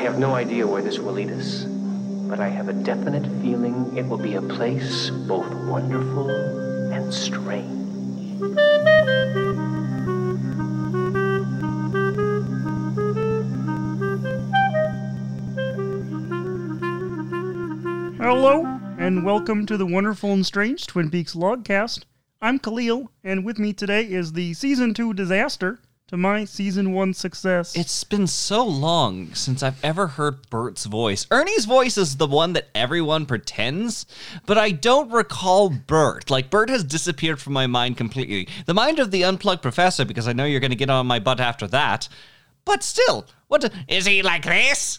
I have no idea where this will lead us, but I have a definite feeling it will be a place both wonderful and strange. Hello, and welcome to the wonderful and strange Twin Peaks logcast. I'm Khalil, and with me today is the season two disaster to my season one success. It's been so long since I've ever heard Bert's voice. Ernie's voice is the one that everyone pretends, but I don't recall Bert. Like, Bert has disappeared from my mind completely. The mind of the unplugged professor, because I know you're going to get on my butt after that. But still, what do- is he like this?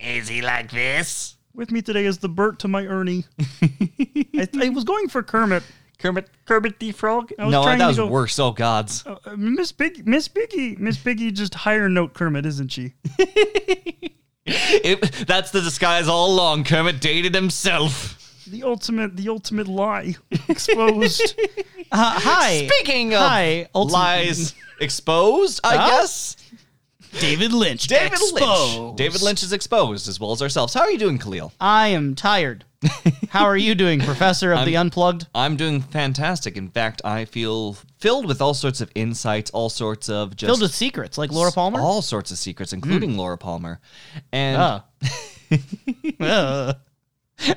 Is he like this? with me today is the Bert to my Ernie. I, I was going for Kermit. Kermit, Kermit the Frog? I was No, trying that to was go- worse. Oh, gods. Uh, Miss Big, Miss Piggy, Miss Piggy, just higher note Kermit, isn't she? It, that's the disguise all along. Kermit dated himself. The ultimate, the ultimate lie exposed. Uh, hi. Speaking of Hi, ultimate- lies exposed, I Huh? guess. David Lynch. David exposed. Lynch. David Lynch is exposed as well as ourselves. How are you doing, Khalil? I am tired. How are you doing, Professor of the Unplugged? I'm doing fantastic. In fact, I feel filled with all sorts of insights, all sorts of just Filled with secrets, like Laura Palmer. all sorts of secrets, including Laura Palmer. And Uh. Uh.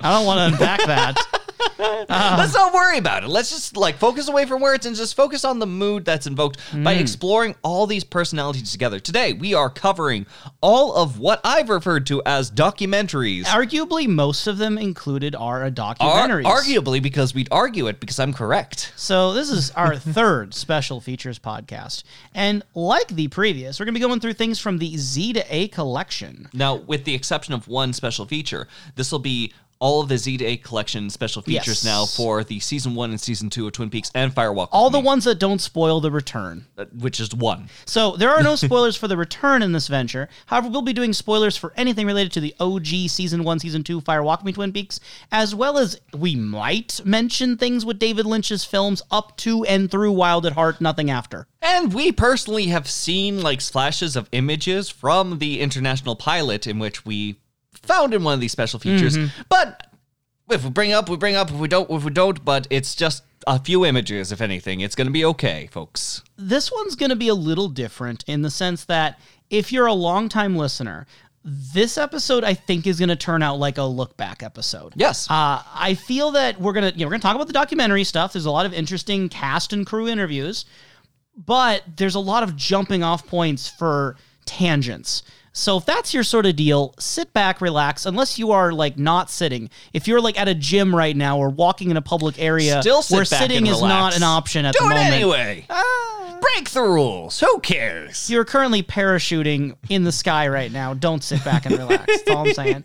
I don't want to unpack that. let's not worry about it. Let's just like focus away from words and just focus on the mood that's invoked by mm. exploring all these personalities together. Today, we are covering all of what I've referred to as documentaries. Arguably, most of them included are a Ar- arguably, because we'd argue it because I'm correct. So this is our third special features podcast, and like the previous, we're going to be going through things from the Z to A collection. Now, with the exception of one special feature, this will be all of the Z to A collection special features Yes. now for the season one and season two of Twin Peaks and Firewalk. All the Me, ones that don't spoil the return. uh, which is one. So there are no spoilers for the return in this venture. However, we'll be doing spoilers for anything related to the OG season one, season two, Fire Walk Me Twin Peaks, as well as we might mention things with David Lynch's films up to and through Wild at Heart, nothing after. And we personally have seen like flashes of images from the international pilot in which we found in one of these special features. But if we bring up, we bring up. If we don't, if we don't. But it's just a few images, if anything. It's going to be okay, folks. This one's going to be a little different in the sense that if you're a longtime listener, this episode I think is going to turn out like a look back episode. Yes. Uh, I feel that we're gonna you know, we're gonna talk about the documentary stuff. There's a lot of interesting cast and crew interviews, but there's a lot of jumping off points for tangents. So if that's your sort of deal, sit back, relax. Unless you are like not sitting. If you're like at a gym right now or walking in a public area Still sit where back sitting and is not relax. an option at Do the it moment. anyway. Ah. Break the rules. Who cares? You're currently parachuting in the sky right now. Don't sit back and relax. That's all I'm saying.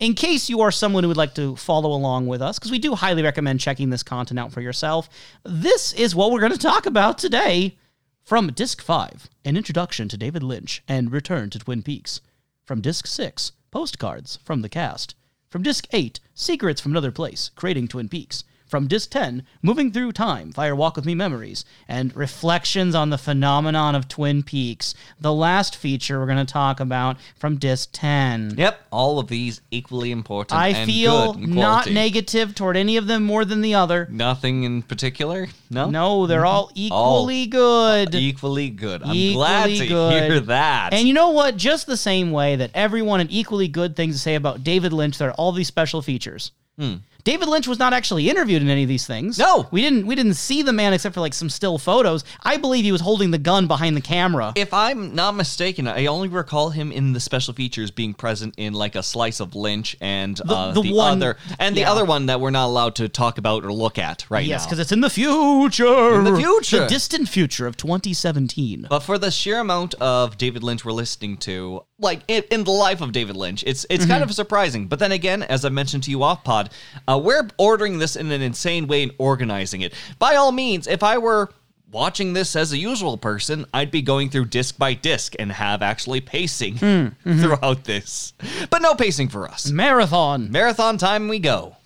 In case you are someone who would like to follow along with us, because we do highly recommend checking this content out for yourself, this is what we're going to talk about today. From Disc 5, An Introduction to David Lynch and Return to Twin Peaks. From Disc 6, Postcards from the Cast. From Disc 8, Secrets from Another Place, Creating Twin Peaks. From Disc 10, Moving Through Time, Fire Walk with Me Memories, and Reflections on the Phenomenon of Twin Peaks, the last feature we're going to talk about from Disc 10. Yep, all of these equally important. I and feel not negative toward any of them more than the other. Nothing in particular. No. No, they're all mm-hmm. equally good. Uh, equally good. I'm Equally glad to good. hear that. And you know what? Just the same way that everyone had equally good things to say about David Lynch, there are all these special features. Hmm. David Lynch was not actually interviewed in any of these things. No. we didn't. We didn't see the man except for like some still photos. I believe he was holding the gun behind the camera. if I'm not mistaken, I only recall him in the special features being present in like a slice of Lynch and uh, the the, one- other and the yeah. other one that we're not allowed to talk about or look at right yes, now. because it's in the future. In the future. the distant future of 2017. But for the sheer amount of David Lynch we're listening to, like in, in the life of David Lynch, it's it's kind of surprising. But then again, as I mentioned to you off pod, uh, Uh, we're ordering this in an insane way and organizing it. By all means, if I were watching this as a usual person, I'd be going through disc by disc and have actually pacing hmm, mm-hmm. throughout this. But no pacing for us. Marathon. Marathon time we go.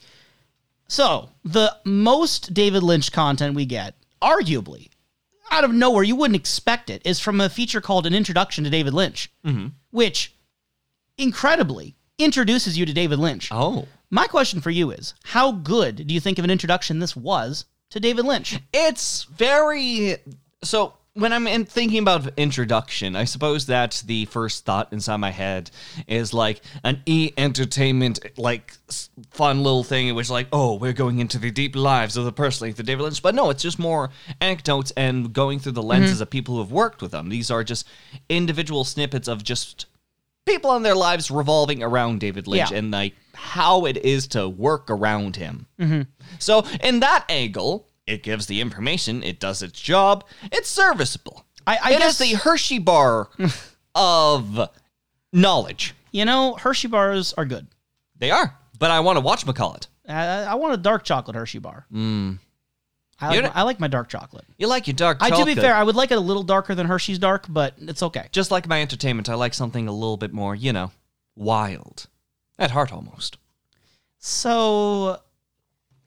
So, the most David Lynch content we get, arguably, out of nowhere, you wouldn't expect it, is from a feature called An Introduction to David Lynch, mm-hmm. which incredibly introduces you to David Lynch. Oh. My question for you is how good do you think of an introduction this was to David Lynch? It's very so when I'm in thinking about introduction, I suppose that the first thought inside my head is like an e entertainment, like fun little thing, in which like, oh, we're going into the deep lives of the person like the David Lynch. But no, it's just more anecdotes and going through the lenses mm-hmm. of people who have worked with them. These are just individual snippets of just people in their lives revolving around David Lynch Yeah. and like how it is to work around him. So in that angle, it gives the information, it does its job, it's serviceable. I- I It is guess- the Hershey bar of knowledge. You know, Hershey bars are good. They are, but I want to watch McCall I, I want a dark chocolate Hershey bar. Mm. I, like, I like my dark chocolate. You like your dark I, chocolate. to be fair, I would like it a little darker than Hershey's dark, but it's okay. just like my entertainment, I like something a little bit more, you know, wild. At heart almost. So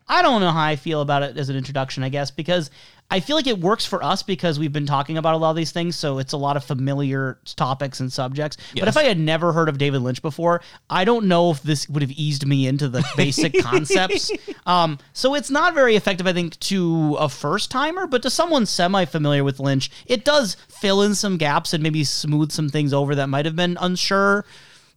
I don't know how I feel about it as an introduction, I guess, because I feel like it works for us because we've been talking about a lot of these things, so it's a lot of familiar topics and subjects. But if I had never heard of David Lynch before, I don't know if this would have eased me into the basic concepts. Um, so it's not very effective, I think, to a first timer, but to someone semi familiar with Lynch, it does fill in some gaps and maybe smooth some things over that might have been unsure.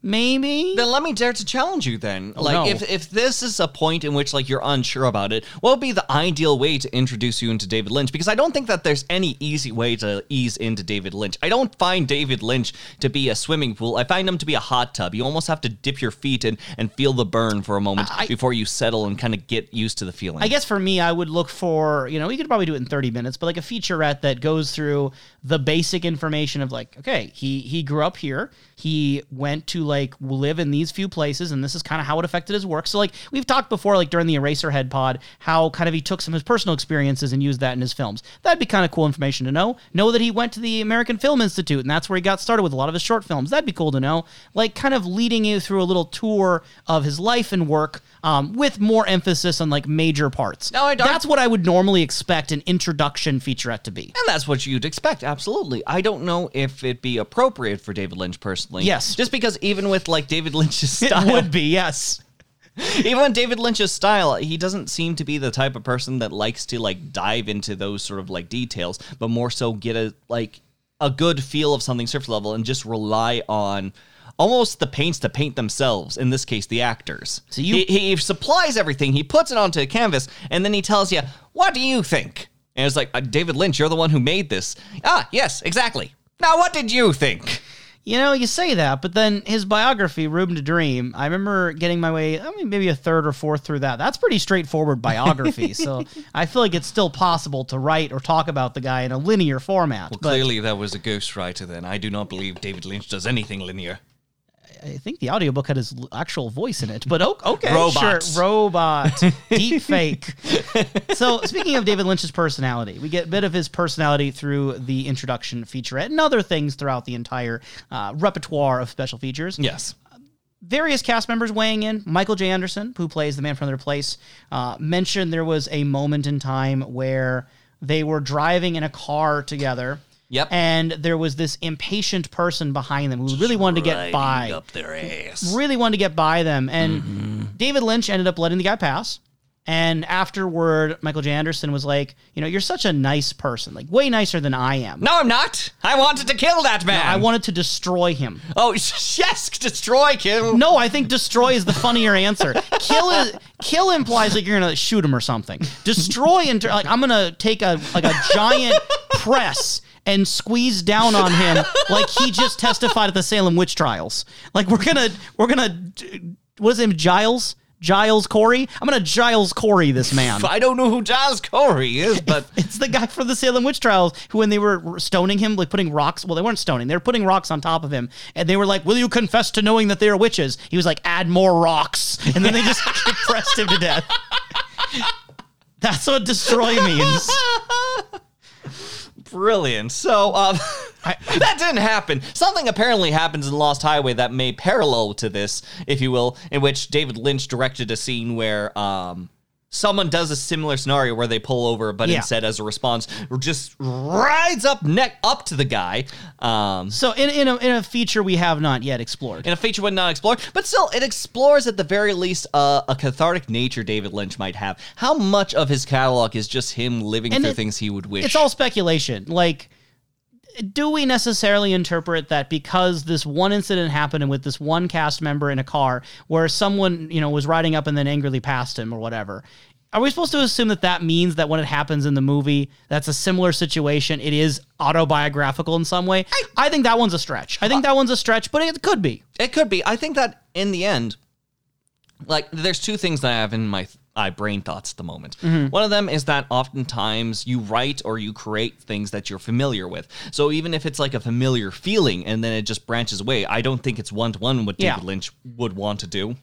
Maybe. Then let me dare to challenge you then. Oh, like no. if if this is a point in which like you're unsure about it, what would be the ideal way to introduce you into David Lynch? Because I don't think that there's any easy way to ease into David Lynch. I don't find David Lynch to be a swimming pool. I find him to be a hot tub. You almost have to dip your feet in and feel the burn for a moment I- before you settle and kind of get used to the feeling. I guess for me, I would look for, you know, you could probably do it in 30 minutes, but like a featurette that goes through the basic information of like, okay, he he grew up here. He went to like live in these few places, and this is kind of how it affected his work. So like we've talked before, like during the Eraserhead pod, how kind of he took some of his personal experiences and used that in his films. That'd be kind of cool information to know. Know that he went to the American Film Institute, and that's where he got started with a lot of his short films. That'd be cool to know. Like kind of leading you through a little tour of his life and work, um, with more emphasis on like major parts. No, I don't- That's what I would normally expect an introduction featurette to be. And that's what you'd expect, absolutely. I don't know if it'd be appropriate for David Lynch personally. Yes. Just because even with like David Lynch's style. It would be, yes. even with David Lynch's style, he doesn't seem to be the type of person that likes to like dive into those sort of like details, but more so get a like a good feel of something surface level and just rely on almost the paints to paint themselves. In this case, the actors. So you- he, he supplies everything, he puts it onto a canvas, and then he tells you, "What do you think?" And it's like, uh, David Lynch, you're the one who made this. Ah, yes, exactly. Now, what did you think? You know, you say that, but then his biography, Room to Dream, I remember getting my way, I mean, maybe a third or fourth through that. That's pretty straightforward biography. so I feel like it's still possible to write or talk about the guy in a linear format. but Clearly, that was a ghostwriter then. I do not believe David Lynch does anything linear. I think the audiobook had his actual voice in it, but okay, Robots. sure, robot, deep fake. so speaking of David Lynch's personality, we get a bit of his personality through the introduction featurette and other things throughout the entire uh, repertoire of special features. Yes. Various cast members weighing in. Michael J. Anderson, who plays the man from their place, uh, mentioned there was a moment in time where they were driving in a car together. Yep. And there was this impatient person behind them who really wanted to get by Up their ass. really wanted to get by them. And Mm-hmm. David Lynch ended up letting the guy pass. And afterward, Michael J. Anderson was like, you know, you're such a nice person, like way nicer than I am. No, I'm not. I wanted to kill that man. I wanted to destroy him. Oh, yes, destroy kill. No, I think destroy is the funnier answer. Kill is kill implies like you're gonna shoot him or something. Destroy and like I'm gonna take a like a giant press and squeeze down on him like he just testified at the Salem witch trials. Like we're gonna we're gonna what is his name Giles Giles Corey? I'm gonna Giles Corey this man. I don't know who Giles Corey is, but It's the guy from the Salem witch trials who, when they were stoning him, like putting rocks. Well, they weren't stoning; they were putting rocks on top of him, and they were like, "Will you confess to knowing that they are witches?" He was like, "Add more rocks," and then they just pressed him to death. That's what destroy means. Brilliant. So, um, that didn't happen. Something apparently happens in Lost Highway that may parallel to this, if you will, in which David Lynch directed a scene where um, someone does a similar scenario where they pull over, but Yeah. instead, as a response, just rides up neck up to the guy. Um, So in in a, in a feature we have not yet explored. in a feature would not explore, but still, it explores at the very least uh, a cathartic nature David Lynch might have. How much of his catalog is just him living And through it- things he would wish? It's all speculation. Like, do we necessarily interpret that because this one incident happened with this one cast member in a car where someone, you know, was riding up and then angrily passed him or whatever? Are we supposed to assume that that means that when it happens in the movie, that's a similar situation? It is autobiographical in some way. I, think that one's a stretch. I think that one's a stretch, but it could be. It could be. I think that in the end, like, there's two things that I have in my my brain thoughts at the moment. Mm-hmm. One of them is that oftentimes you write or you create things that you're familiar with. So even if it's like a familiar feeling and then it just branches away, I don't think it's one to one what Yeah. David Lynch would want to do.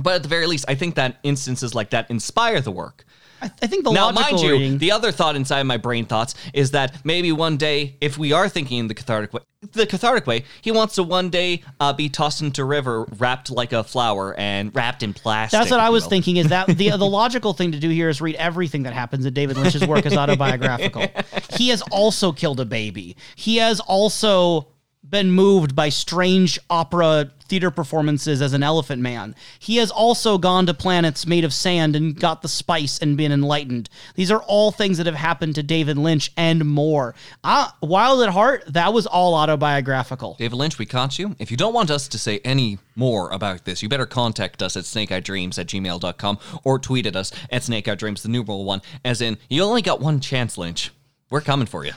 But at the very least, I think that instances like that inspire the work. I, I think the Now, logical mind you, reading. the other thought inside my brain thoughts is that maybe one day, if we are thinking in the cathartic way, the cathartic way, he wants to one day uh, be tossed into a river, wrapped like a flower and wrapped in plastic. That's what I was will. thinking. Is that the the logical thing to do here is read everything that happens in David Lynch's work as autobiographical. he has also killed a baby. He has also been moved by strange opera theater performances as an elephant man. He has also gone to planets made of sand and got the spice and been enlightened. These are all things that have happened to David Lynch and more. Uh, Wild at Heart, that was all autobiographical. David Lynch, we caught you. If you don't want us to say any more about this, you better contact us at snakeeyedreams at gmail.com or tweet at us at snakeeyedreams, the numeral one, as in, you only got one chance, Lynch. We're coming for you.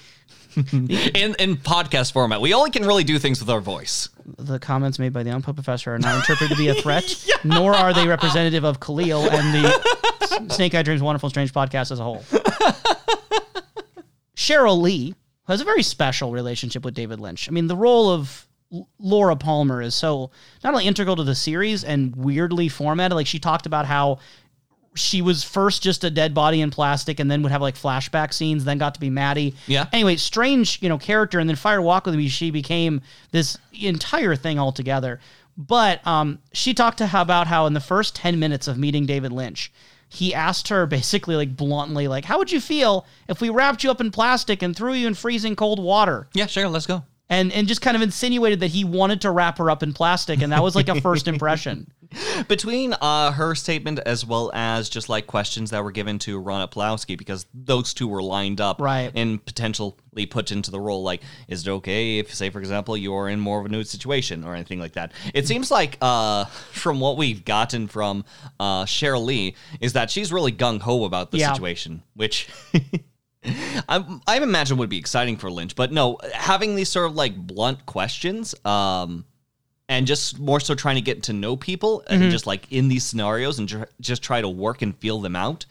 in in podcast format. We only can really do things with our voice. the comments made by the Unplugged Professor are not interpreted to be a threat, nor are they representative of Khalil and the Snake Eye Dreams Wonderful Strange podcast as a whole. Cheryl Lee has a very special relationship with David Lynch. I mean, the role of Laura Palmer is so not only integral to the series and weirdly formatted. Like she talked about how she was first just a dead body in plastic and then would have like flashback scenes, then got to be Maddy. Yeah. Anyway, strange, you know, character, and then Fire Walk with Me, she became this entire thing altogether. But um, she talked to how about how in the first 10 minutes of meeting David Lynch, he asked her basically like bluntly, like, how would you feel if we wrapped you up in plastic and threw you in freezing cold water? Yeah, sure, let's go. And and just kind of insinuated that he wanted to wrap her up in plastic, and that was like a first impression. Between uh, her statement as well as just like questions that were given to Ronette Pulaski, because those two were lined up Right. and potentially put into the role. Like, is it okay if, say, for example, you're in more of a nude situation or anything like that? It seems like, uh, from what we've gotten from uh, Cheryl Lee, is that she's really gung ho about the Yeah. situation, which. I, I imagine would be exciting for Lynch, but no, having these sort of like blunt questions, um, and just more so trying to get to know people Mm-hmm. and just like in these scenarios and ju- just try to work and feel them out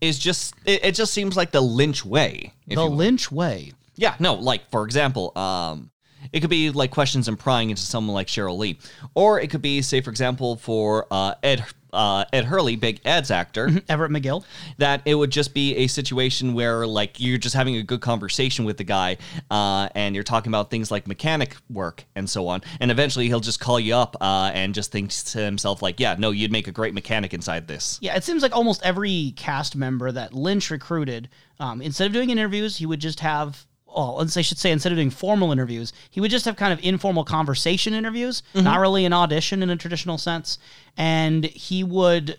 is just it, it just seems like the Lynch way. the will. Lynch way. Yeah, no, like for example, um, it could be like questions and prying into someone like Cheryl Lee, or it could be, say, for example, for uh, Ed uh, Ed Hurley, Big Ed's actor, Everett McGill. that it would just be a situation where like you're just having a good conversation with the guy, uh, and you're talking about things like mechanic work and so on, and eventually he'll just call you up uh, and just thinks to himself like, yeah, no, you'd make a great mechanic inside this. Yeah, it seems like almost every cast member that Lynch recruited, um, instead of doing interviews, he would just have. Let's I should say, instead of doing formal interviews, he would just have kind of informal conversation interviews, not really an audition in a traditional sense. And he would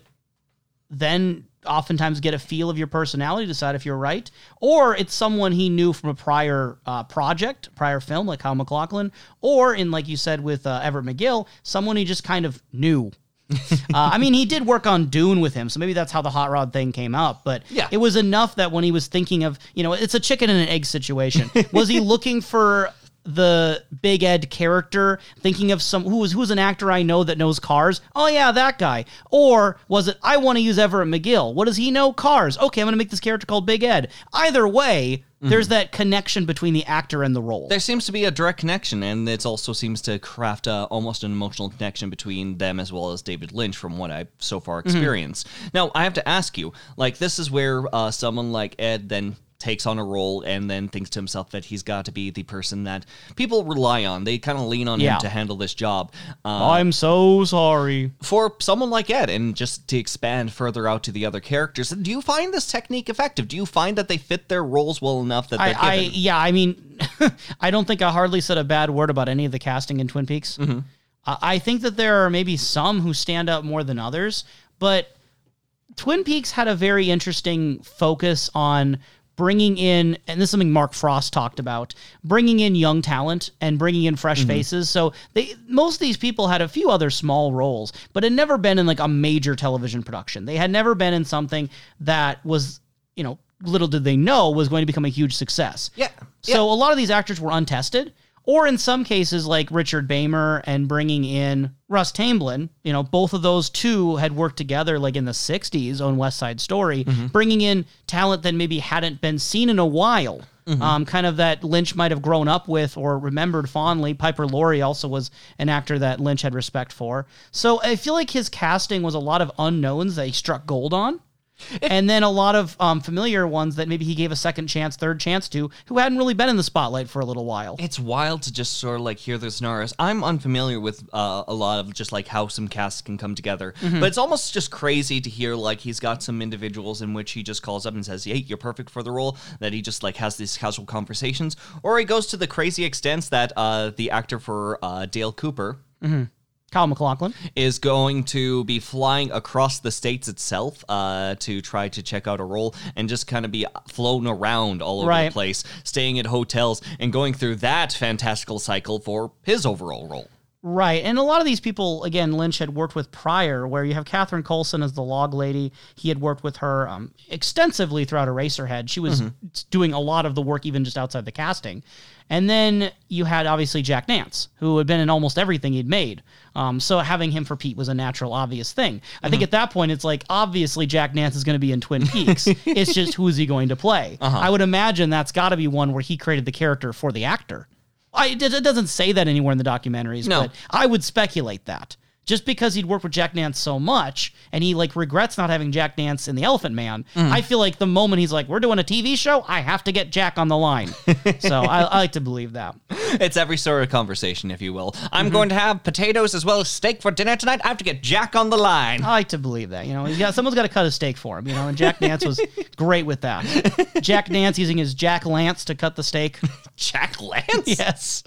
then oftentimes get a feel of your personality, decide if you're right, or it's someone he knew from a prior uh, project, prior film, like Kyle MacLachlan, or in like you said with uh, Everett McGill, someone he just kind of knew. uh, I mean, he did work on Dune with him, so maybe that's how the hot rod thing came up. But Yeah. it was enough that when he was thinking of, you know, it's a chicken and an egg situation. was he looking for the Big Ed character, thinking of some who was who's an actor I know that knows cars? Oh yeah, that guy. Or was it I want to use Everett McGill? What does he know? Cars. Okay, I'm going to make this character called Big Ed. Either way, there's that connection between the actor and the role. There seems to be a direct connection, and it also seems to craft uh, almost an emotional connection between them as well as David Lynch, from what I've so far experienced. Now, I have to ask you, like, this is where uh, someone like Ed then takes on a role and then thinks to himself that he's got to be the person that people rely on. They kind of lean on Yeah. him to handle this job. Uh, I'm so sorry. for someone like Ed, and just to expand further out to the other characters, do you find this technique effective? Do you find that they fit their roles well enough that I, I yeah, I mean, I don't think I hardly said a bad word about any of the casting in Twin Peaks. Mm-hmm. I I think that there are maybe some who stand out more than others, but Twin Peaks had a very interesting focus on bringing in, and this is something Mark Frost talked about, bringing in young talent and bringing in fresh Mm-hmm. faces. So they most of these people had a few other small roles, but had never been in like a major television production. They had never been in something that was, you know, little did they know was going to become a huge success. Yeah. So a lot of these actors were untested, or in some cases, like Richard Beymer and bringing in Russ Tamblyn. You know, both of those two had worked together, like in the '60s on West Side Story, bringing in talent that maybe hadn't been seen in a while. Um, kind of that Lynch might have grown up with or remembered fondly. Piper Laurie also was an actor that Lynch had respect for. So I feel like his casting was a lot of unknowns that he struck gold on and then a lot of um, familiar ones that maybe he gave a second chance, third chance to, who hadn't really been in the spotlight for a little while. It's wild to just sort of like hear the scenarios. I'm unfamiliar with uh, a lot of just like how some casts can come together, Mm-hmm. but it's almost just crazy to hear like he's got some individuals in which he just calls up and says, "Hey, you're perfect for the role." That he just like has these casual conversations, or he goes to the crazy extents that uh, the actor for uh, Dale Cooper, Kyle MacLachlan. is going to be flying across the states itself uh, to try to check out a role and just kind of be flown around all over Right. the place, staying at hotels and going through that fantastical cycle for his overall role. Right. And a lot of these people, again, Lynch had worked with prior, where you have Catherine Coulson as the log lady. He had worked with her um, extensively throughout Eraserhead. She was doing a lot of the work even just outside the casting. And then you had obviously Jack Nance, who had been in almost everything he'd made. Um, so having him for Pete was a natural, obvious thing. I think at that point, it's like, obviously, Jack Nance is going to be in Twin Peaks. it's just who's he going to play? I would imagine that's got to be one where he created the character for the actor. I, it it doesn't say that anywhere in the documentaries, No. but I would speculate that. Just because he'd worked with Jack Nance so much and he like regrets not having Jack Nance in the Elephant Man, I feel like the moment he's like, We're doing a TV show, I have to get Jack on the line. so I, I like to believe that. It's every sort of conversation, if you will. I'm Mm-hmm. going to have potatoes as well as steak for dinner tonight. I have to get Jack on the line. I like to believe that. You know, got, someone's got to cut a steak for him, you know, and Jack Nance was great with that. Jack Nance using his Jack Lance to cut the steak. Jack Lance? Yes.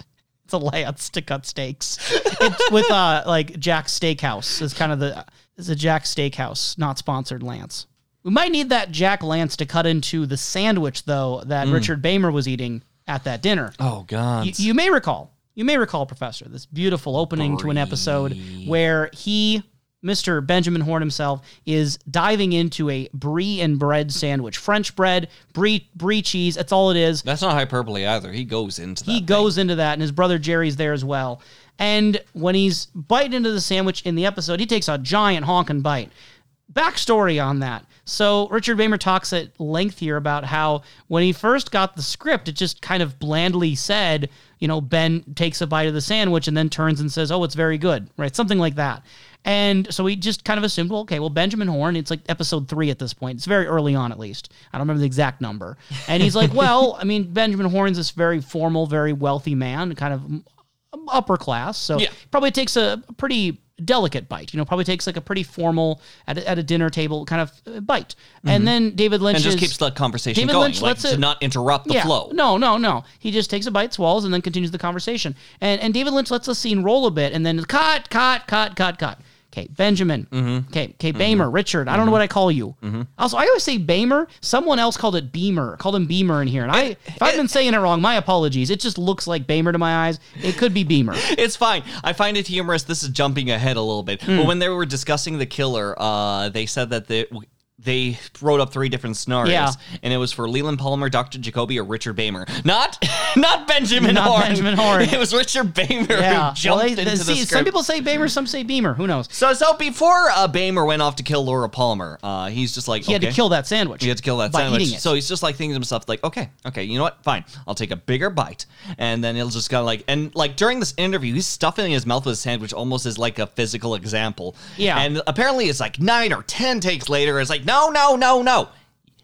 A lance to cut steaks. It's with uh like Jack Steakhouse is kind of the is a Jack Steakhouse, not sponsored lance. We might need that Jack Lance to cut into the sandwich though that Richard Beymer was eating at that dinner. Oh, God. You, you may recall, you may recall, Professor, this beautiful opening to an episode where he, Mr. Benjamin Horne himself, is diving into a brie and bread sandwich. French bread, brie, brie cheese, that's all it is. That's not hyperbole either. He goes into that. He thing. goes into that, and his brother Jerry's there as well. And when he's biting into the sandwich in the episode, he takes a giant honking bite. Backstory on that. So Richard Beymer talks at length here about how when he first got the script, it just kind of blandly said, you know, Ben takes a bite of the sandwich and then turns and says, "Oh, it's very good," right? Something like that. And so we just kind of assumed, well, okay, well, Benjamin Horne, it's like episode three at this point. It's very early on, at least. I don't remember the exact number. And he's like, well, I mean, Benjamin Horne's this very formal, very wealthy man, kind of upper class. So Yeah. probably takes a pretty delicate bite. You know, probably takes like a pretty formal at a, at a dinner table kind of uh, bite. And then David Lynch Mm-hmm. and just keeps the conversation David going, Lynch like lets to not interrupt the yeah, flow. No, no, no. He just takes a bite, swallows, and then continues the conversation. And and David Lynch lets the scene roll a bit, and then cut, cut, cut, cut, cut. Okay, Benjamin. Mm-hmm. Okay, okay, Beymer, Richard. I don't know what I call you. Also, I always say Beymer. Someone else called it Beamer. Called him Beamer in here. And I, if I've been saying it wrong, my apologies. It just looks like Beymer to my eyes. It could be Beamer. It's fine. I find it humorous. This is jumping ahead a little bit. Hmm. But when they were discussing the killer, uh, they said that they, they wrote up three different scenarios, Yeah. and it was for Leland Palmer, Dr. Jacoby, or Richard Beymer. Not, not Benjamin Not Horne. Benjamin Horne. It was Richard Beymer Yeah. who jumped Well, they- into the see, script. some people say Beymer, some say Beamer. Who knows? so, so before uh, Beymer went off to kill Laura Palmer, uh, he's just like He had to kill that sandwich. He had to kill that sandwich. So he's just like thinking to himself, like, okay, okay, you know what? Fine. I'll take a bigger bite. And then he'll just kind of like, and like during this interview, he's stuffing his mouth with a sandwich almost as like a physical example. Yeah. And apparently it's like nine or 10 takes later. It's like, no, no, no, no.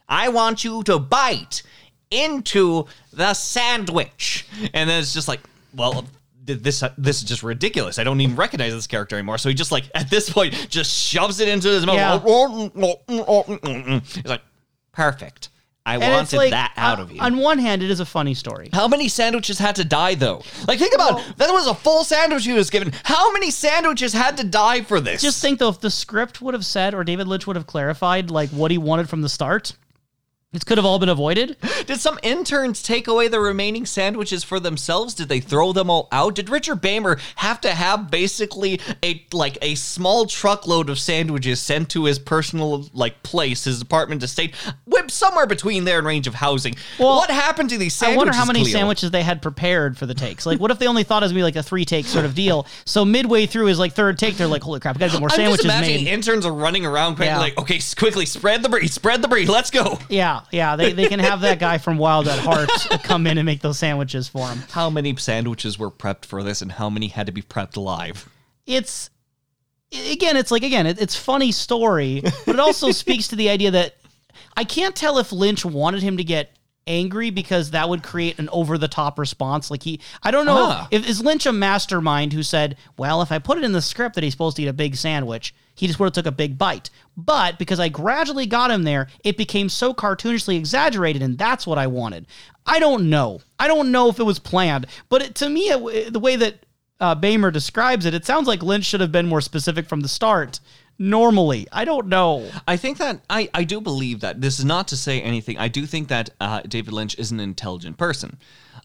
I want you to bite into the sandwich. And then it's just like, well, this uh, this is just ridiculous. I don't even recognize this character anymore. So he just like at this point just shoves it into his mouth. Yeah. He's like, perfect. I And wanted like, that uh, out on- of you. On one hand, it is a funny story. How many sandwiches had to die though? Like think about it. that was a full sandwich he was given. How many sandwiches had to die for this? Just think though, if the script would have said, or David Lynch would have clarified, like what he wanted from the start, this could have all been avoided. Did some interns take away the remaining sandwiches for themselves? Did they throw them all out? Did Richard Beymer have to have basically a like a small truckload of sandwiches sent to his personal like place, his apartment estate, with somewhere between there and range of housing? Well, what happened to these sandwiches? I wonder how many Cleo? sandwiches they had prepared for the takes. Like, what if they only thought it was gonna be like a three take sort of deal? So midway through his like third take, they're like, "Holy crap, we gotta get more I'm sandwiches just imagining made." interns are running around, quick, Yeah. like, okay, s- quickly spread the brie, spread the brie, let's go. Yeah, yeah, they, they can have that guy from Wild at Heart come in and make those sandwiches for him. How many sandwiches were prepped for this, and how many had to be prepped live? It's again, it's like again, it, it's funny story, but it also speaks to the idea that I can't tell if Lynch wanted him to get angry because that would create an over the top response. Like he, I don't know Ah. if is Lynch a mastermind who said, "Well, if I put it in the script that he's supposed to eat a big sandwich." He just would have took a big bite. But because I gradually got him there, it became so cartoonishly exaggerated, and that's what I wanted. I don't know. I don't know if it was planned, but it, to me, it, the way that uh, Beymer describes it, it sounds like Lynch should have been more specific from the start. Normally, I don't know. I think that I, I do believe that this is not to say anything. I do think that uh, David Lynch is an intelligent person.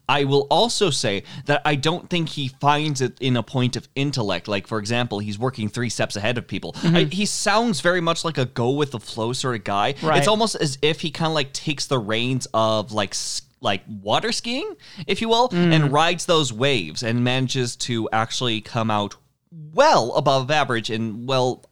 I will also say that I don't think he finds it in a point of intellect. Like, for example, he's working three steps ahead of people. I, mm-hmm. he sounds very much like a go with the flow sort of guy. Right. It's almost as if he kind of like takes the reins of like like water skiing, if you will, mm. and rides those waves and manages to actually come out well above average and well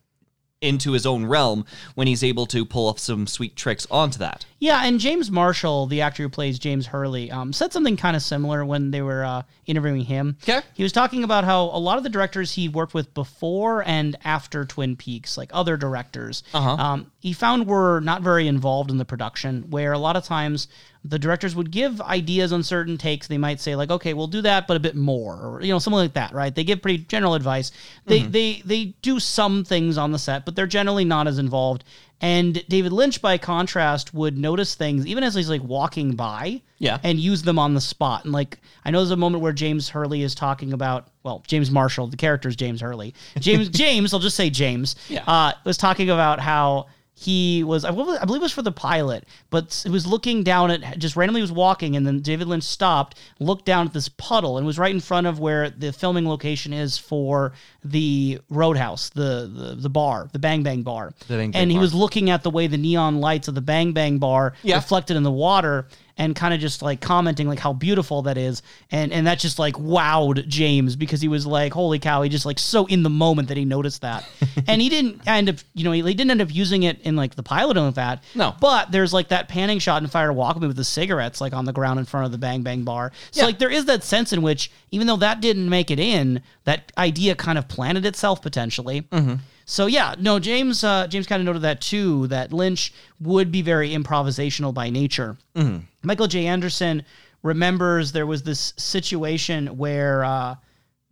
into his own realm when he's able to pull off some sweet tricks onto that. Yeah, and James Marshall, the actor who plays James Hurley, um, said something kind of similar when they were uh, interviewing him. Okay. He was talking about how a lot of the directors he worked with before and after Twin Peaks, like other directors, Uh-huh. um, he found were not very involved in the production, where a lot of times the directors would give ideas on certain takes. They might say like, "Okay, we'll do that, but a bit more," or you know, something like that, right? They give pretty general advice. They Mm-hmm. they they do some things on the set, but they're generally not as involved. And David Lynch, by contrast, would notice things even as he's like walking by, Yeah. and use them on the spot. And like, I know there's a moment where James Hurley is talking about, well, James Marshall, the character is James Hurley. James, James, I'll just say James, Yeah. uh, was talking about how he was, I believe it was for the pilot, but it was looking down at, just randomly was walking, and then David Lynch stopped, looked down at this puddle, and was right in front of where the filming location is for the Roadhouse, the the, the bar, the Bang Bang Bar. The Bang Bang and he Bar. was looking at the way the neon lights of the Bang Bang Bar Yeah. reflected in the water and kind of just like commenting like how beautiful that is and and that just like wowed James because he was like holy cow he just like so in the moment that he noticed that and he didn't end up you know he, he didn't end up using it in like the pilot of that No. but there's like that panning shot in Fire to Walk With Me with the cigarettes like on the ground in front of the Bang Bang Bar so Yeah. like there is that sense in which even though that didn't make it in that idea kind of planted itself potentially Mm-hmm. so yeah, no, James uh, James kind of noted that too. That Lynch would be very improvisational by nature. Mm-hmm. Michael J. Anderson remembers there was this situation where uh,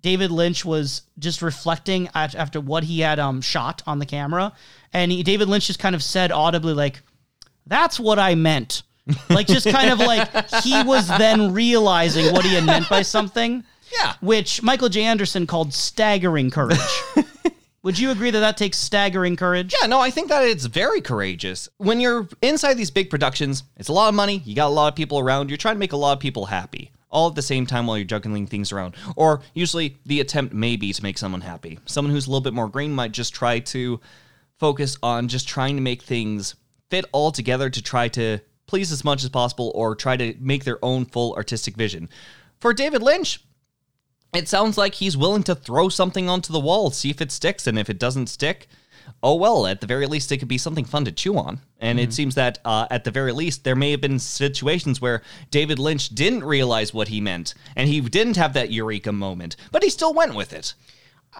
David Lynch was just reflecting at, after what he had um, shot on the camera, and he, David Lynch just kind of said audibly like, "That's what I meant." like just kind of like he was then realizing what he had meant by something. Yeah. Which Michael J. Anderson called staggering courage. Would you agree that that takes staggering courage? Yeah, no, I think that it's very courageous. When you're inside these big productions, it's a lot of money, you got a lot of people around, you're trying to make a lot of people happy. All at the same time while you're juggling things around. Or usually the attempt may be to make someone happy. Someone who's a little bit more green might just try to focus on just trying to make things fit all together to try to please as much as possible or try to make their own full artistic vision. For David Lynch, it sounds like he's willing to throw something onto the wall, see if it sticks, and if it doesn't stick, oh well, at the very least, it could be something fun to chew on. And it seems that uh, at the very least, there may have been situations where David Lynch didn't realize what he meant, and he didn't have that eureka moment, but he still went with it.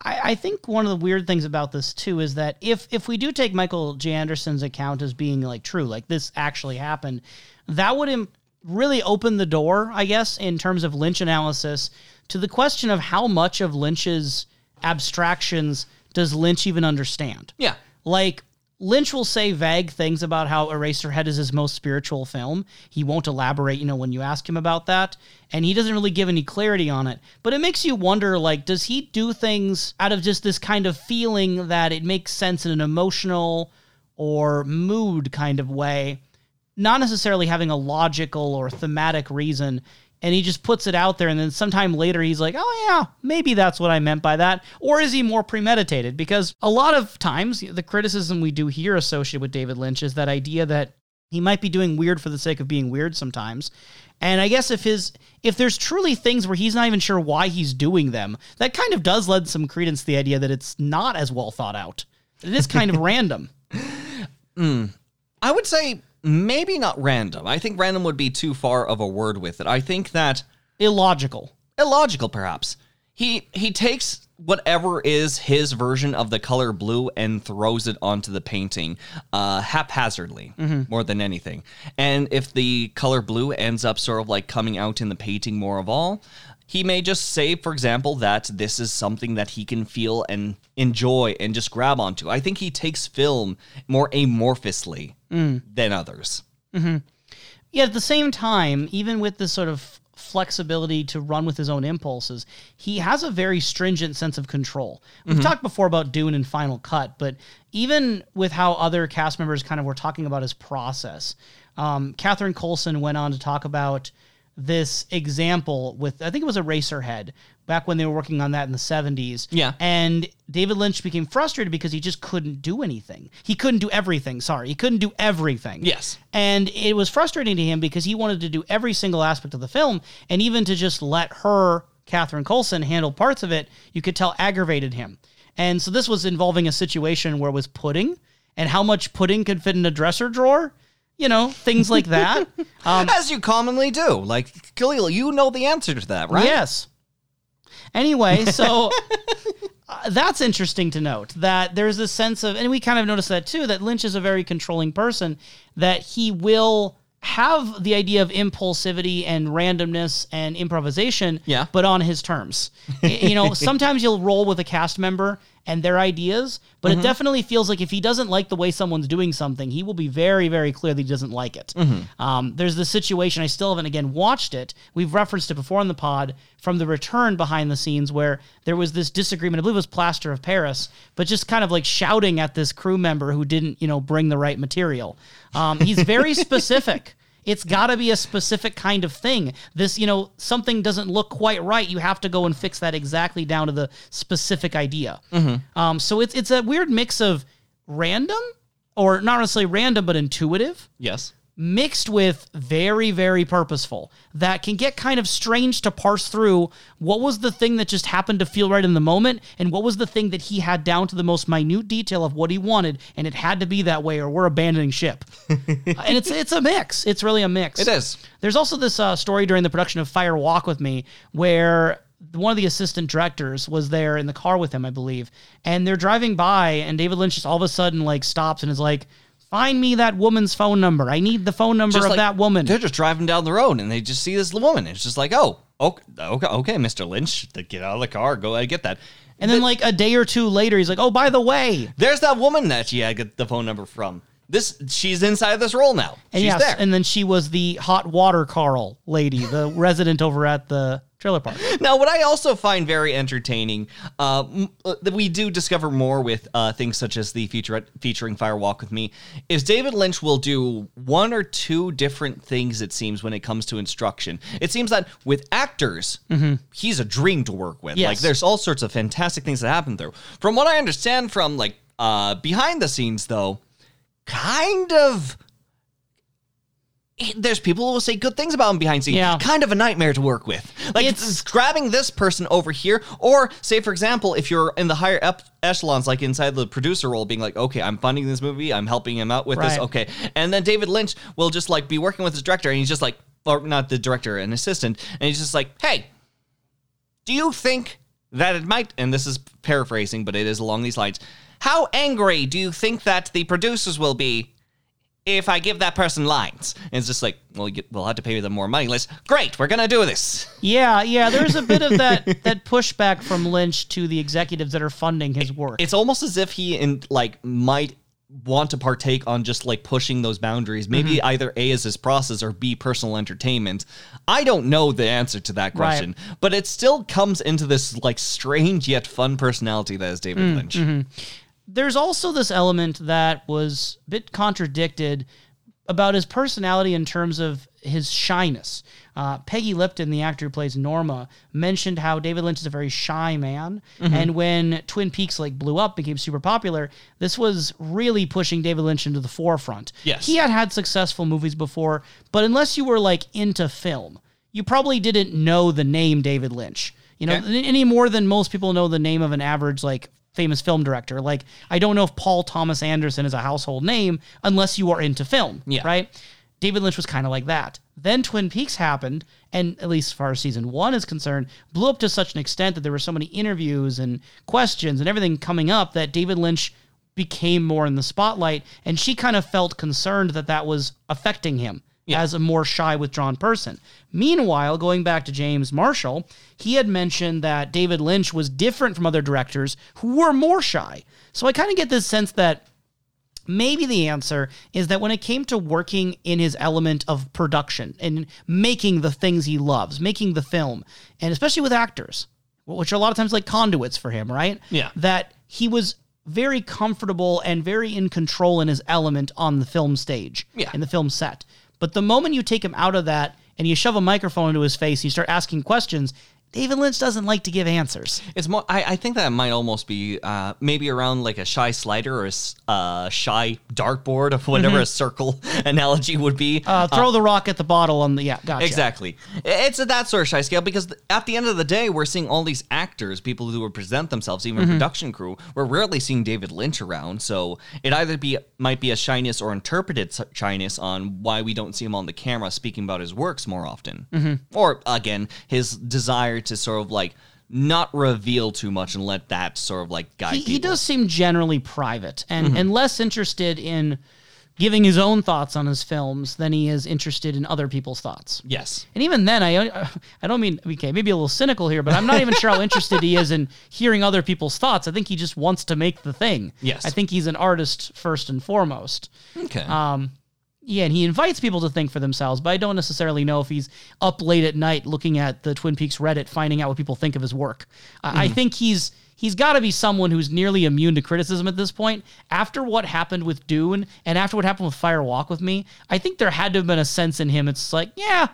I, I think one of the weird things about this too is that if if we do take Michael J. Anderson's account as being like true, like this actually happened, that would Im- really open the door, I guess, in terms of Lynch analysis to the question of how much of Lynch's abstractions does Lynch even understand? Yeah. Like Lynch will say vague things about how Eraserhead is his most spiritual film. He won't elaborate, you know, when you ask him about that, and he doesn't really give any clarity on it. But it makes you wonder like does he do things out of just this kind of feeling that it makes sense in an emotional or mood kind of way, not necessarily having a logical or thematic reason and he just puts it out there and then sometime later he's like oh yeah maybe that's what i meant by that. Or is he more premeditated? Because a lot of times the criticism we do here associated with david lynch is that idea that he might be doing weird for the sake of being weird sometimes. And i guess if his if there's truly things where he's not even sure why he's doing them that kind of does lend some credence to the idea that it's not as well thought out. It is kind of random. Hmm. I would say maybe not random. I think random would be too far of a word with it. I think that illogical illogical perhaps. He he takes whatever is his version of the color blue and throws it onto the painting uh, haphazardly more than anything. And if the color blue ends up sort of like coming out in the painting more of all, he may just say, for example, that this is something that he can feel and enjoy and just grab onto. I think he takes film more amorphously Mm. than others. Mm-hmm. Yet at the same time, even with this sort of flexibility to run with his own impulses, he has a very stringent sense of control. We've mm-hmm. talked before about Dune and Final Cut, but even with how other cast members kind of were talking about his process, um, Catherine Coulson went on to talk about this example with I think it was Eraserhead back when they were working on that in the 70s. Yeah. And David Lynch became frustrated because he just couldn't do anything. He couldn't do everything, sorry. He couldn't do everything. Yes. And it was frustrating to him because he wanted to do every single aspect of the film and even to just let her, Catherine Coulson, handle parts of it, you could tell aggravated him. And so this was involving a situation where it was pudding and how much pudding could fit in a dresser drawer. You know, things like that. Um, As you commonly do. Like, Khalil, you know the answer to that, right? Yes. Anyway, so uh, that's interesting to note that there's this sense of, and we kind of noticed that too, that Lynch is a very controlling person, that he will have the idea of impulsivity and randomness and improvisation, Yeah. but on his terms. You know, sometimes you'll roll with a cast member and their ideas, but it definitely feels like if he doesn't like the way someone's doing something, he will be very, very clear that he doesn't like it. Um, there's this situation, I still haven't again watched it. We've referenced it before on the pod from the return behind the scenes where there was this disagreement. I believe it was Plaster of Paris, but just kind of like shouting at this crew member who didn't, you know, bring the right material. Um, he's very specific. It's got to be a specific kind of thing. This, you know, something doesn't look quite right. You have to go and fix that exactly down to the specific idea. Um, so it's it's a weird mix of random, or not necessarily random, but intuitive, Yes. Mixed with very very purposeful. That can get kind of strange to parse through. What was the thing that just happened to feel right in the moment, and what was the thing that he had down to the most minute detail of what he wanted, and it had to be that way, or we're abandoning ship. And it's it's a mix. It's really a mix. It is. There's also this uh, story during the production of Fire Walk with Me where one of the assistant directors was there in the car with him, I believe, and they're driving by, and David Lynch just all of a sudden like stops and is like, "Find me that woman's phone number. I need the phone number Just of like- that woman." They're just driving down the road and they just see this woman. It's just like, oh, okay, okay, okay Mr. Lynch, get out of the car, go ahead and get that. And then like a day or two later, he's like, "Oh, by the way." There's that woman that she had the phone number from. This she's inside this role now. And she's yes, there. and then she was the hot water Carl lady, the resident over at the trailer park. Now, what I also find very entertaining, uh, uh, that we do discover more with uh, things such as the feature featuring Fire Walk with Me, is David Lynch will do one or two different things. It seems when it comes to instruction, it seems that with actors, he's a dream to work with. Yes. Like, there's all sorts of fantastic things that happen through. From what I understand, from like uh, behind the scenes, though, kind of. There's people who will say good things about him behind scenes. Yeah. Kind of a nightmare to work with. Like It's- it's grabbing this person over here, or say for example, if you're in the higher ep- echelons, like inside the producer role, being like, okay, I'm funding this movie, I'm helping him out with this, okay, and then David Lynch will just like be working with his director, and he's just like, or not the director, an assistant, and he's just like, hey, do you think that it might? And this is paraphrasing, but it is along these lines. How angry do you think that the producers will be? If I give that person lines? And it's just like, well, you, we'll have to pay them more money. Let's, great, we're gonna do this. Yeah, yeah. There's a bit of that that pushback from Lynch to the executives that are funding his work. It's almost as if he in like might want to partake on just like pushing those boundaries. Maybe Mm-hmm. either A is his process or B personal entertainment. I don't know the answer to that question, but it still comes into this like strange yet fun personality that is David Mm, Lynch. mm-hmm. There's also this element that was a bit contradicted about his personality in terms of his shyness. Uh, Peggy Lipton, the actor who plays Norma, mentioned how David Lynch is a very shy man, and when Twin Peaks like blew up, became super popular, this was really pushing David Lynch into the forefront. Yes. he had had successful movies before, but unless you were like into film, you probably didn't know the name David Lynch. You know, Okay. any more than most people know the name of an average like famous film director. Like I don't know if Paul Thomas Anderson is a household name unless you are into film, Yeah. right? David Lynch was kind of like that. Then Twin Peaks happened, and at least as far as season one is concerned, blew up to such an extent that there were so many interviews and questions and everything coming up that David Lynch became more in the spotlight, and she kind of felt concerned that that was affecting him as a more shy, withdrawn person. Meanwhile, going back to James Marshall, he had mentioned that David Lynch was different from other directors who were more shy. So I kind of get this sense that maybe the answer is that when it came to working in his element of production and making the things he loves, making the film, and especially with actors, which are a lot of times like conduits for him, right? Yeah. That he was very comfortable and very in control in his element on the film stage, Yeah. in the film set. But the moment you take him out of that and you shove a microphone into his face, you start asking questions. David Lynch doesn't like to give answers. It's more. I, I think that might almost be uh, maybe around like a shy slider or a uh, shy dartboard of whatever a circle analogy would be. Mm-hmm. Uh, throw the rock at the bottle on the yeah, gotcha. Exactly. It's at that sort of shy scale because at the end of the day, we're seeing all these actors, people who would present themselves, even Mm-hmm. production crew. We're rarely seeing David Lynch around, so it either be might be a shyness or interpreted shyness on why we don't see him on the camera speaking about his works more often, Mm-hmm. or again his desire to sort of like not reveal too much and let that sort of like guide he, he does seem generally private and, and less interested in giving his own thoughts on his films than he is interested in other people's thoughts. Yes. And even then, I I don't mean okay, maybe a little cynical here, but I'm not even sure how interested he is in hearing other people's thoughts. I think he just wants to make the thing. Yes. I think he's an artist first and foremost. Okay. Um, yeah, and he invites people to think for themselves, but I don't necessarily know if he's up late at night looking at the Twin Peaks Reddit, finding out what people think of his work. I I mm-hmm. think he's he's got to be someone who's nearly immune to criticism at this point. After what happened with Dune and after what happened with Fire Walk with Me, I think there had to have been a sense in him. It's like, yeah,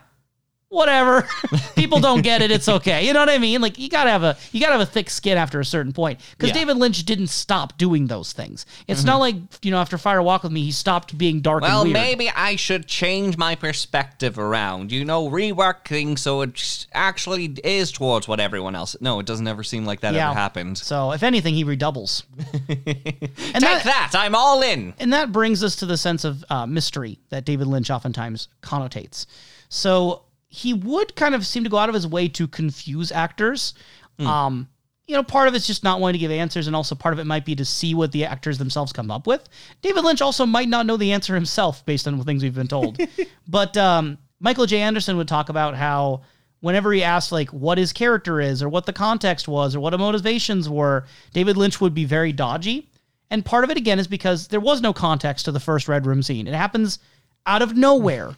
whatever. People don't get it. It's okay. You know what I mean? Like you gotta have a you gotta have a thick skin after a certain point. Because Yeah. David Lynch didn't stop doing those things. It's not like you know after Fire Walk with Me, he stopped being dark Well, and weird. maybe I should change my perspective around. You know, rework things so it actually is towards what everyone else. No, it doesn't ever seem like that Yeah. ever happened. So if anything, he redoubles. and Take that, that! I'm all in. and that brings us to the sense of uh, mystery that David Lynch oftentimes connotates. So he would kind of seem to go out of his way to confuse actors. Um, you know, part of it's just not wanting to give answers, and also part of it might be to see what the actors themselves come up with. David Lynch also might not know the answer himself based on the things we've been told. but um, Michael J. Anderson would talk about how whenever he asked like what his character is or what the context was or what the motivations were, David Lynch would be very dodgy. And part of it again is because there was no context to the first Red Room scene. It happens out of nowhere.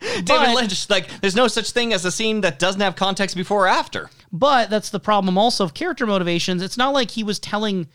David Lynch, like, there's no such thing as a scene that doesn't have context before or after. But that's the problem also of character motivations. It's not like he was telling,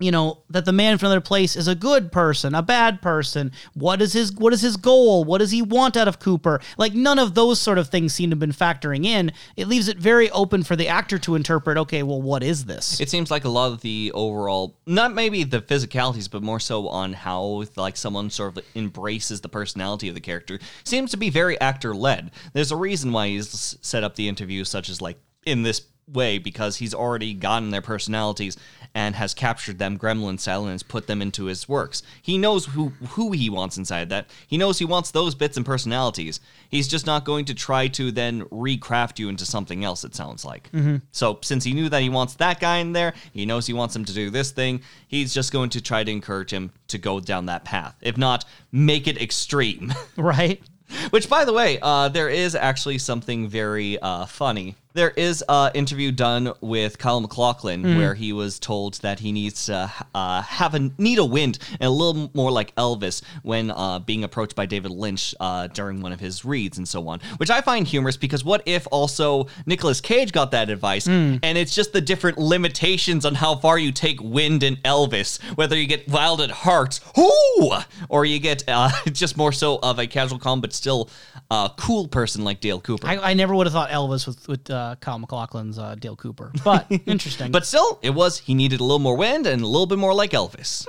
you know, that the man from another place is a good person, a bad person. What is his what is his goal? What does he want out of Cooper? Like none of those sort of things seem to have been factoring in. It leaves it very open for the actor to interpret, okay, well, what is this? It seems like a lot of the overall, not maybe the physicalities, but more so on how like someone sort of embraces the personality of the character, seems to be very actor led. There's a reason why he's set up the interview such as like in this way because he's already gotten their personalities and has captured them gremlin style and has put them into his works. He knows who who he wants inside that. He knows he wants those bits and personalities. He's just not going to try to then recraft you into something else. It sounds like. So since he knew that he wants that guy in there, he knows he wants him to do this thing. He's just going to try to encourage him to go down that path. If not, make it extreme. Right? Which, by the way, uh, there is actually something very uh, funny. There is an interview done with Kyle MacLachlan where he was told that he needs to uh, have a need a wind and a little more like Elvis when uh, being approached by David Lynch uh, during one of his reads and so on. Which I find humorous because what if also Nicolas Cage got that advice and it's just the different limitations on how far you take wind in Elvis, whether you get wild at heart, whoo, or you get uh, just more so of a casual calm but still uh, cool person like Dale Cooper. I, I never would have thought Elvis with with uh, Kyle MacLachlan's uh, Dale Cooper, but interesting. but still, it was he needed a little more wind and a little bit more like Elvis.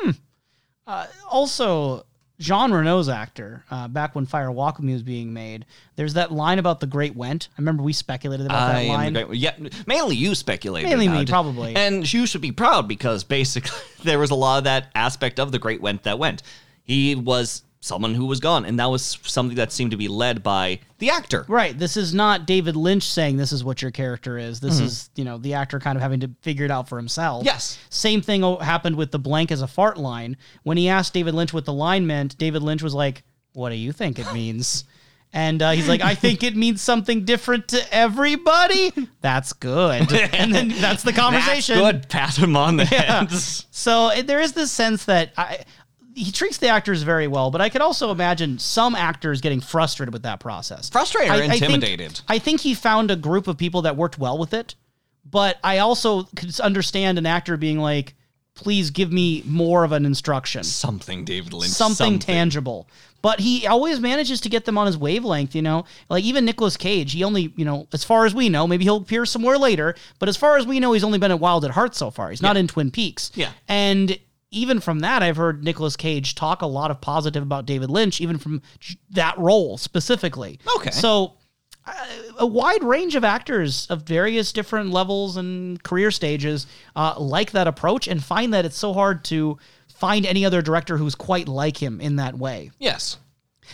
also Jean Renault's actor, uh, back when Fire Walk with Me was being made, there's that line about the Great Went. I remember we speculated about I that am line. the great, yeah, mainly you speculated. Mainly me, about it. probably. And you should be proud because basically there was a lot of that aspect of the great went that went. He was someone who was gone, and that was something that seemed to be led by the actor. Right. This is not David Lynch saying this is what your character is. This Mm-hmm. is, you know, the actor kind of having to figure it out for himself. Yes. Same thing happened with the blank as a fart line. When he asked David Lynch what the line meant, David Lynch was like, What do you think it means? And uh, he's like, I think it means something different to everybody. That's good. And then that's the conversation. That's good. Pat him on the Yeah. head. So there is this sense that I, he treats the actors very well, but I could also imagine some actors getting frustrated with that process. Frustrated or I- I think- intimidated. I think he found a group of people that worked well with it, but I also could understand an actor being like, "Please give me more of an instruction." Something, David Lynch. something, tangible. But he always manages to get them on his wavelength, you know? Like even Nicolas Cage, he only, you know, as far as we know, maybe he'll appear somewhere later, but as far as we know, he's only been at Wild at Heart so far. He's not in Twin Peaks. Yeah. And even from that, I've heard Nicolas Cage talk a lot of positive about David Lynch, even from that role specifically. Okay. So uh, a wide range of actors of various different levels and career stages uh, like that approach and find that it's so hard to find any other director who's quite like him in that way. Yes.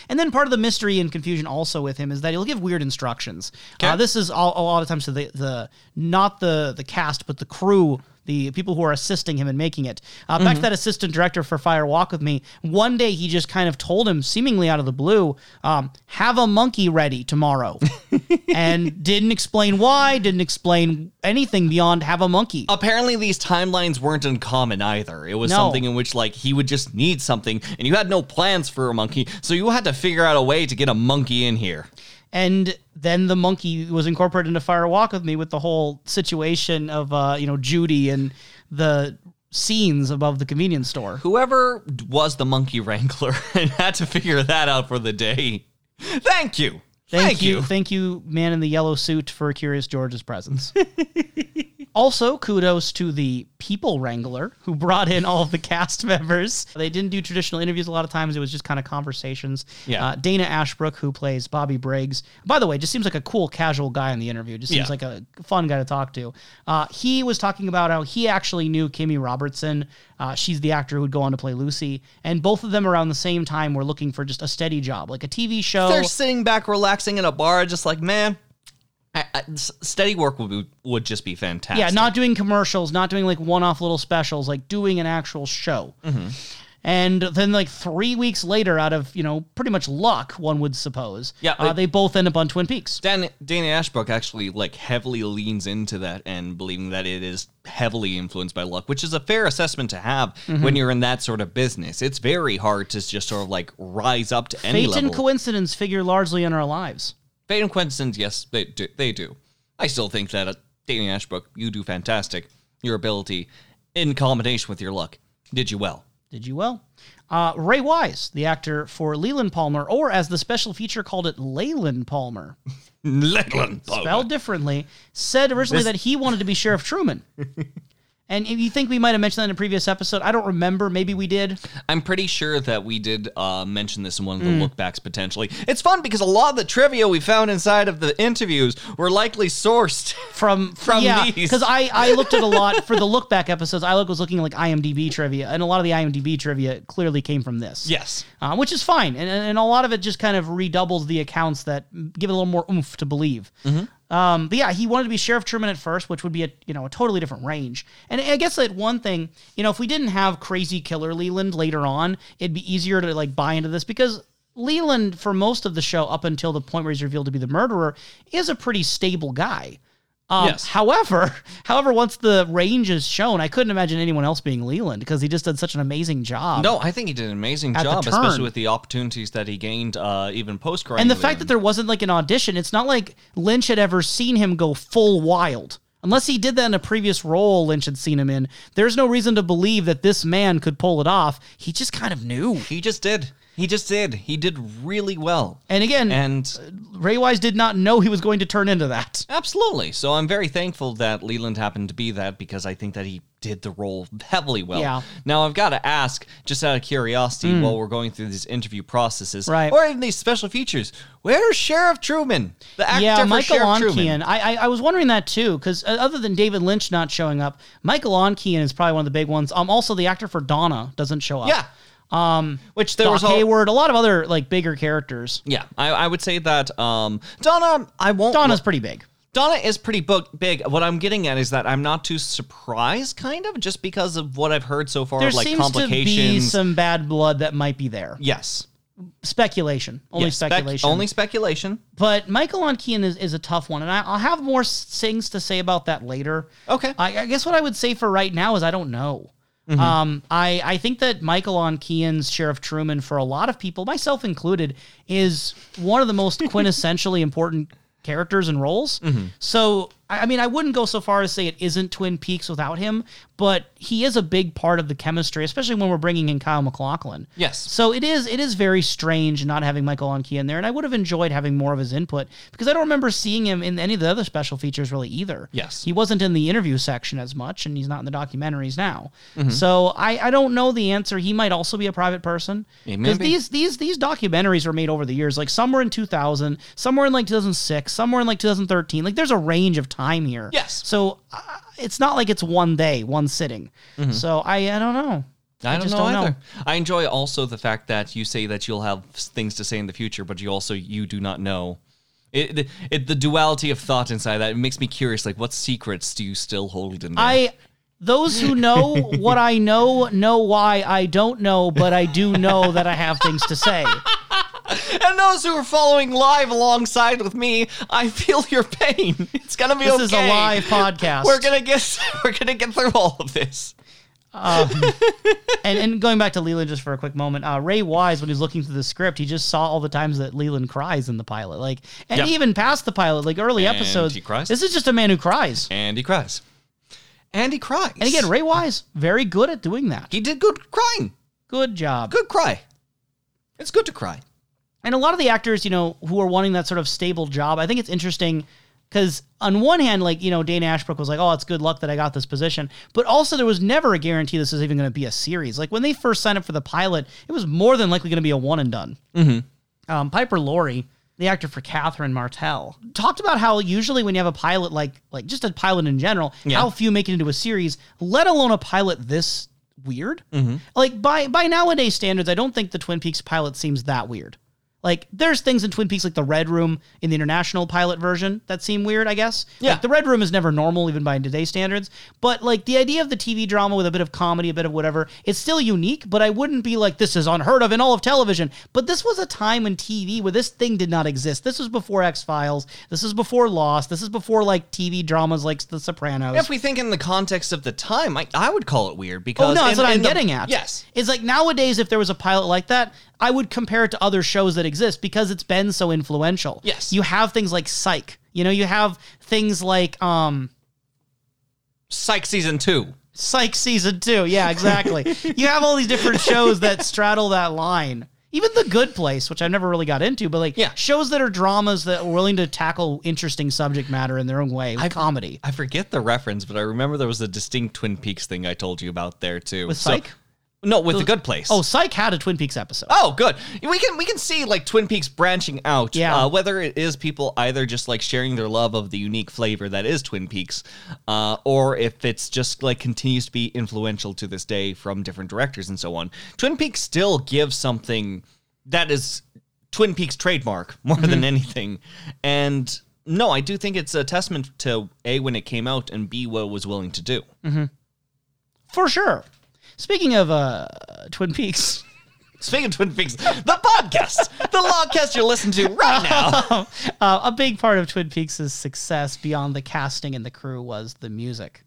And then part of the mystery and confusion also with him is that he'll give weird instructions. Uh, this is all, a lot of times to the, the not the the cast but the crew, the people who are assisting him in making it. Uh, Back to that assistant director for Fire Walk with Me. One day he just kind of told him, seemingly out of the blue, um, "Have a monkey ready tomorrow," and didn't explain why. Didn't explain anything beyond have a monkey. Apparently, these timelines weren't uncommon either. It was No. something in which, like, he would just need something, and you had no plans for a monkey, so you had to figure out a way to get a monkey in here. And then the monkey was incorporated into Fire Walk with Me with the whole situation of uh, you know Judy and the scenes above the convenience store. Whoever was the monkey wrangler and had to figure that out for the day. Thank you. Thank, you. Thank you, man in the yellow suit, for Curious George's presence. also, kudos to the people wrangler who brought in all of the cast members. They didn't do traditional interviews a lot of times. It was just kind of conversations. Yeah. Uh, Dana Ashbrook, who plays Bobby Briggs. By the way, just seems like a cool, casual guy in the interview. Just seems Yeah. like a fun guy to talk to. Uh, he was talking about how he actually knew Kimmy Robertson. Uh, she's the actor who would go on to play Lucy. And both of them around the same time were looking for just a steady job, like a TV show. They're sitting back, relaxing in a bar, just like, man, I, I, steady work would, be, would just be fantastic. Yeah, not doing commercials, not doing like one-off little specials, like doing an actual show. Mm-hmm. And then, like three weeks later, out of you know pretty much luck, one would suppose, Yeah, uh, they both end up on Twin Peaks. Dan, Danny Ashbrook actually like heavily leans into that and believing that it is heavily influenced by luck, which is a fair assessment to have Mm-hmm. when you're in that sort of business. It's very hard to just sort of like rise up to any level. Fate and coincidence figure largely in our lives. Fate and yes, they do. They do. I still think that uh, Danny Ashbrook, you do fantastic. Your ability, in combination with your luck, did you well. Did you well? Uh, Ray Wise, the actor for Leland Palmer, or as the special feature called it, Leyland Palmer, Letland spelled differently, said originally that he wanted to be Sheriff Truman. And if you think we might have mentioned that in a previous episode, I don't remember. Maybe we did. I'm pretty sure that we did uh, mention this in one of the Mm. lookbacks potentially. It's fun because a lot of the trivia we found inside of the interviews were likely sourced. From From yeah, these. because I I looked at a lot for the look back episodes. I look was looking at like IMDb trivia, and a lot of the IMDb trivia clearly came from this. yes. uh, which is fine, and and a lot of it just kind of redoubles the accounts that give it a little more oomph to believe. Um, but yeah, he wanted to be Sheriff Truman at first, which would be a you know a totally different range. And I guess that one thing, you know, if we didn't have crazy killer Leland later on, it'd be easier to like buy into this because Leland, for most of the show, up until the point where he's revealed to be the murderer, is a pretty stable guy. Um, Yes. However, however, once the range is shown, I couldn't imagine anyone else being Leland because he just did such an amazing job. No, I think he did an amazing job, especially with the opportunities that he gained, uh, even post crime. And the fact that there wasn't like an audition, it's not like Lynch had ever seen him go full wild. Unless he did that in a previous role Lynch had seen him in, there's no reason to believe that this man could pull it off. He just kind of knew. he just did. He just did. He did really well. And again, And uh, Ray Wise did not know he was going to turn into that. absolutely. So I'm very thankful that Leland happened to be that because I think that he did the role heavily well. Yeah. Now I've got to ask, just out of curiosity, mm. while we're going through these interview processes. Right. or even these special features, where's Sheriff Truman? The actor yeah, for Michael Sheriff Truman. Ontkean. I, I I was wondering that too because uh, other than David Lynch not showing up, Michael Ontkean is probably one of the big ones. Um, also the actor for Donna doesn't show up. Yeah. Um, which there Doc was all, Hayward, a lot of other like bigger characters. Yeah, I, I would say that um, Donna. I won't. Donna's pretty big. Donna is pretty book big. What I'm getting at is that I'm not too surprised, kind of, just because of what I've heard so far, There of like seems to be complications. some bad blood that might be there. yes, Speculation, only Yes, spec- speculation. only speculation. But Michael Ontkean is, is a tough one, and I, I'll have more things to say about that later. Okay. I, I guess what I would say for right now is I don't know. Mm-hmm. Um, I, I think that Michael Ontkean's Sheriff Truman, for a lot of people, myself included, is one of the most quintessentially important characters and roles. Mm-hmm. So, I I mean, I wouldn't go so far as say it isn't Twin Peaks without him, but he is a big part of the chemistry, especially when we're bringing in Kyle MacLachlan. Yes. So it is it is very strange not having Michael Ontkean in there, and I would have enjoyed having more of his input because I don't remember seeing him in any of the other special features really either. Yes. he wasn't in the interview section as much, and he's not in the documentaries now. Mm-hmm. So I, I don't know the answer. He might also be a private person because these these these documentaries were made over the years. Like some were in 2000, some were in like 2006, some were in like 2013. Like there's a range of time here. Yes. So uh, it's not like it's one day, one sitting. So I I don't know. I don't just know don't know. either. I enjoy also the fact that you say that you'll have things to say in the future, but you also you do not know. It, it, it the duality of thought inside that it makes me curious. Like, what secrets do you still hold in there? I those who know what I know know why I don't know, but I do know that I have things to say. and those who are following live alongside with me, I feel your pain. It's gonna be This okay. is a live podcast. We're gonna get we're gonna get through all of this. and, and going back to Leland just for a quick moment, uh, Ray Wise, when he was looking through the script, he just saw all the times that Leland cries in the pilot. Like, and Yeah. even past the pilot, like early And episodes, he cries. this is just a man who cries. And he cries. And he cries. And again, Ray Wise, very good at doing that. he did good crying. Good job. Good cry. It's good to cry. And a lot of the actors, you know, who are wanting that sort of stable job, I think it's interesting because on one hand, like, you know, Dana Ashbrook was like, oh, it's good luck that I got this position. But also, there was never a guarantee this was even going to be a series. Like, when they first signed up for the pilot, it was more than likely going to be a one and done. Mm-hmm. Um, Piper Laurie, the actor for Catherine Martell, talked about how usually when you have a pilot, like, like just a pilot in general, Yeah. how few make it into a series, let alone a pilot this weird. Like by by nowadays standards, I don't think the Twin Peaks pilot seems that weird. Like there's things in Twin Peaks like the Red Room in the international pilot version that seem weird, I guess. Yeah. Like the Red Room is never normal even by today's standards, but like the idea of the TV drama with a bit of comedy, a bit of whatever, it's still unique, but I wouldn't be like this is unheard of in all of television. But this was a time in TV where this thing did not exist. This was before X-Files, this is before Lost, this is before like TV dramas like The Sopranos. If we think in the context of the time, I, I would call it weird because Oh no, that's in- what I'm the- getting at. Yes. it's like nowadays, if there was a pilot like that, I would compare it to other shows that exist because it's been so influential. Yes. you have things like Psych. You know, you have things like um, Psych season two. Psych season two. Yeah, exactly. you have all these different shows that straddle that line. Even The Good Place, which I never really got into, but like Yeah. shows that are dramas that are willing to tackle interesting subject matter in their own way, with comedy. I forget the reference, but I remember there was a distinct Twin Peaks thing I told you about there too. With So- Psych? No, with the Good Place. Oh, Psych had a Twin Peaks episode. Oh, good. We can we can see like Twin Peaks branching out. Yeah. Uh, whether it is people either just like sharing their love of the unique flavor that is Twin Peaks, uh, or if it's just like continues to be influential to this day from different directors and so on. Twin Peaks still gives something that is Twin Peaks trademark more than anything, and. No, I do think it's a testament to A, when it came out, and B, what it was willing to do. For sure. Speaking of uh, Twin Peaks, Speaking of Twin Peaks, the podcast, the logcast you're listening to right now. uh, a big part of Twin Peaks' success beyond the casting and the crew was the music.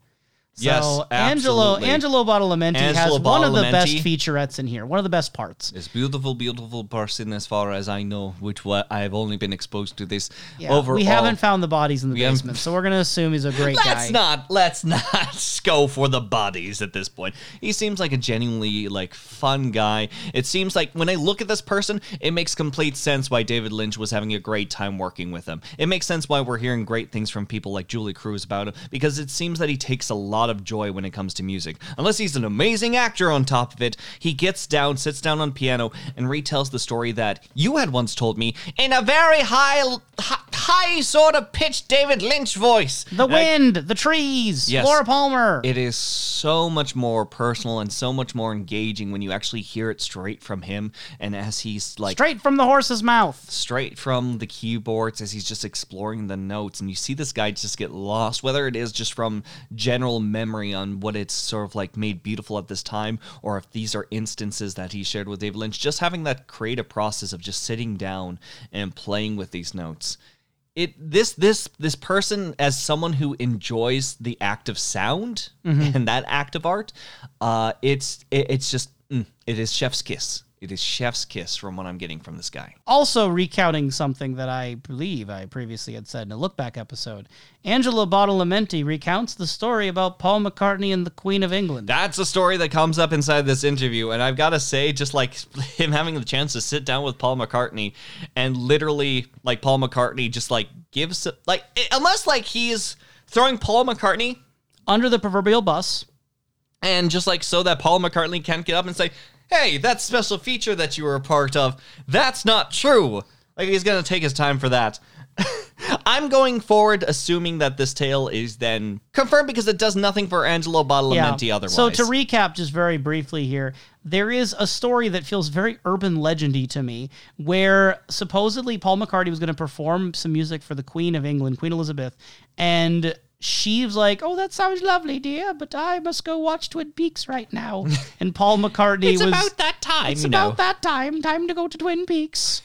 So Yes, Angelo. Angelo Badalamenti has one of the best featurettes in here, one of the best parts. This beautiful, beautiful person, as far as I know, which what I've only been exposed to this Yeah, overall. we haven't found the bodies in the We basement, so we're gonna assume he's a great Let's guy. not let's not go for the bodies at this point. He seems like a genuinely like fun guy. It seems like when I look at this person, it makes complete sense why David Lynch was having a great time working with him. It makes sense why we're hearing great things from people like Julee Cruise about him because it seems that he takes a lot of joy when it comes to music. Unless he's an amazing actor on top of it, he gets down, sits down on piano, and retells the story that you had once told me in a very high, high, high sort of pitched David Lynch voice. The And I- wind, the trees, Yes. Laura Palmer. it is so much more personal and so much more engaging when you actually hear it straight from him and as he's like Straight from the horse's mouth. straight from the keyboards as he's just exploring the notes and you see this guy just get lost whether it is just from general memory on what it's sort of like made beautiful at this time or if these are instances that he shared with David Lynch just having that creative process of just sitting down and playing with these notes. It this this this person as someone who enjoys the act of sound and that act of art uh it's it, it's just mm, it is chef's kiss it is chef's kiss from what i'm getting from this guy Also recounting something that I believe I previously had said in a look back episode. Angelo Badalamenti recounts the story about Paul McCartney and the Queen of England. That's a story that comes up inside this interview, and I've got to say, just like him having the chance to sit down with Paul McCartney, and literally, like Paul McCartney, just like gives like unless like he's throwing Paul McCartney, Under the proverbial bus. and just like so that Paul McCartney can't get up and say, "Hey, that special feature that you were a part of, that's not true." Like he's gonna take his time for that. I'm going forward, assuming that this tale is then confirmed because it does nothing for Angelo Badalamenti otherwise. So to recap, just very briefly here, there is a story that feels very urban legendy to me, where supposedly Paul McCartney was going to perform some music for the Queen of England, Queen Elizabeth, and she was like, "Oh, that sounds lovely, dear, but I must go watch Twin Peaks right now." And Paul McCartney it's was about that time, It's about know. that time. Time to go to Twin Peaks.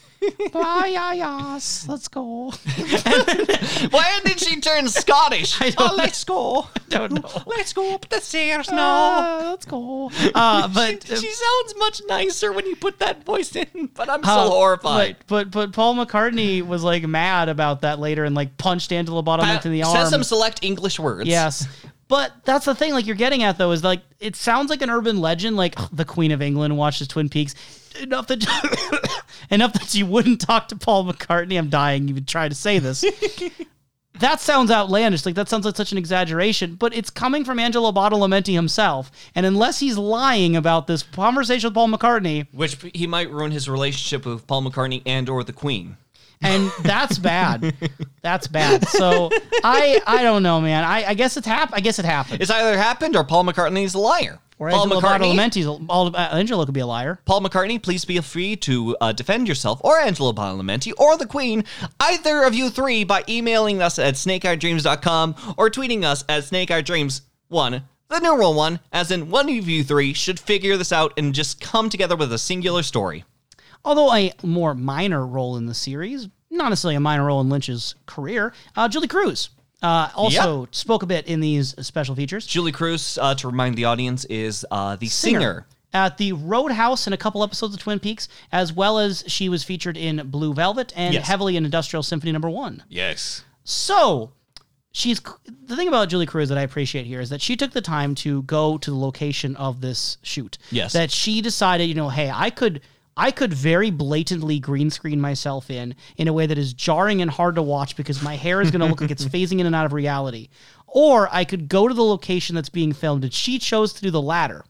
Bye, yeah, yes. Let's go. Why did she turn Scottish? I don't oh, let's go. don't know. Let's go up the stairs Uh, let's go. Uh, but she, she sounds much nicer when you put that voice in, but I'm Uh, so horrified. But, but but Paul McCartney was like mad about that later and like punched Angelo Badalamenti in the arm. Says some select English words. yes. But that's the thing, like you're getting at though, is like it sounds like an urban legend, like the Queen of England watches Twin Peaks. Enough that enough that you wouldn't talk to Paul McCartney. I'm dying even trying to say this. that sounds outlandish. Like that sounds like such an exaggeration, but it's coming from Angelo Badalamenti himself. And unless he's lying about this conversation with Paul McCartney, Which he might ruin his relationship with Paul McCartney and or the Queen. And that's bad. That's bad. So I I don't know, man. I, I guess it's hap- I guess it happened. It's either happened or Paul McCartney's a liar. Or Paul Angelo McCartney, all, uh, Angelo could be a liar. Paul McCartney, please be free to uh, defend yourself, or Angelo Badalamenti, or the Queen, either of you three, by emailing us at snakeeyedreams.com or tweeting us at snakeeyedreams1. The numeral one, as in one of you three, should figure this out and just come together with a singular story. Although a more minor role in the series, not necessarily a minor role in Lynch's career, uh, Julee Cruise uh, also spoke a bit in these special features. Julee Cruise, uh, to remind the audience, is uh, the singer. At the Roadhouse in a couple episodes of Twin Peaks, as well as she was featured in Blue Velvet and Yes. heavily in Industrial Symphony Number One. Yes. So she's the thing about Julee Cruise that I appreciate here is that she took the time to go to the location of this shoot. Yes. That she decided, you know, hey, I could I could very blatantly green screen myself in in a way that is jarring and hard to watch because my hair is going to look like it's phasing in and out of reality. Or I could go to the location that's being filmed, and she chose to do the latter.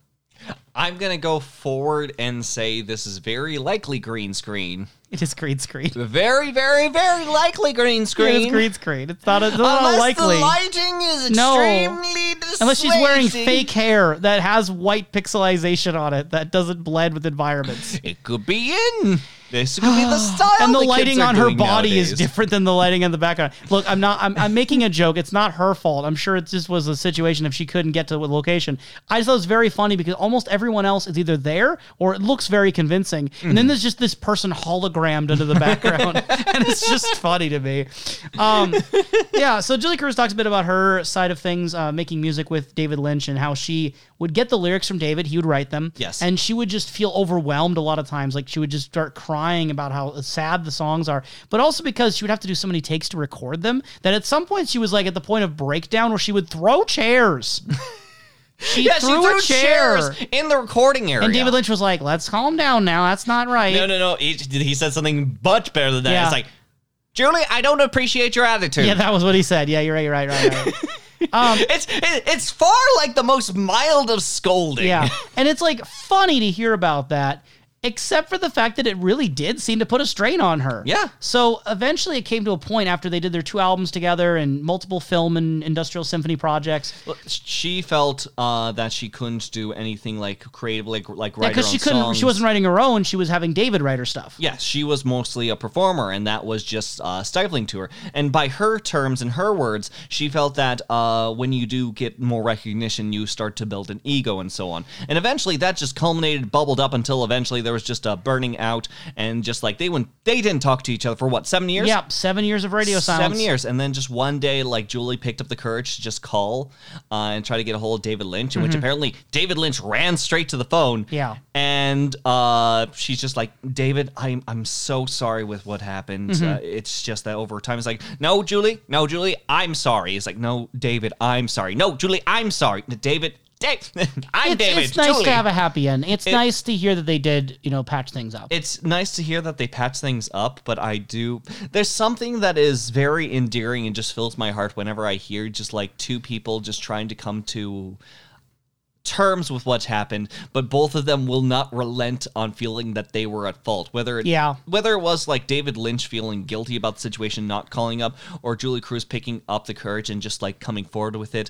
I'm gonna go forward and say this is very likely green screen. It is green screen. Very, very, very likely green screen. is green screen. It's not, it's not Unless likely. the lighting is No. extremely Unless she's wearing fake hair that has white pixelization on it that doesn't blend with environments. It could be in. This be the style. and the, kids lighting on her body is different than the lighting in the background. Look, I'm not. I'm, I'm making a joke. It's not her fault. I'm sure it just was a situation if she couldn't get to the location. I just thought it was very funny because almost everyone else is either there or it looks very convincing, and Mm-hmm. then there's just this person hologrammed into the background, and it's just funny to me. Um, yeah. So Julee Cruise talks a bit about her side of things, uh, making music with David Lynch, and how she would get the lyrics from David. He would write them. Yes. And she would just feel overwhelmed a lot of times. Like she would just start crying about how sad the songs are, but also because she would have to do so many takes to record them that at some point she was like at the point of breakdown where she would throw chairs. She Yeah, threw, she threw chair. chairs in the recording area. And David Lynch was like, let's calm down now. That's not right. No, no, no. He, he said something much better than that. Yeah. It's like, Julie, I don't appreciate your attitude. Yeah, that was what he said. Yeah, you're right, you're right, right. Right. um, it's it, it's far like the most mild of scolding. Yeah. And it's like funny to hear about that, except for the fact that it really did seem to put a strain on her. Yeah. So eventually it came to a point after they did their two albums together and multiple film and industrial symphony projects. Well, She felt uh, that she couldn't do anything like creative, like like Yeah, write her because she couldn't, songs. she wasn't writing her own. She was having David write her stuff. Yes, she was mostly a performer, and that was just uh, stifling to her. And by her terms and her words, she felt that uh, when you do get more recognition, you start to build an ego and so on. And eventually, that just culminated, bubbled up until eventually there was just a burning out, and just like they went, they didn't talk to each other for what seven years. Yeah, seven years of radio silence. Seven years, and then just one day, like Julie picked up the courage to just call uh, and try to get a hold of David Lynch, in which apparently David Lynch ran straight to the phone. Mm-hmm. Yeah. and uh, she's just like, David, I'm I'm so sorry with what happened. Mm-hmm. Uh, it's just that over time, it's like, no, Julie, no, Julie, I'm sorry. It's like, no, David, I'm sorry. No, Julie, I'm sorry. David, Dave, I'm It's, David. it's nice Julie. to have a happy end. It's nice to hear that they did, you know, patch things up. it's nice to hear that they patch things up, but I do. There's something that is very endearing and just fills my heart whenever I hear just like two people just trying to come to terms with what's happened, but both of them will not relent on feeling that they were at fault. Whether it, Yeah. whether it was like David Lynch feeling guilty about the situation, not calling up, or Julee Cruise picking up the courage and just like coming forward with it.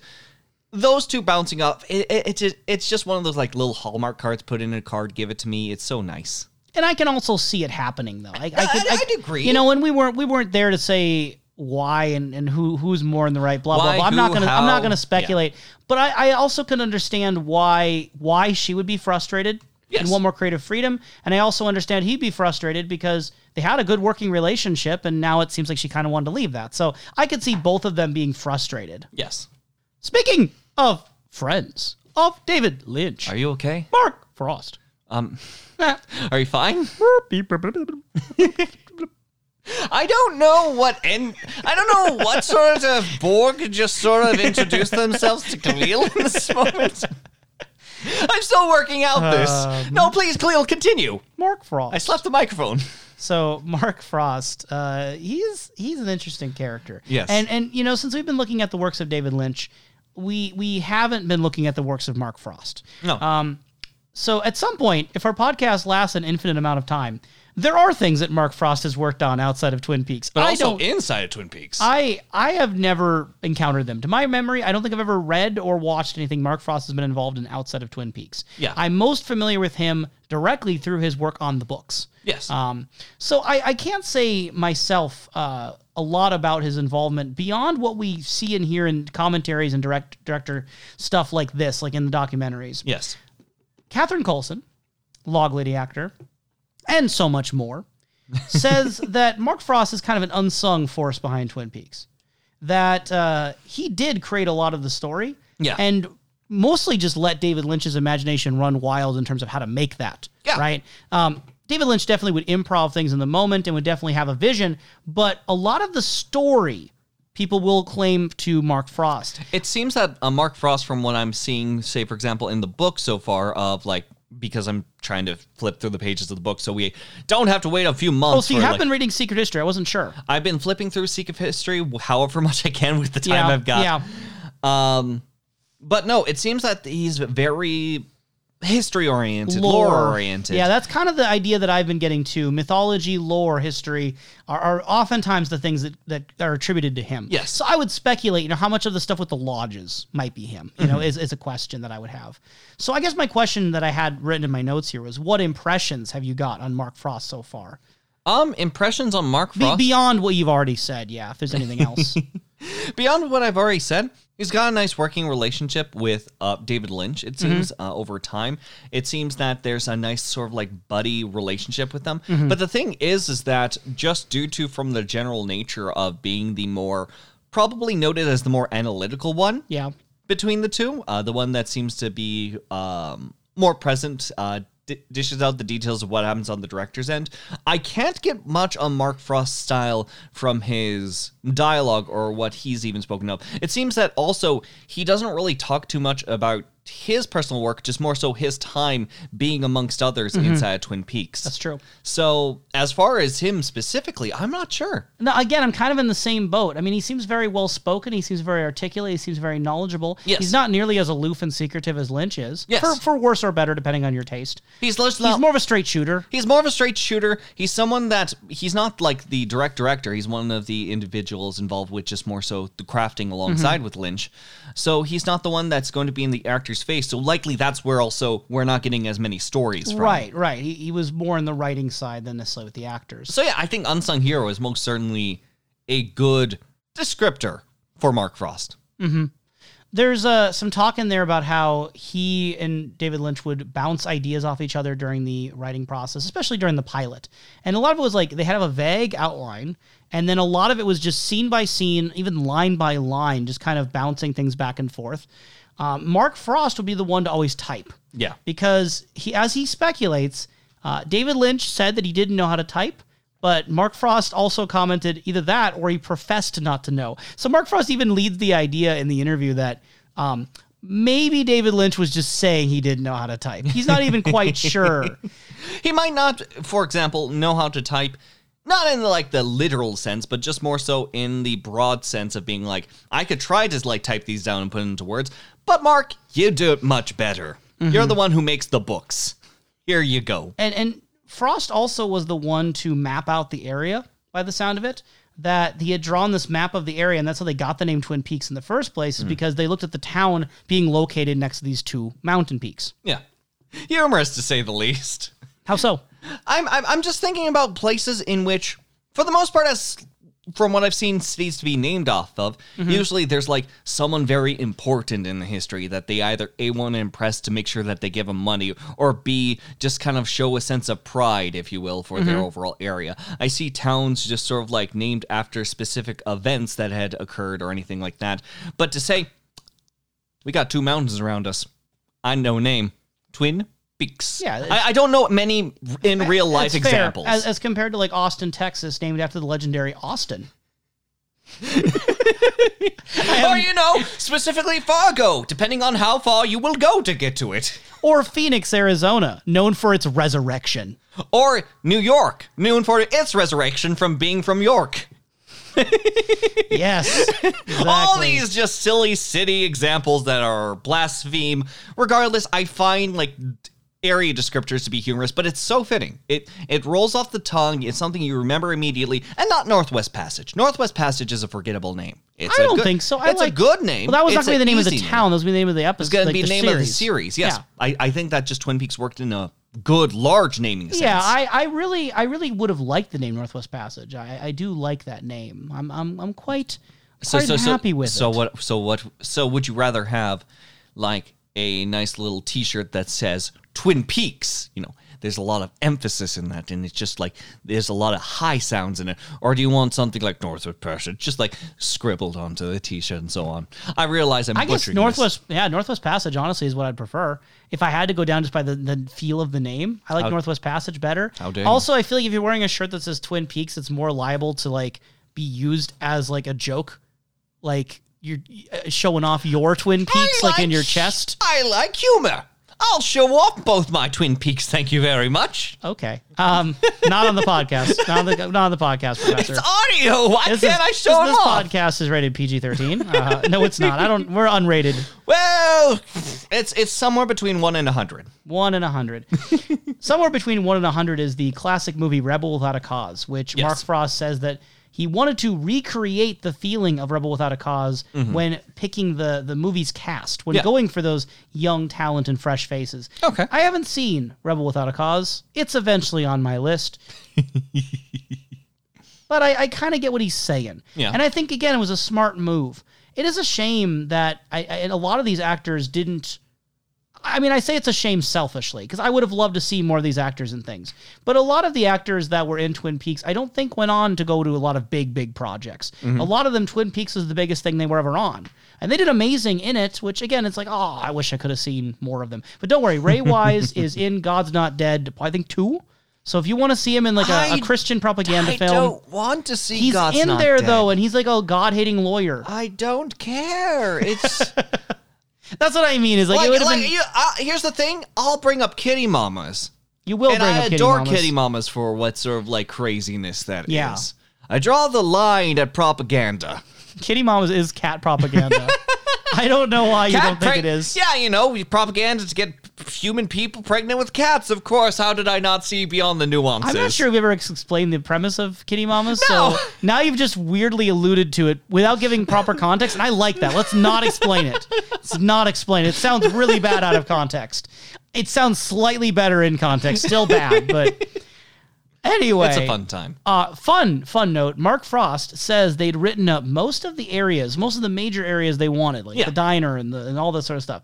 Those two bouncing off, it, it, it's just, it's just one of those like little Hallmark cards. Put in a card, give it to me. It's so nice. and I can also see it happening though. I, I, could, I- I'd agree. You know, when we weren't we weren't there to say why and, and who who's more in the right, blah Why, blah blah. I'm not gonna I'm not gonna speculate. But I, I also can understand why why she would be frustrated and Yes. want more creative freedom. And I also understand he'd be frustrated because they had a good working relationship and now it seems like she kind of wanted to leave that. So I could see both of them being frustrated. Yes. Speaking of friends of David Lynch, Are you okay? Mark Frost. Um, are you fine? I don't know what and I don't know what sort of Borg just sort of introduced themselves to Khalil in this moment. I'm still working out this. No, please, Khalil, continue. Mark Frost. I slapped the microphone. So Mark Frost, uh, he's he's an interesting character. Yes. and and you know since we've been looking at the works of David Lynch, we we haven't been looking at the works of Mark Frost. No. Um, so at some point, if our podcast lasts an infinite amount of time, there are things that Mark Frost has worked on outside of Twin Peaks. but I also don't. inside of Twin Peaks. I I have never encountered them. To my memory, I don't think I've ever read or watched anything Mark Frost has been involved in outside of Twin Peaks. Yeah. I'm most familiar with him directly through his work on the books. yes. Um, so I, I can't say myself uh, a lot about his involvement beyond what we see and hear in commentaries and direct director stuff like this, like in the documentaries. yes. Catherine Coulson, log lady actor, and so much more, says that Mark Frost is kind of an unsung force behind Twin Peaks. That uh, he did create a lot of the story, Yeah. and mostly just let David Lynch's imagination run wild in terms of how to make that. Yeah. Right. Um, David Lynch definitely would improv things in the moment and would definitely have a vision, but a lot of the story people will claim to Mark Frost. It seems that uh, Mark Frost, from what I'm seeing, say for example in the book so far of like because I'm trying to flip through the pages of the book, so we don't have to wait a few months. Oh, so you have like- been reading Secret History. I wasn't sure. I've been flipping through Secret History however much I can with the time yeah, I've got. Yeah. Um, but no, it seems that he's very history oriented, lore oriented. Yeah, that's kind of the idea that I've been getting to. Mythology, lore, history are, are oftentimes the things that, that are attributed to him. Yes. So I would speculate, you know, how much of the stuff with the lodges might be him, you know, Mm-hmm. is, is a question that I would have. So I guess my question that I had written in my notes here was what impressions have you got on Mark Frost so far? Um, impressions on Mark Be- Frost. beyond what you've already said, yeah, if there's anything else. Beyond what I've already said, he's got a nice working relationship with uh, David Lynch. It Mm-hmm. seems uh, over time, it seems that there's a nice sort of like buddy relationship with them. Mm-hmm. But the thing is, is that just due to from the general nature of being the more probably noted as the more analytical one, yeah. between the two. Uh, the one that seems to be um, more present dishes out the details of what happens on the director's end. I can't get much on Mark Frost's style from his dialogue or what he's even spoken of. It seems that also he doesn't really talk too much about his personal work, just more so his time being amongst others inside of Twin Peaks. That's true. So, as far as him specifically, I'm not sure. No, again, I'm kind of in the same boat. I mean, he seems very well spoken. He seems very articulate. He seems very knowledgeable. Yes. He's not nearly as aloof and secretive as Lynch is. Yes. For, for worse or better, depending on your taste. He's, He's not- more of a straight shooter. He's more of a straight shooter. He's someone that he's not like the direct director. He's one of the individuals involved with just more so the crafting alongside Mm-hmm. with Lynch. So he's not the one that's going to be in the actor's face. So likely that's where also we're not getting as many stories from. Right, right. He, he was more on the writing side than necessarily with the actors. So yeah, I think Unsung Hero is most certainly a good descriptor for Mark Frost. There's uh, some talk in there about how he and David Lynch would bounce ideas off each other during the writing process, especially during the pilot. And a lot of it was like they had a vague outline, and then a lot of it was just scene by scene, even line by line, just kind of bouncing things back and forth. Um, Mark Frost would be the one to always type. Yeah. because he, as he speculates, uh, David Lynch said that he didn't know how to type, but Mark Frost also commented either that or he professed not to know. So Mark Frost even leads the idea in the interview that um, maybe David Lynch was just saying he didn't know how to type. He's not even quite sure. He might not, for example, know how to type, not in the, like the literal sense, but just more so in the broad sense of being like, I could try to like type these down and put it into words, but Mark, you do it much better. Mm-hmm. You're the one who makes the books. Here you go. And and Frost also was the one to map out the area by the sound of it. That he had drawn this map of the area, and that's how they got the name Twin Peaks in the first place, is mm. because they looked at the town being located next to these two mountain peaks. Yeah. Humorous to say the least. How so? I'm, I'm I'm just thinking about places in which, for the most part, as from what I've seen, cities to be named off of. Mm-hmm. Usually, there's like someone very important in the history that they either a want to impress to make sure that they give them money, or b just kind of show a sense of pride, if you will, for their mm-hmm. overall area. I see towns just sort of like named after specific events that had occurred or anything like that. But to say we got two mountains around us, I know name Twin Peaks. Yeah, I, I don't know many in real life examples. as, as compared to like Austin, Texas, named after the legendary Austin. or you know, specifically Fargo, depending on how far you will go to get to it. Or Phoenix, Arizona, known for its resurrection. Or New York, known for its resurrection from being from York. Yes. All exactly. these just silly city examples that are blaspheme. Regardless, I find like area descriptors to be humorous, but it's so fitting. It it rolls off the tongue. It's something you remember immediately, and not Northwest Passage. Northwest Passage is a forgettable name. It's I don't good- think so. I It's like, a good name. Well, that was not going to be the name of the town. That was going to be the name of the episode. It's going like to be the name of the series. series. Yes, Yeah. I, I think that just Twin Peaks worked in a good large naming sense. Yeah, I, I really I really would have liked the name Northwest Passage. I, I do like that name. I'm I'm I'm quite quite happy with so it. So what? So what? So would you rather have like a nice little T-shirt that says Twin Peaks? You know, there's a lot of emphasis in that, and it's just like there's a lot of high sounds in it. Or do you want something like Northwest Passage, just like scribbled onto the T-shirt and so on? I realize I'm I guess butchering Northwest yeah, Northwest Passage honestly is what I'd prefer. If I had to go down just by the, the feel of the name, I like Northwest Passage better. How dare also, I feel like if you're wearing a shirt that says Twin Peaks, it's more liable to like be used as like a joke, like you're uh, showing off your Twin. Peaks I like in your chest. I like humor. I'll show off both my Twin Peaks. Thank you very much. Okay. Um, not on the podcast. Not on the, not on the podcast, Professor. It's audio. Why This can't is- I show this, this off? podcast is rated PG thirteen. Uh, no, it's not. I don't. We're unrated. Well, it's it's somewhere between one and a hundred. One and a hundred. Somewhere between one and a hundred is the classic movie Rebel Without a Cause, which Yes. Mark Frost says that he wanted to recreate the feeling of Rebel Without a because Mm-hmm. when picking the the movie's cast, when Yeah. going for those young talent and fresh faces. Okay. I haven't seen Rebel Without a Cause. It's eventually on my list. but I, I kind of get what he's saying. Yeah. And I think again it was a smart move. It is a shame that I, I a lot of these actors didn't. I mean, I say it's a shame selfishly because I would have loved to see more of these actors and things. But a lot of the actors that were in Twin Peaks, I don't think went on to go to a lot of big, big projects. Mm-hmm. A lot of them, Twin Peaks was the biggest thing they were ever on. And they did amazing in it, which again, it's like, oh, I wish I could have seen more of them. But don't worry, Ray Wise is in God's Not Dead, I think two. So if you want to see him in like a, Christian propaganda I film, I don't want to see he's God's in there Dead. though, and he's like a God hating lawyer. I don't care. It's That's what I mean. Is like, like, would have like been. you, uh, here's the thing. I'll bring up Kitty Mamas, You will and bring I up Kitty adore Mamas. Kitty Mamas for what sort of like craziness that is. Yeah. I draw the line at propaganda. Kitty Mamas is cat propaganda. I don't know why you Cat don't think preg- it is. Yeah, you know, we- propaganda to get human people pregnant with cats. Of course. How did I not see beyond the nuances? I'm not sure we ever ex- explained the premise of Kitty Mamas. No. So now you've just weirdly alluded to it without giving proper context, and I like that. Let's not explain it. Let's not explain it. It sounds really bad out of context. It sounds slightly better in context. Still bad, but anyway. It's a fun time. Uh, fun, fun note. Mark Frost says they'd written up most of the areas, most of the major areas they wanted, like Yeah. the diner and the and all this sort of stuff,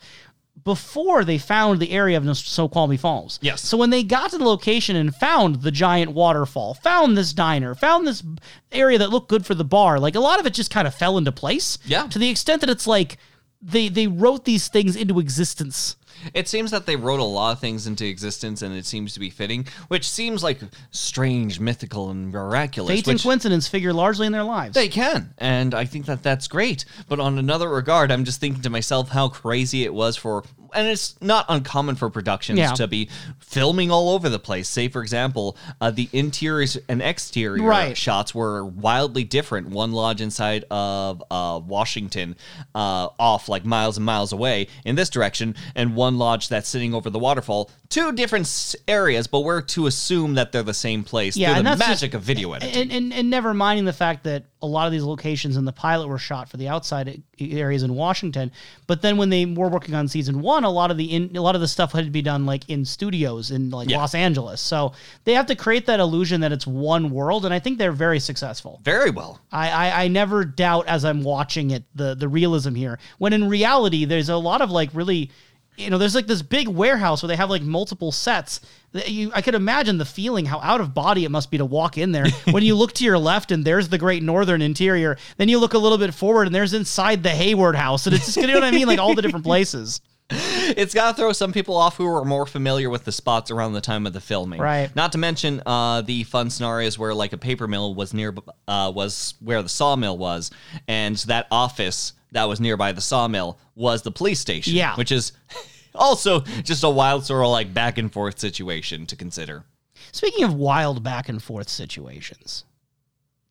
before they found the area of Snoqualmie Falls. Yes. So when they got to the location and found the giant waterfall, found this diner, found this area that looked good for the bar, like a lot of it just kind of fell into place. Yeah. To the extent that it's like they they wrote these things into existence. It seems that they wrote a lot of things into existence, and it seems to be fitting, which seems like strange, mythical, and miraculous. Fate and coincidence figure largely in their lives. They can, and I think that that's great. But on another regard, I'm just thinking to myself how crazy it was for, and it's not uncommon for productions Yeah. to be filming all over the place. Say, for example, uh, the interiors and exterior Right. shots were wildly different. One lodge inside of uh, Washington, uh, off like miles and miles away in this direction, and one lodge that's sitting over the waterfall. Two different areas, but we're to assume that they're the same place. Yeah, through and the that's just- magic of video editing. and, and and never minding the fact that a lot of these locations in the pilot were shot for the outside areas in Washington, but then when they were working on season one, a lot of the in, a lot of the stuff had to be done like in studios in like Yeah. Los Angeles. So they have to create that illusion that it's one world, and I think they're very successful. Very well. I, I, I never doubt as I'm watching it the the realism here. When in reality, there's a lot of like really, you know, there's like this big warehouse where they have like multiple sets. That You, I could imagine the feeling how out of body it must be to walk in there. when you look to your left and there's the Great Northern interior, then you look a little bit forward and there's inside the Hayward House, and it's just you know what I mean, like all the different places. It's got to throw some people off who are more familiar with the spots around the time of the filming. Right. Not to mention uh, the fun scenarios where like a paper mill was near uh, was where the sawmill was, and that office that was nearby the sawmill was the police station. Yeah. Which is also just a wild sort of like back and forth situation to consider. Speaking of wild back and forth situations,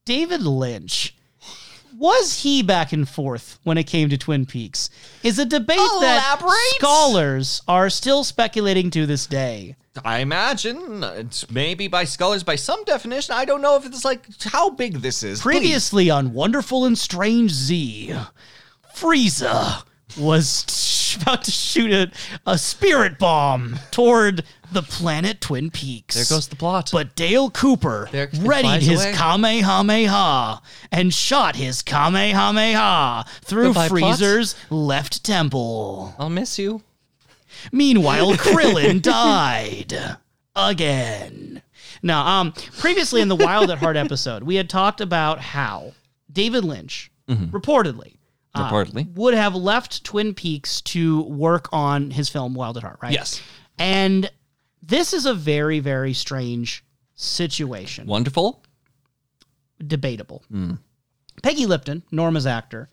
David Lynch. Was he back and forth when it came to Twin Peaks? Is a debate that scholars are still speculating to this day. I imagine uh, it's maybe by scholars by some definition. I don't know if it's like how big this is. Please. Previously on Wonderful and Strange Z, Frieza was about to shoot a, a spirit bomb toward the planet Twin Peaks. There goes the plot. But Dale Cooper There- it readied flies his away. Kamehameha and shot his Kamehameha through Goodbye, plot. Frieza's left temple. I'll miss you. Meanwhile, Krillin died again. Now, um, previously in the Wild at Heart episode, we had talked about how David Lynch reportedly. Uh, would have left Twin Peaks to work on his film Wild at Heart, right? Yes. And this is a very, very strange situation. Wonderful. Debatable. Peggy Lipton, Norma's actor,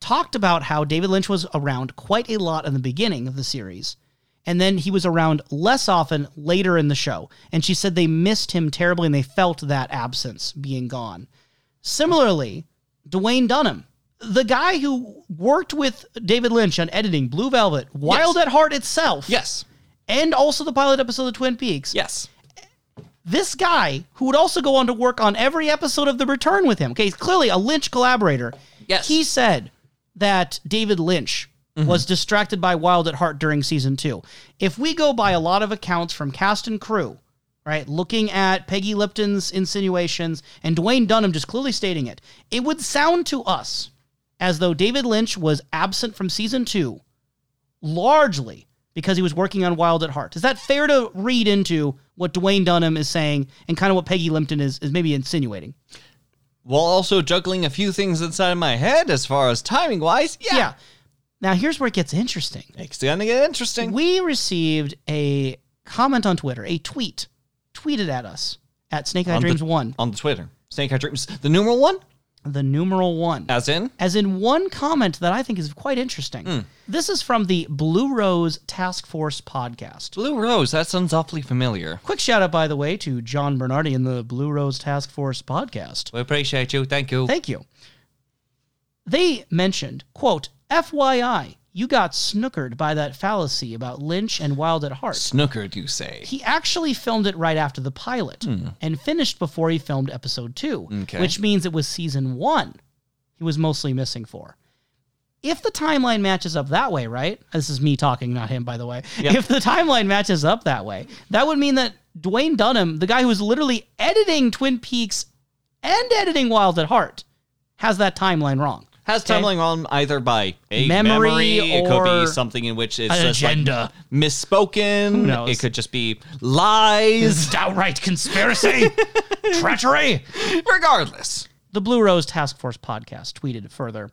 talked about how David Lynch was around quite a lot in the beginning of the series and then he was around less often later in the show. And she said they missed him terribly and they felt that absence being gone. Similarly, Dwayne Dunham, the guy who worked with David Lynch on editing Blue Velvet, Wild at Heart itself, Yes. and also the pilot episode of Twin Peaks. Yes. This guy, who would also go on to work on every episode of The Return with him, okay, he's clearly a Lynch collaborator. Yes. He said that David Lynch mm-hmm. was distracted by Wild at Heart during season two. If we go by a lot of accounts from cast and crew, right, looking at Peggy Lipton's insinuations and Dwayne Dunham just clearly stating it, it would sound to us as though David Lynch was absent from season two largely because he was working on Wild at Heart. Is that fair to read into what Dwayne Dunham is saying and kind of what Peggy Lipton is, is maybe insinuating? While also juggling a few things inside of my head as far as timing wise. Yeah. Yeah. Now here's where it gets interesting. It's gonna get interesting. We received a comment on Twitter, a tweet tweeted at us at Snake Eye On the- Dreams 1, on the Twitter. Snake Eye Dreams. The numeral one? The numeral 1. As in? As in one comment that I think is quite interesting. Hmm. This is from the Blue Rose Task Force podcast. Blue Rose. That sounds awfully familiar. Quick shout out, by the way, to John Bernardi and the Blue Rose Task Force podcast. We appreciate you. Thank you. Thank you. They mentioned, quote, FYI, you got snookered by that fallacy about Lynch and Wild at Heart. Snookered, you say. He actually filmed it right after the pilot hmm. and finished before he filmed episode two, Okay. which means it was season one he was mostly missing for. If the timeline matches up that way, right? This is me talking, not him, by the way. If the timeline matches up that way, that would mean that Dwayne Dunham, the guy who was literally editing Twin Peaks and editing Wild at Heart, has that timeline wrong. Has timeline wrong either by a Memory memory, it could or be something in which it's an just like agenda. misspoken. Who knows? It could just be lies. Downright conspiracy, treachery. Regardless. The Blue Rose Task Force podcast tweeted further.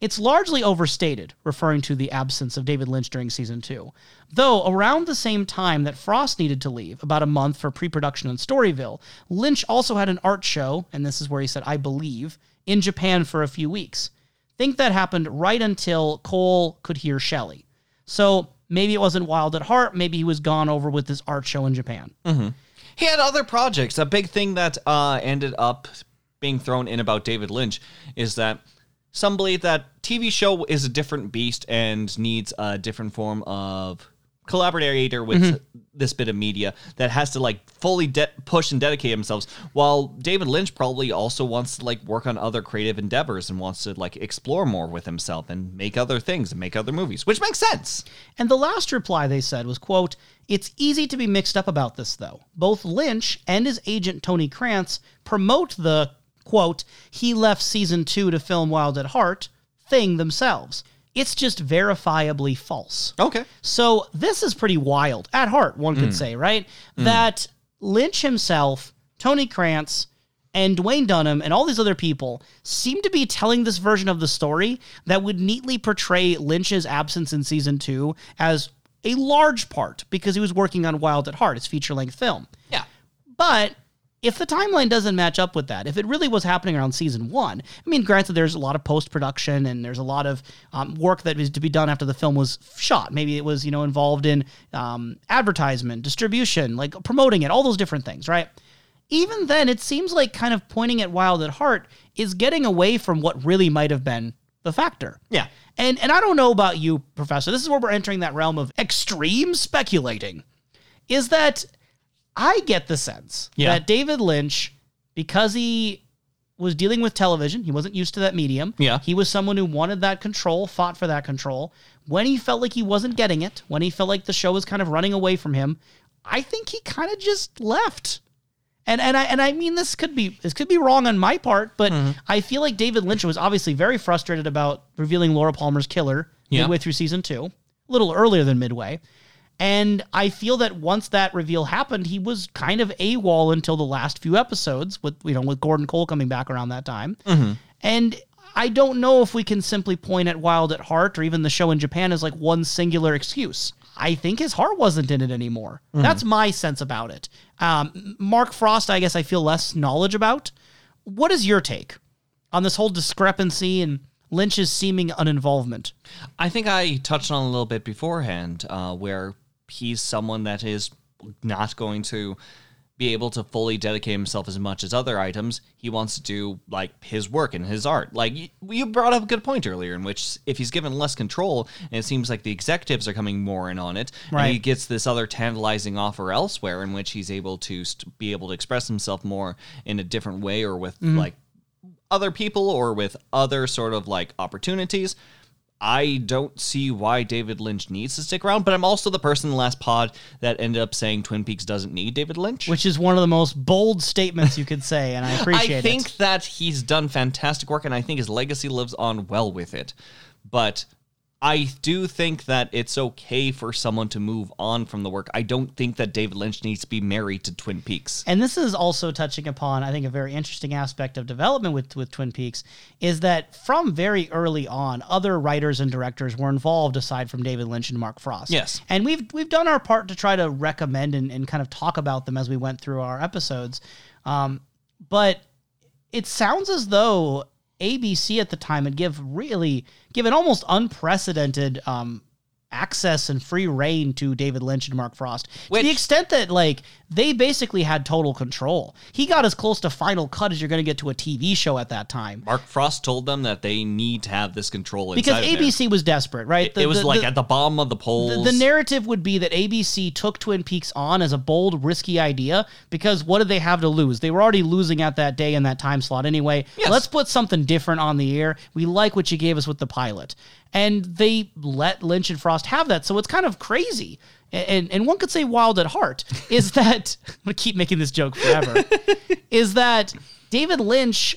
It's largely overstated, referring to the absence of David Lynch during season two. Though, around the same time that Frost needed to leave, about a month for pre production in Storyville, Lynch also had an art show, and this is where he said, I believe, in Japan for a few weeks. Think that happened right until Cole could hear Shelley. So maybe it wasn't Wild at Heart, maybe he was gone over with this art show in Japan. He had other projects. A big thing that uh, ended up being thrown in about David Lynch is that some believe that TV show is a different beast and needs a different form of collaborator with mm-hmm. this bit of media that has to like fully de- push and dedicate themselves while david lynch probably also wants to like work on other creative endeavors and wants to like explore more with himself and make other things and make other movies which makes sense And the last reply they said was, quote, It's easy to be mixed up about this, though. Both Lynch and his agent Tony Krantz promote the, quote, he left season two to film Wild at Heart thing themselves. It's just verifiably false. okay So this is pretty wild at heart, one could hmm. say, right? Hmm. That Lynch himself, Tony Krantz, and Dwayne Dunham and all these other people seem to be telling this version of the story that would neatly portray Lynch's absence in season two as a large part because he was working on Wild at Heart, his feature length film. yeah But if the timeline doesn't match up with that, if it really was happening around season one, I mean, granted, there's a lot of post production and there's a lot of um, work that is to be done after the film was shot. Maybe it was, you know, involved in um, advertisement, distribution, like promoting it, all those different things, right? Even then, it seems like kind of pointing at Wild at Heart is getting away from what really might have been the factor. Yeah. And and I don't know about you, Professor. This is where we're entering that realm of extreme speculating. Is that I get the sense Yeah. that David Lynch, because he was dealing with television, he wasn't used to that medium. Yeah. He was someone who wanted that control, fought for that control. When he felt like he wasn't getting it, when he felt like the show was kind of running away from him, I think he kind of just left. And and I and I mean this could be this could be wrong on my part, but Mm-hmm. I feel like David Lynch was obviously very frustrated about revealing Laura Palmer's killer Yeah. midway through season two, a little earlier than midway. And I feel that once that reveal happened, he was kind of AWOL until the last few episodes, with you know, with Gordon Cole coming back around that time. And I don't know if we can simply point at Wild at Heart or even the show in Japan as like one singular excuse. I think his heart wasn't in it anymore. That's my sense about it. Um, Mark Frost, I guess I feel less knowledge about. What is your take on this whole discrepancy and Lynch's seeming uninvolvement? I think I touched on a little bit beforehand, uh, where he's someone that is not going to be able to fully dedicate himself as much as other items. He wants to do like his work and his art. Like you, brought up a good point earlier, in which if he's given less control, and it seems like the executives are coming more in on it, and he gets this other tantalizing offer elsewhere, in which he's able to st- be able to express himself more in a different way, or with mm-hmm. like other people, or with other sort of like opportunities. I don't see why David Lynch needs to stick around, but I'm also the person in the last pod that ended up saying Twin Peaks doesn't need David Lynch. Which is one of the most bold statements you could say, and I appreciate it. I think it. that he's done fantastic work, and I think his legacy lives on well with it. But I do think that it's okay for someone to move on from the work. I don't think that David Lynch needs to be married to Twin Peaks. And this is also touching upon, I think, a very interesting aspect of development with, with Twin Peaks is that from very early on, other writers and directors were involved aside from David Lynch and Mark Frost. Yes. And we've we've done our part to try to recommend and, and kind of talk about them as we went through our episodes. Um, but it sounds as though ABC at the time and give really given almost unprecedented um, access and free reign to David Lynch and Mark Frost. To the extent that like they basically had total control. He got as close to final cut as you're going to get to a TV show at that time. Mark Frost told them that they need to have this control inside Because. ABC was desperate, right? It, The- it was the- like the- at the bottom of the the, polls. the narrative would be that ABC took Twin Peaks on as a bold, risky idea because what did they have to lose? They were already losing at that day in that time slot anyway. Yes. Let's put something different on the air. We like what you gave us with the pilot. And they let Lynch and Frost have that. So it's kind of crazy. And, and one could say wild at heart is that I'm gonna keep making this joke forever. is that David Lynch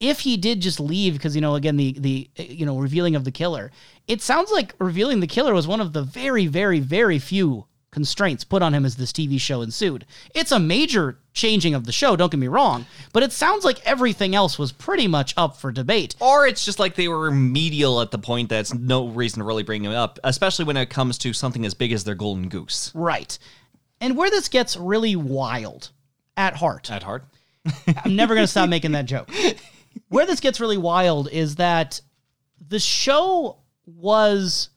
if he did just leave because you know again the the you know revealing of the killer it sounds like revealing the killer was one of the very very very few constraints put on him as this tv show ensued it's a major changing of the show don't get me wrong but it sounds like everything else was pretty much up for debate or it's just like they were remedial at the point that's no reason to really bring it up, especially when it comes to something as big as their golden goose. right and where this gets really wild at heart At heart. I'm never going to stop making that joke. Where this gets really wild is that the show was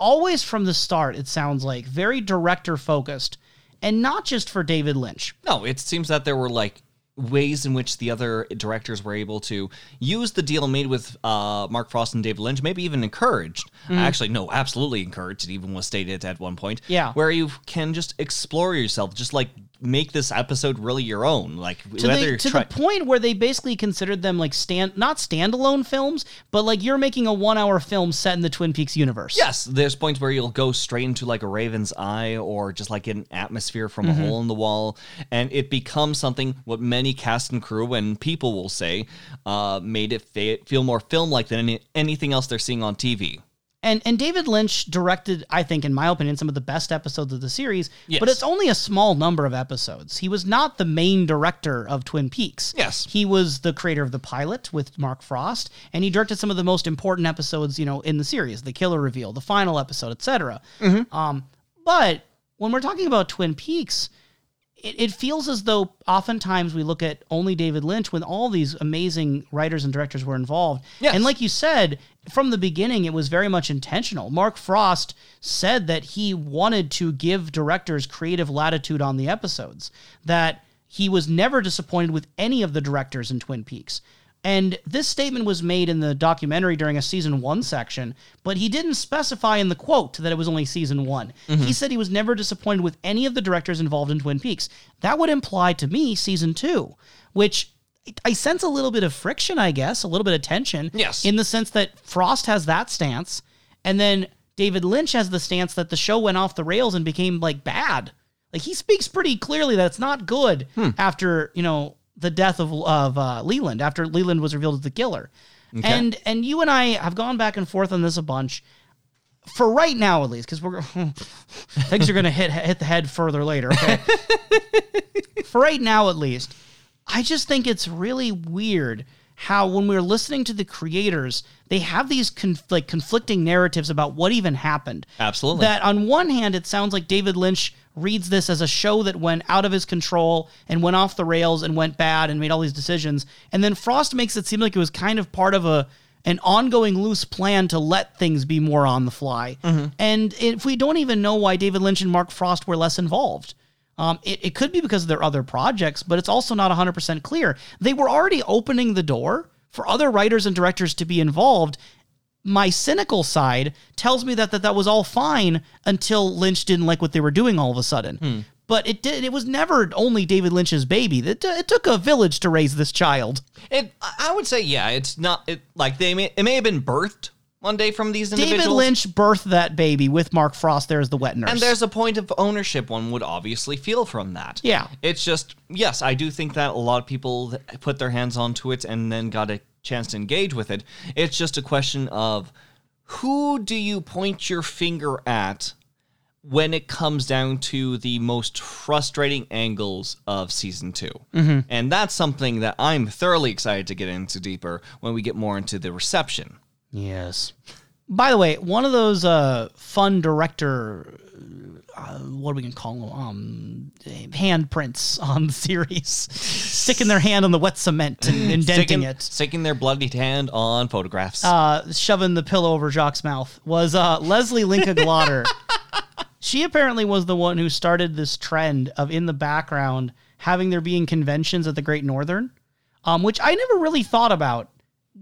always from the start, it sounds like, very director focused and not just for David Lynch. No, it seems that there were like ways in which the other directors were able to use the deal made with uh, Mark Frost and David Lynch, maybe even encouraged. Actually, no, absolutely encouraged. It even was stated at one point. Yeah. Where you can just explore yourself, just like make this episode really your own. Like To, the, to try- the point where they basically considered them like stand not standalone films, but like you're making a one hour film set in the Twin Peaks universe. Yes, there's points where you'll go straight into like a raven's eye or just like an atmosphere from a hole in the wall, and it becomes something what many cast and crew and people will say uh, made it fe- feel more film like than any, anything else they're seeing on TV. And and David Lynch directed, I think, in my opinion, some of the best episodes of the series. Yes. But it's only a small number of episodes. He was not the main director of Twin Peaks. Yes. He was the creator of the pilot with Mark Frost, and he directed some of the most important episodes, you know, in the series, the killer reveal, the final episode, etc. Hmm. Um, but when we're talking about Twin Peaks, it, it feels as though oftentimes we look at only David Lynch when all these amazing writers and directors were involved. Yes. And like you said, from the beginning, it was very much intentional. Mark Frost said that he wanted to give directors creative latitude on the episodes, that he was never disappointed with any of the directors in Twin Peaks. And this statement was made in the documentary during a season one section, but he didn't specify in the quote that it was only season one. Mm-hmm. He said he was never disappointed with any of the directors involved in Twin Peaks. That would imply to me season two, which I sense a little bit of friction, I guess, a little bit of tension. Yes. In the sense that Frost has that stance, and then David Lynch has the stance that the show went off the rails and became like bad. Like he speaks pretty clearly that it's not good after you know the death of of uh, Leland after Leland was revealed as the killer. And and you and I have gone back and forth on this a bunch. For right now, at least, because we're things are going to hit hit the head further later. Okay. For right now, at least, I just think it's really weird how when we're listening to the creators, they have these conf- like conflicting narratives about what even happened. Absolutely. That on one hand, it sounds like David Lynch reads this as a show that went out of his control and went off the rails and went bad and made all these decisions, and then Frost makes it seem like it was kind of part of a an ongoing loose plan to let things be more on the fly. Mm-hmm. And if we don't even know why David Lynch and Mark Frost were less involved, um, it, it could be because of their other projects, but it's also not 100% clear. They were already opening the door for other writers and directors to be involved. My cynical side tells me that that, that was all fine until Lynch didn't like what they were doing all of a sudden. But it did. It was never only David Lynch's baby. It, it took a village to raise this child. It, I I would say, yeah, it's not it like they may it may have been birthed one day from these individuals. David Lynch birthed that baby with Mark Frost there as the wet nurse. And there's a point of ownership one would obviously feel from that. Yeah. It's just, yes, I do think that a lot of people put their hands onto it and then got a chance to engage with it. It's just a question of who do you point your finger at when it comes down to the most frustrating angles of season 2 mm-hmm. And that's something that I'm thoroughly excited to get into deeper when we get more into the reception. Yes. By the way, one of those uh, fun director, uh, what are we gonna call them? Um, handprints on the series, sticking their hand on the wet cement and indenting Sticking, it, sticking their bloodied hand on photographs. uh, shoving the pillow over Jacques' mouth was uh, Lesli Linka Glatter. she apparently was the one who started this trend of in the background having there being conventions at the Great Northern, um, which I never really thought about.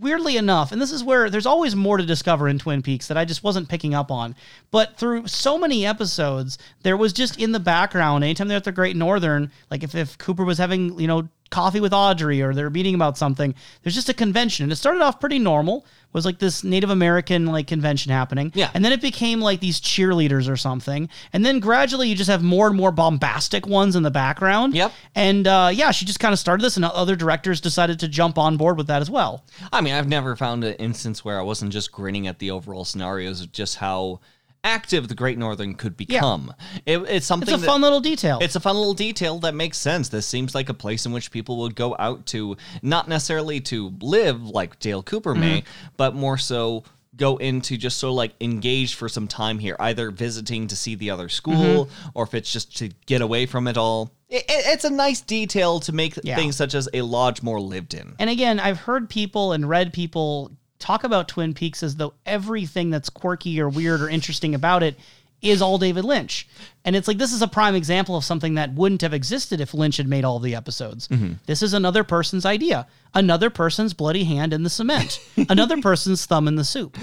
Weirdly enough, and this is where there's always more to discover in Twin Peaks that I just wasn't picking up on. But through so many episodes, there was just in the background, anytime they're at the Great Northern, like if, if Cooper was having, you know, coffee with Audrey or they're meeting about something, there's just a convention. And it started off pretty normal, was like this Native American like convention happening. Yeah. And then it became like these cheerleaders or something. And then gradually you just have more and more bombastic ones in the background. Yep. And uh, yeah, she just kind of started this, and other directors decided to jump on board with that as well. I mean, I've never found an instance where I wasn't just grinning at the overall scenarios of just how active the Great Northern could become. It, it's something It's a that- fun little detail. It's a fun little detail that makes sense. This seems like a place in which people would go out to, not necessarily to live like Dale Cooper may, mm-hmm. but more so go into just sort of like engage for some time here, either visiting to see the other school mm-hmm. or if it's just to get away from it all. It, it- it's a nice detail to make Yeah. things such as a lodge more lived in. And again, I've heard people and read people talk about Twin Peaks as though everything that's quirky or weird or interesting about it is all David Lynch. And it's like this is a prime example of something that wouldn't have existed if Lynch had made all the episodes. Mm-hmm. This is another person's idea. Another person's bloody hand in the cement. another person's thumb in the soup.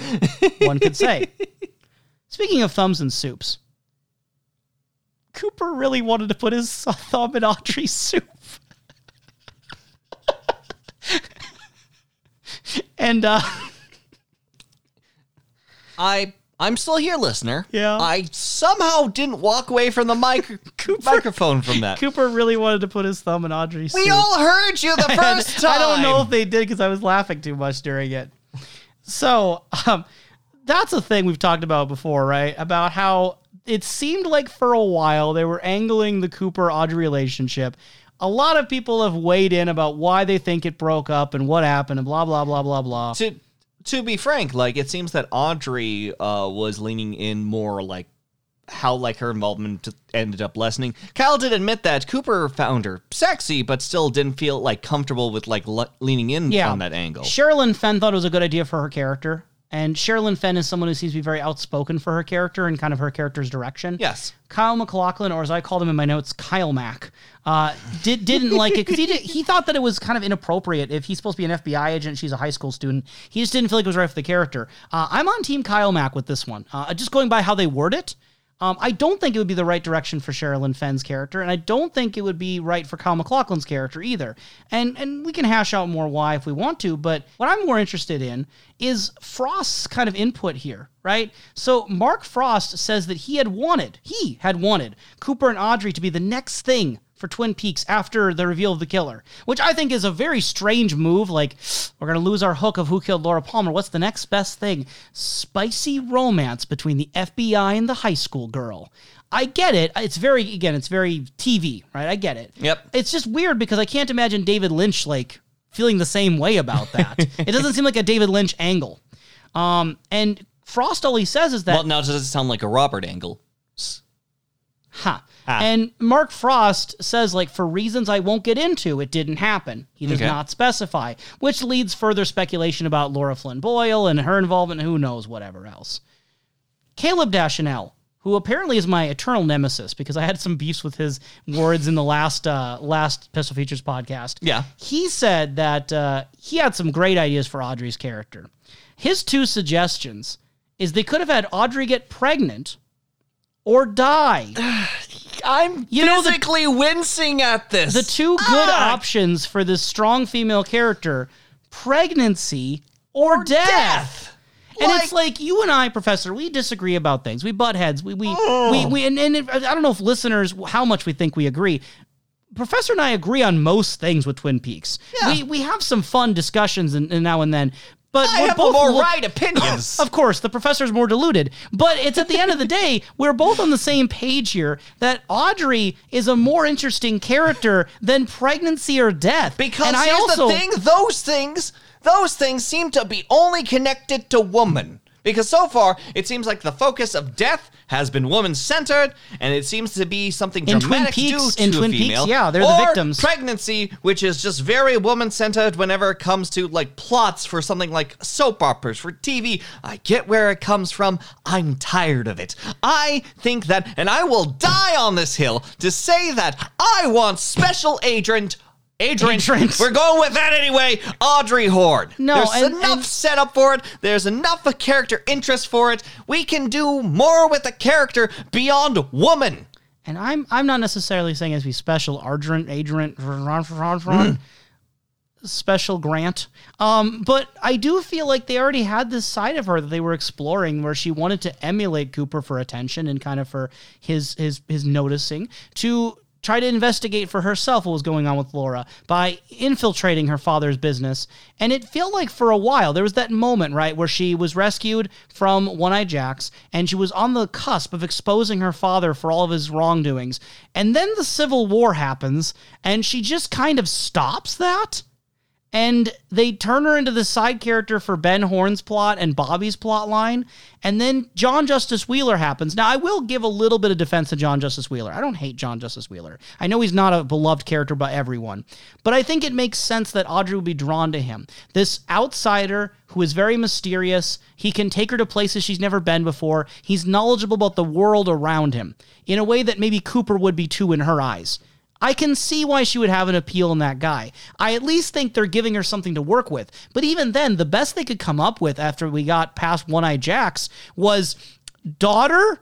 One could say. Speaking of thumbs and soups, Cooper really wanted to put his thumb in Audrey's soup. and uh I I'm still here, listener. Yeah. I somehow didn't walk away from the mic- microphone from that. Cooper really wanted to put his thumb in Audrey's We all heard you the first time. I don't know if they did because I was laughing too much during it. So, um, that's a thing we've talked about before, right? About how it seemed like for a while they were angling the Cooper Audrey relationship. A lot of people have weighed in about why they think it broke up and what happened and blah blah blah blah blah. to to be frank, like it seems that Audrey uh, was leaning in more like how like her involvement ended up lessening. Kyle did admit that Cooper found her sexy, but still didn't feel like comfortable with like le- leaning in yeah. on that angle. Sherilyn Fenn thought it was a good idea for her character. And Sherilyn Fenn is someone who seems to be very outspoken for her character and kind of her character's direction. Yes. Kyle MacLachlan, or as I called him in my notes, Kyle Mack, uh, did, didn't like it because he, did, he thought that it was kind of inappropriate. If he's supposed to be an FBI agent, she's a high school student. He just didn't feel like it was right for the character. Uh, I'm on Team Kyle Mack with this one. Uh, just going by how they word it, um, I don't think it would be the right direction for Sherilyn Fenn's character, and I don't think it would be right for Kyle MacLachlan's character either. And and we can hash out more why if we want to, but what I'm more interested in is Frost's kind of input here, right? So Mark Frost says that he had wanted, he had wanted Cooper and Audrey to be the next thing for Twin Peaks after the reveal of the killer, which I think is a very strange move. Like, we're going to lose our hook of who killed Laura Palmer. What's the next best thing? Spicy romance between the FBI and the high school girl. I get it. It's very, again, it's very TV, right? I get it. Yep. It's just weird because I can't imagine David Lynch, like, feeling the same way about that. it doesn't seem like a David Lynch angle. Um, and Frost, all he says is that Well, now it does it sound like a Robert angle? Huh. And Mark Frost says, like, for reasons I won't get into, it didn't happen. He does Okay. not specify, which leads further speculation about Lara Flynn Boyle and her involvement, and who knows, whatever else. Caleb Deschanel, who apparently is my eternal nemesis because I had some beefs with his words in the last uh, last Pistol Features podcast. Yeah. he said that uh, he had some great ideas for Audrey's character. His two suggestions is they could have had Audrey get pregnant or die. I'm You know, the- physically wincing at this. the two good ah! options for this strong female character pregnancy or, death. death. And Like- it's like you and I, Professor, we disagree about things. We butt heads. We we oh. we, we and, and it, I don't know if listeners how much we think we agree. Professor and I agree on most things with Twin Peaks. We we have some fun discussions and, and now and then. But I we're have both more look- right opinions. of course, the professor's more deluded, but it's at the end of the day, we're both on the same page here that Audrey is a more interesting character than pregnancy or death. Because and I here's also, the thing: those things, those things seem to be only connected to woman. Because so far, it seems like the focus of death has been woman-centered, and it seems to be something In Twin dramatic Peaks- due in Twin a Peaks, female. yeah, they're the victims. Pregnancy, which is just very woman-centered whenever it comes to like plots for something like soap operas for TV. I get where it comes from. I'm tired of it. I think that, and I will die on this hill to say that I want Special Agent. Adrian, Adrian. we're going with that anyway. Audrey Horne. No, there's and- enough and- setup for it. There's enough of character interest for it. We can do more with the character beyond woman. and I'm I'm not necessarily saying to be special Argent, Adrian, Mm. special grant. Um, but I do feel like they already had this side of her that they were exploring where she wanted to emulate Cooper for attention and kind of for his his his noticing to try to investigate for herself what was going on with Laura by infiltrating her father's business. And it felt like for a while there was that moment, right, where she was rescued from One Eye Jacks and she was on the cusp of exposing her father for all of his wrongdoings. And then the Civil War happens and she just kind of stops that and they turn her into the side character for Ben Horne's plot and Bobby's plot line. And then John Justice Wheeler happens. Now, I will give a little bit of defense to John Justice Wheeler. I don't hate John Justice Wheeler. I know he's not a beloved character by everyone, but I think it makes sense that Audrey would be drawn to him. This outsider who is very mysterious. He can take her to places she's never been before. He's knowledgeable about the world around him in a way that maybe Cooper would be too in her eyes. I can see why she would have an appeal in that guy. I at least think they're giving her something to work with. But even then, the best they could come up with after we got past One Eye Jacks was daughter,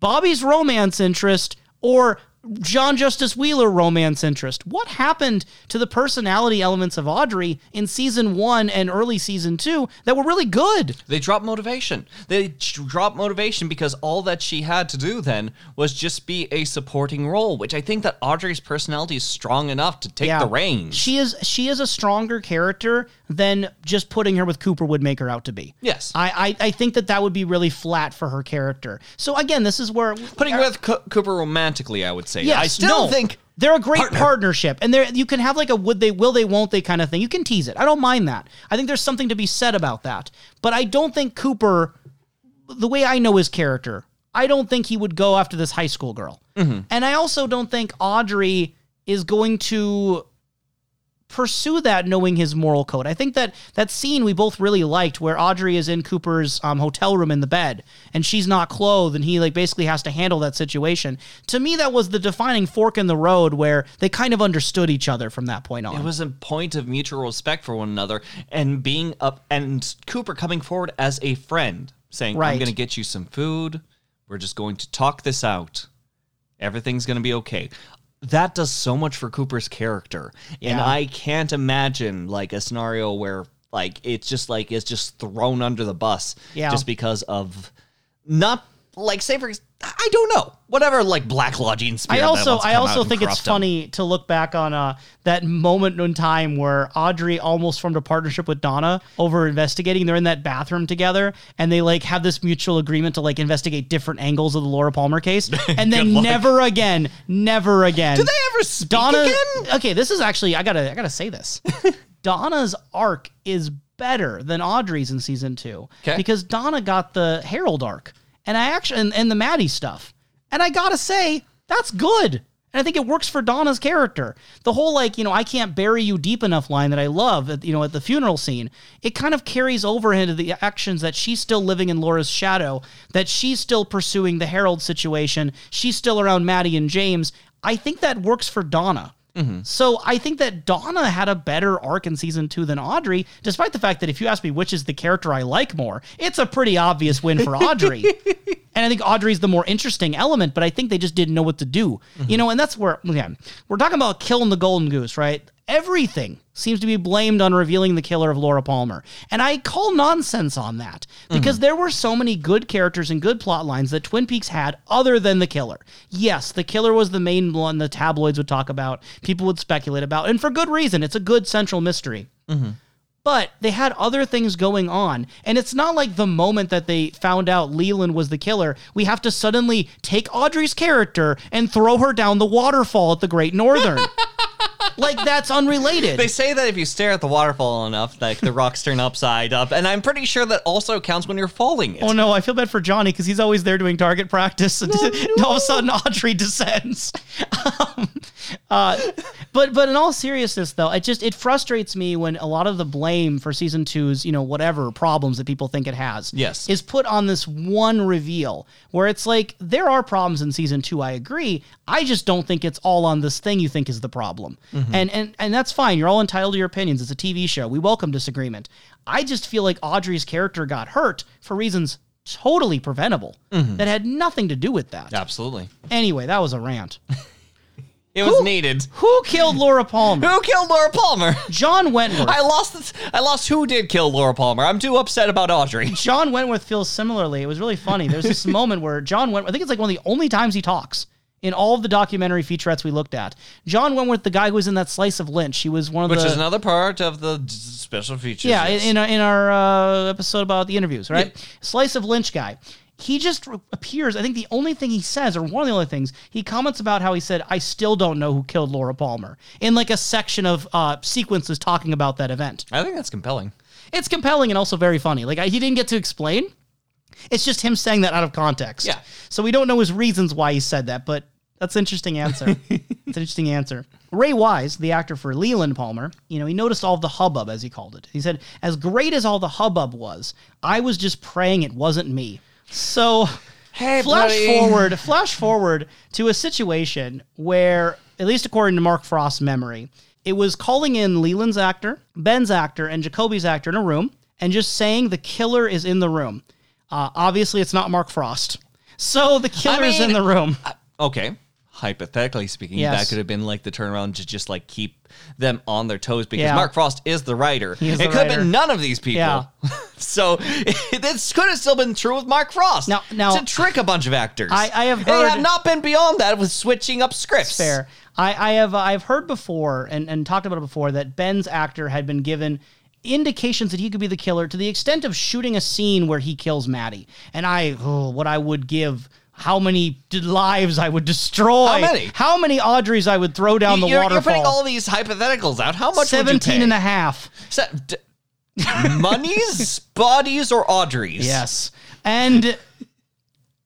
Bobby's romance interest, or John Justice Wheeler romance interest. What happened to the personality elements of Audrey in season one and early season two that were really good? They dropped motivation. They dropped motivation because all that she had to do then was just be a supporting role, which I think that Audrey's personality is strong enough to take the reins. She is she is a stronger character than just putting her with Cooper would make her out to be. Yes. I, I I think that that would be really flat for her character. So again, this is where Putting her with Co- Cooper romantically, I would say. Yes, I still no. think they're a great partner. partnership, and there you can have like a would they, will they, won't they kind of thing. You can tease it. I don't mind that. I think there's something to be said about that. But I don't think Cooper, the way I know his character, I don't think he would go after this high school girl. Mm-hmm. And I also don't think Audrey is going to pursue that knowing his moral code. I think that that scene we both really liked where Audrey is in Cooper's um, hotel room in the bed and she's not clothed and he like basically has to handle that situation. To me that was the defining fork in the road where they kind of understood each other from that point on. it was a point of mutual respect for one another and being up and Cooper coming forward as a friend, saying, Right. I'm going to get you some food. We're just going to talk this out. Everything's going to be okay. That does so much for Cooper's character. And Yeah. I can't imagine like a scenario where like it's just like it's just thrown under the bus Yeah. just because of not like say for I don't know. Whatever like black lodging I also I also think it's him. funny to look back on uh, that moment in time where Audrey almost formed a partnership with Donna over investigating. They're in that bathroom together and they like have this mutual agreement to like investigate different angles of the Laura Palmer case. And then never again, never again. Do they ever speak Donna again? Okay, this is actually I gotta I gotta say this. Donna's arc is better than Audrey's in season two. 'Kay. Because Donna got the Harold arc. And I actually and, and the Maddy stuff. And I gotta say, That's good. And I think it works for Donna's character. The whole like, you know, I can't bury you deep enough line that I love, at, you know, at the funeral scene, it kind of carries over into the actions that she's still living in Laura's shadow, that she's still pursuing the Harold situation, she's still around Maddy and James. I think that works for Donna. Mm-hmm. So I think that Donna had a better arc in season two than Audrey, despite the fact that if you ask me which is the character I like more, it's a pretty obvious win for Audrey. and I think Audrey's the more interesting element, but I think they just didn't know what to do. You mm-hmm. know, and that's where yeah, we're talking about killing the golden goose, right? Everything seems to be blamed on revealing the killer of Laura Palmer. And I call nonsense on that because mm-hmm. there were so many good characters and good plot lines that Twin Peaks had other than the killer. Yes, the killer was the main one the tabloids would talk about, people would speculate about, and for good reason. It's a good central mystery. Mm-hmm. But they had other things going on. And it's not like the moment that they found out Leland was the killer, we have to suddenly take Audrey's character and throw her down the waterfall at the Great Northern. like, that's unrelated. They say that if you stare at the waterfall enough, like the rocks turn upside up, and I'm pretty sure that also counts when you're falling. It. Oh no, I feel bad for Johnny because he's always there doing target practice, and all of a sudden Audrey descends. um, uh, but but in all seriousness, though, it just it frustrates me when a lot of the blame for season two's you know whatever problems that people think it has, Yes. is put on this one reveal where it's like there are problems in season two. I agree. I just don't think it's all on this thing you think is the problem, Mm-hmm. and and and that's fine. You're all entitled to your opinions. It's a TV show. We welcome disagreement. I just feel like Audrey's character got hurt for reasons totally preventable mm-hmm. that had nothing to do with that. Absolutely. Anyway, that was a rant. It was needed. Who killed Laura Palmer? Who killed Laura Palmer? John Wentworth. I lost. This, I lost. Who did kill Laura Palmer? I'm too upset about Audrey. John Wentworth feels similarly. It was really funny. There's this moment where John Wentworth, I think it's like one of the only times he talks in all of the documentary featurettes we looked at. John Wentworth, the guy who was in that slice of Lynch, he was one of Which the. is another part of the d- special features. Yeah, yes. in, in our, uh, episode about the interviews, right? Slice of Lynch guy. He just appears. I think the only thing he says, or one of the only things, he comments about how he said, "I still don't know who killed Laura Palmer." In like a section of uh, sequences talking about that event. I think that's compelling. It's compelling and also very funny. Like I, he didn't get to explain. It's just him saying that out of context. Yeah. So we don't know his reasons why he said that, but that's an interesting answer. it's an interesting answer. Ray Wise, the actor for Leland Palmer, you know, he noticed all the hubbub, as he called it. He said, as great as all the hubbub was, I was just praying it wasn't me. So Hey, flash buddy. forward, flash forward to a situation where, at least according to Mark Frost's memory, it was calling in Leland's actor, Ben's actor, and Jacoby's actor in a room and just saying the killer is in the room. Uh, obviously, it's not Mark Frost. So the killer's mean, in the room. Okay. Hypothetically speaking, Yes. that could have been like the turnaround to just like keep them on their toes because Yeah. Mark Frost is the writer. is it the could have been none of these people. Yeah. so this could have still been true with Mark Frost. Now- now- to trick a bunch of actors. I- I have And they have not been beyond that with switching up scripts. Fair. I, I have I've heard before and, and talked about it before that Ben's actor had been given indications that he could be the killer to the extent of shooting a scene where he kills Maddy. And I oh, what I would give how many lives I would destroy. How many? How many Audreys I would throw down the you're, waterfall. you're putting all these hypotheticals out. How much 17 would you pay? and a half. Se- d- monies, bodies, or Audreys? Yes. And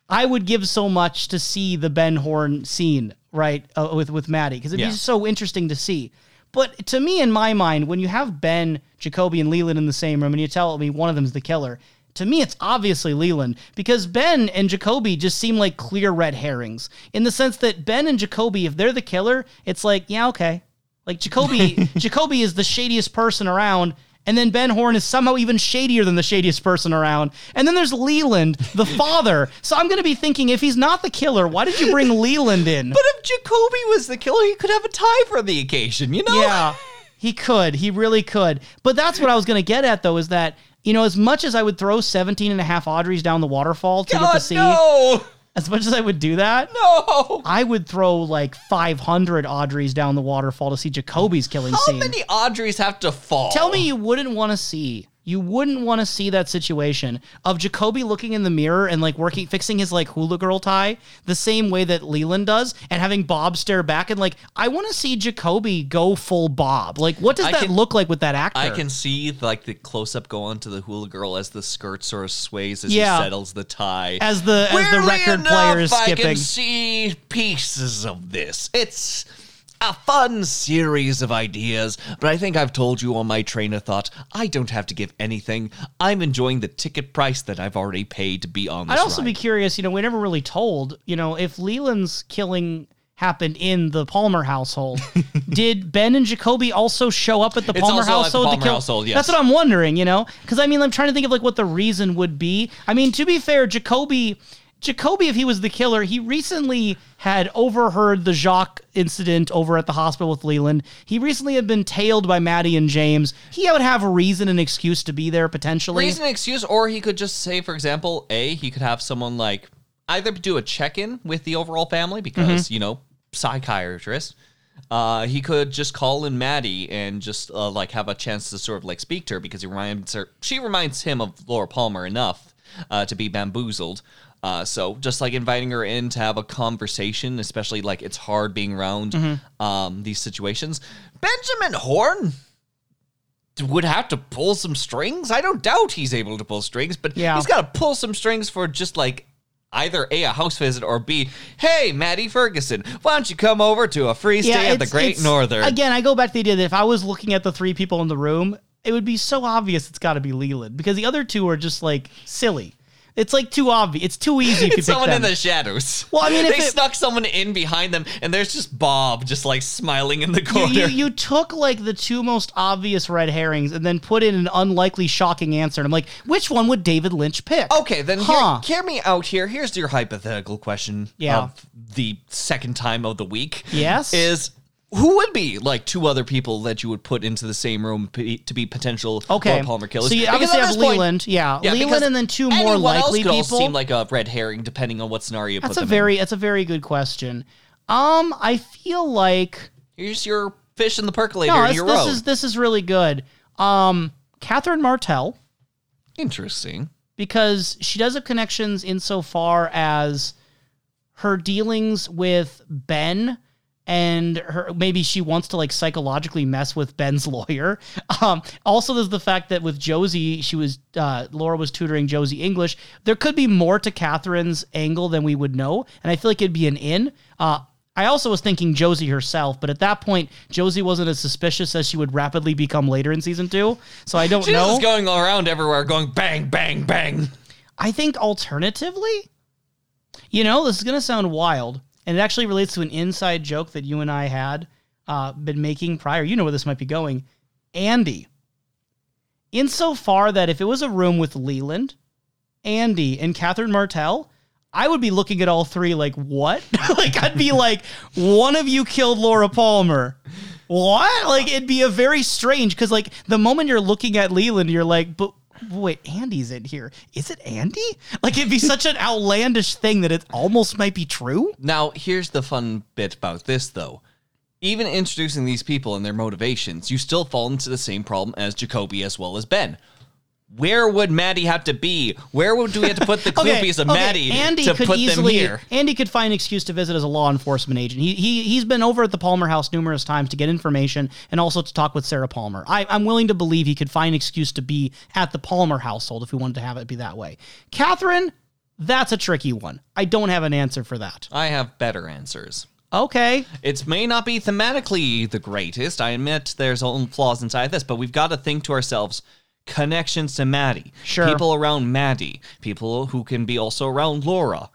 I would give so much to see the Ben Horne scene, right, uh, with with Maddy because it'd Yeah. be so interesting to see. But to me, in my mind, when you have Ben, Jacoby, and Leland in the same room, and you tell me one of them's the killer, to me, it's obviously Leland because Ben and Jacoby just seem like clear red herrings in the sense that Ben and Jacoby, if they're the killer, it's like, yeah, okay. Like Jacoby, Jacoby is the shadiest person around, and then Ben Horne is somehow even shadier than the shadiest person around. And then there's Leland, the father. So I'm gonna be thinking, if he's not the killer, why did you bring Leland in? But if Jacoby was the killer, he could have a tie for the occasion, you know? Yeah, he could. He really could. But that's what I was going to get at, though, is that, you know, as much as I would throw 17 and a half Audreys down the waterfall to get God, to see, no! as much as I would do that, No! I would throw like 500 Audreys down the waterfall to see Jacoby's killing How scene. many Audreys have to fall? Tell me you wouldn't want to see. You wouldn't want to see that situation of Jacoby looking in the mirror and like working, fixing his like hula girl tie the same way that Leland does, and having Bob stare back and like, I want to see Jacoby go full Bob. Like, what does I that can- look like with that actor? I can see like the close up go onto the hula girl as the skirt sort of sways as Yeah. he settles the tie. as the as the record enough, player is skipping. I can see pieces of this. It's a fun series of ideas, but I think I've told you on my train of thought. I don't have to give anything. I'm enjoying the ticket price that I've already paid to be on I'd also ride. be curious, you know, we never really told, you know, if Leland's killing happened in the Palmer household, did Ben and Jacoby also show up at the It's Palmer at the household Palmer to kill? household, yes. That's what I'm wondering, you know, because I mean, I'm trying to think of like what the reason would be. I mean, to be fair, Jacoby. Jacoby, if he was the killer, he recently had overheard the Jacques incident over at the hospital with Leland. He recently had been tailed by Maddy and James. He would have a reason and excuse to be there potentially. reason and excuse, or he could just say, for example, a he could have someone like either do a check in with the overall family because Mm-hmm. you know psychiatrist. Uh, he could just call in Maddy and just uh, like have a chance to sort of like speak to her because he reminds her. She reminds him of Laura Palmer enough uh, to be bamboozled. Uh, so just like inviting her in to have a conversation, especially like it's hard being around Mm-hmm. um, these situations. Benjamin Horne would have to pull some strings. I don't doubt he's able to pull strings, but Yeah. he's got to pull some strings for just like either A, a house visit, or B, hey, Maddy Ferguson, why don't you come over to a free stay at the Great Northern? Again, I go back to the idea that if I was looking at the three people in the room, it would be so obvious it's got to be Leland because the other two are just like silly. It's like too obvious. It's too easy if you It's someone in the shadows. Well, I mean, if they it- snuck someone in behind them, and there's just Bob just like smiling in the you, corner. you, you took like the two most obvious red herrings and then put in an unlikely shocking answer. And I'm like, which one would David Lynch pick? Okay, then Huh. hear, hear me out here. Here's your hypothetical question Yeah. of the second time of the week. Yes? Is who would be like two other people that you would put into the same room p- to be potential Okay. Palmer killers? So you obviously have this point- Leland. yeah. Yeah, Leland and then two more likely people. seem like a red herring depending on what scenario you that's put a very that's a very good question. Um, I feel like. Here's your fish in the percolator no, this, this is this is really good. Um, Catherine Martell. Interesting. because she does have connections insofar as her dealings with Ben and her maybe she wants to like psychologically mess with Ben's lawyer. Um, also, there's the fact that with Josie, she was uh, Laura was tutoring Josie English. There could be more to Catherine's angle than we would know, and I feel like it'd be an in. Uh, I also was thinking Josie herself, but at that point, Josie wasn't as suspicious as she would rapidly become later in season two. So I don't She's know. just going around everywhere, going bang, bang, bang. I think alternatively, you know, this is going to sound wild, and it actually relates to an inside joke that you and I had uh, been making prior. You know where this might be going. Andy. Insofar that if it was a room with Leland, Andy, and Catherine Martell, I would be looking at all three like, what? like, I'd be like, one of you killed Laura Palmer. What? Like, it'd be a very strange because, like, the moment you're looking at Leland, you're like, but wait, Andy's in here. Is it Andy? Like, it'd be such an outlandish thing that it almost might be true. Now, here's the fun bit about this, though. Even introducing these people and their motivations, you still fall into the same problem as Jacoby as well as Ben. Where would Maddy have to be? Where would we have to put the clumpies of Maddy Andy to could put easily, them here? Andy could find an excuse to visit as a law enforcement agent. He, he, he's been over at the Palmer house numerous times to get information and also to talk with Sarah Palmer. I, I'm willing to believe he could find an excuse to be at the Palmer household if we wanted to have it be that way. Catherine, that's a tricky one. I don't have an answer for that. I have better answers. Okay. It may not be thematically the greatest. I admit there's own flaws inside this, but we've got to think to ourselves connections to Maddy. Sure. People around Maddy. People who can be also around Laura.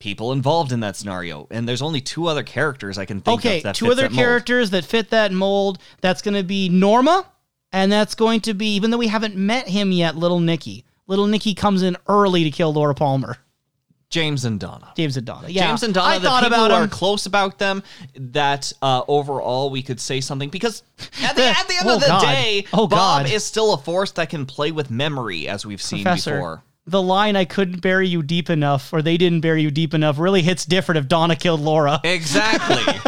People involved in that scenario. And there's only two other characters I can think Okay, of that two other that characters that fit that mold. That's going to be Norma, and that's going to be, even though we haven't met him yet, Little Nicky. Little Nicky comes in early to kill Laura Palmer. James and Donna. James and Donna. Yeah. James and Donna, I the thought people about are him. close about them, that uh, overall we could say something because at the, at the end Oh, of the God. day, Oh, Bob God. is still a force that can play with memory, as we've seen Professor, before. the line "I couldn't bury you deep enough" or "They didn't bury you deep enough" really hits different if Donna killed Laura. Exactly.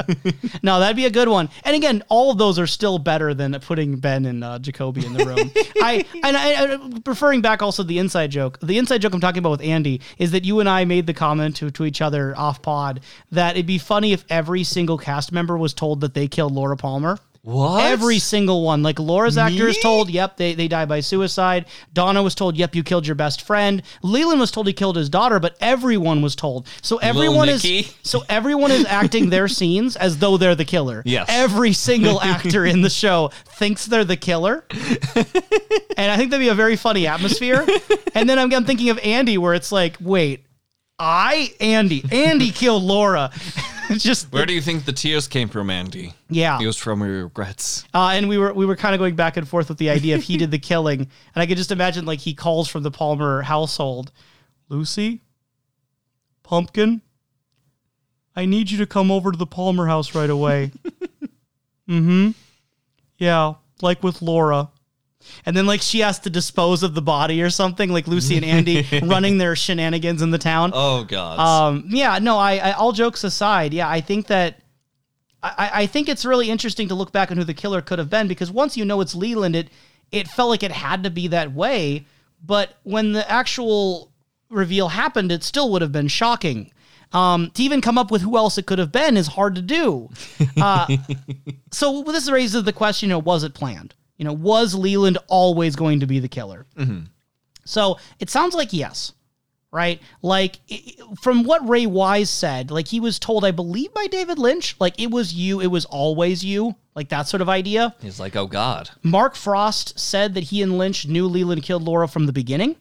no, that'd be a good one. And again, all of those are still better than putting Ben and uh, Jacoby in the room. I and I, I referring back also to the inside joke. The inside joke I'm talking about with Andy is that you and I made the comment to, to each other off pod that it'd be funny if every single cast member was told that they killed Laura Palmer. What? Every single one. Like Laura's actor is told, yep, they, they die by suicide. Donna was told, yep, you killed your best friend. Leland was told he killed his daughter, but everyone was told. So everyone is so everyone is acting their scenes as though they're the killer. Yes. Every single actor in the show thinks they're the killer. and I think that'd be a very funny atmosphere. And then I'm, I'm thinking of Andy where it's like, wait, I Andy. Andy killed Laura. Just Where do you think the tears came from, Andy? yeah. It was from your regrets. Uh, and we were we were kind of going back and forth with the idea of he did the killing, and I could just imagine like he calls from the Palmer household, Lucy, Pumpkin, I need you to come over to the Palmer house right away. mm-hmm. Yeah, like with Laura. And then like she has to dispose of the body or something, like Lucy and Andy running their shenanigans in the town. Oh God. Um, yeah, no, I, I all jokes aside, yeah, I think that I, I think it's really interesting to look back on who the killer could have been because once you know it's Leland, it it felt like it had to be that way. But when the actual reveal happened, it still would have been shocking. Um, to even come up with who else it could have been is hard to do. Uh, so this raises the question: you know, was it planned? You know, was Leland always going to be the killer? Mm-hmm. So it sounds like yes, right? Like from what Ray Wise said, like he was told, I believe by David Lynch, like it was you, it was always you, like that sort of idea. He's like, oh God. Mark Frost said that he and Lynch knew Leland killed Laura from the beginning.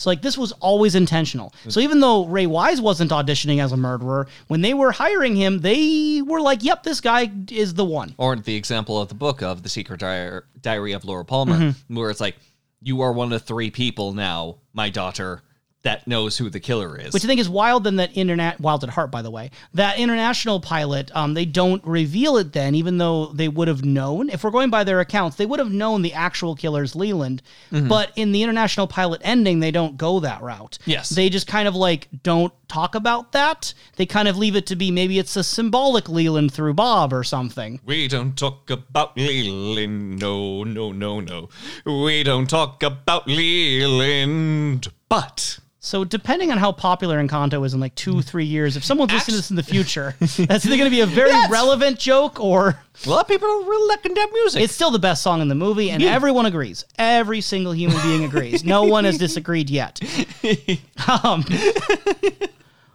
So like this was always intentional. So even though Ray Wise wasn't auditioning as a murderer, when they were hiring him, they were like, "Yep, this guy is the one." Or the example of the book of the Secret Diary, of Laura Palmer, Mm-hmm. where it's like, you are one of three people now, my daughter, that knows who the killer is. Which I think is wild than that internet wild at heart, by the way. That international pilot, um, they don't reveal it then, even though they would have known. If we're going by their accounts, they would have known the actual killer's Leland. Mm-hmm. But in the international pilot ending, they don't go that route. Yes. They just kind of like don't talk about that. They kind of leave it to be maybe it's a symbolic Leland through Bob or something. we don't talk about Leland. No, no, no, no. We don't talk about Leland. But So depending on how popular Encanto is in like two, three years, if someone's listening to this in the future, that's either going to be a very relevant joke or a lot of people are really liking that music. It's still the best song in the movie, and everyone agrees. Every single human being agrees. No one has disagreed yet. Um,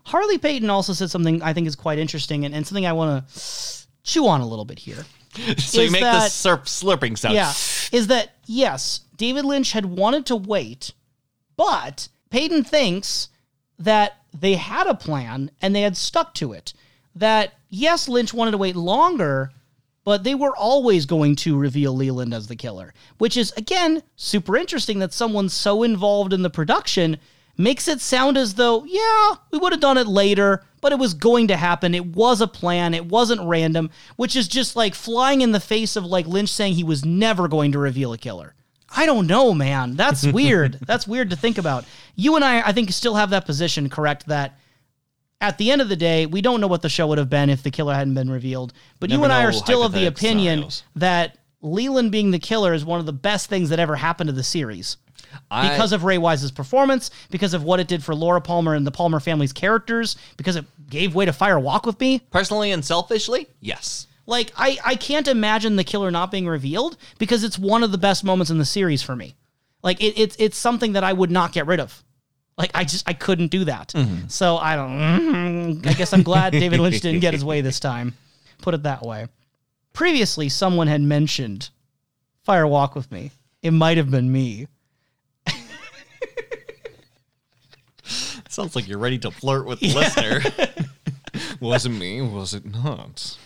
Harley Peyton also said something I think is quite interesting and, and something I want to chew on a little bit here. so you is make the that- slurp, slurping sound. Yeah, is that yes, David Lynch had wanted to wait, but Peyton thinks that they had a plan and they had stuck to it. That yes, Lynch wanted to wait longer, but they were always going to reveal Leland as the killer, which is again super interesting that someone so involved in the production makes it sound as though, yeah, we would have done it later, but it was going to happen. It was a plan. It wasn't random, which is just like flying in the face of like Lynch saying he was never going to reveal a killer. I don't know, man. That's weird. That's weird to think about. You and I, I think, still have that position correct that at the end of the day, we don't know what the show would have been if the killer hadn't been revealed. But you and I are still of the opinion scenarios. that Leland being the killer is one of the best things that ever happened to the series I- because of Ray Wise's performance, because of what it did for Laura Palmer and the Palmer family's characters, because it gave way to Fire Walk with Me. personally and selfishly, yes. Like I, I can't imagine the killer not being revealed because it's one of the best moments in the series for me. Like it, it's it's something that I would not get rid of. Like I just I couldn't do that. Mm-hmm. So I don't. Mm-hmm. I guess I'm glad David Lynch didn't get his way this time. Put it that way. Previously, someone had mentioned Fire Walk with Me. It might have been me. Sounds like you're ready to flirt with the listener. was it me? Was it not?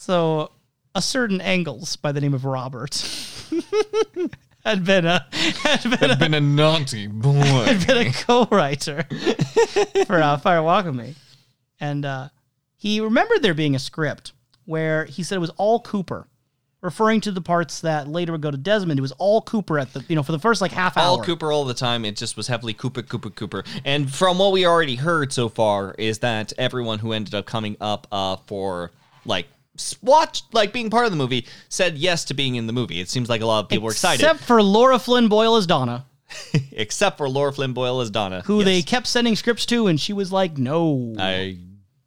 So, a certain Engels by the name of Robert had been a had been I've been a naughty boy. had been a co-writer for uh, Fire Walk with Me, and uh, he remembered there being a script where he said it was all Cooper, referring to the parts that later would go to Desmond. It was all Cooper at the you know for the first like half hour. all. Cooper all the time. It just was heavily Cooper, Cooper, Cooper. And from what we already heard so far is that everyone who ended up coming up uh, for like s- watch like being part of the movie said yes to being in the movie. It seems like a lot of people were excited, Except for Lara Flynn Boyle as Donna, except for Lara Flynn Boyle as Donna, who Yes. they kept sending scripts to, and she was like, no. I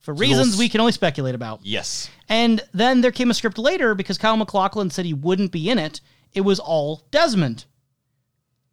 for reasons we can only speculate about. yes. And then there came a script later because Kyle MacLachlan said he wouldn't be in it. It was all Desmond.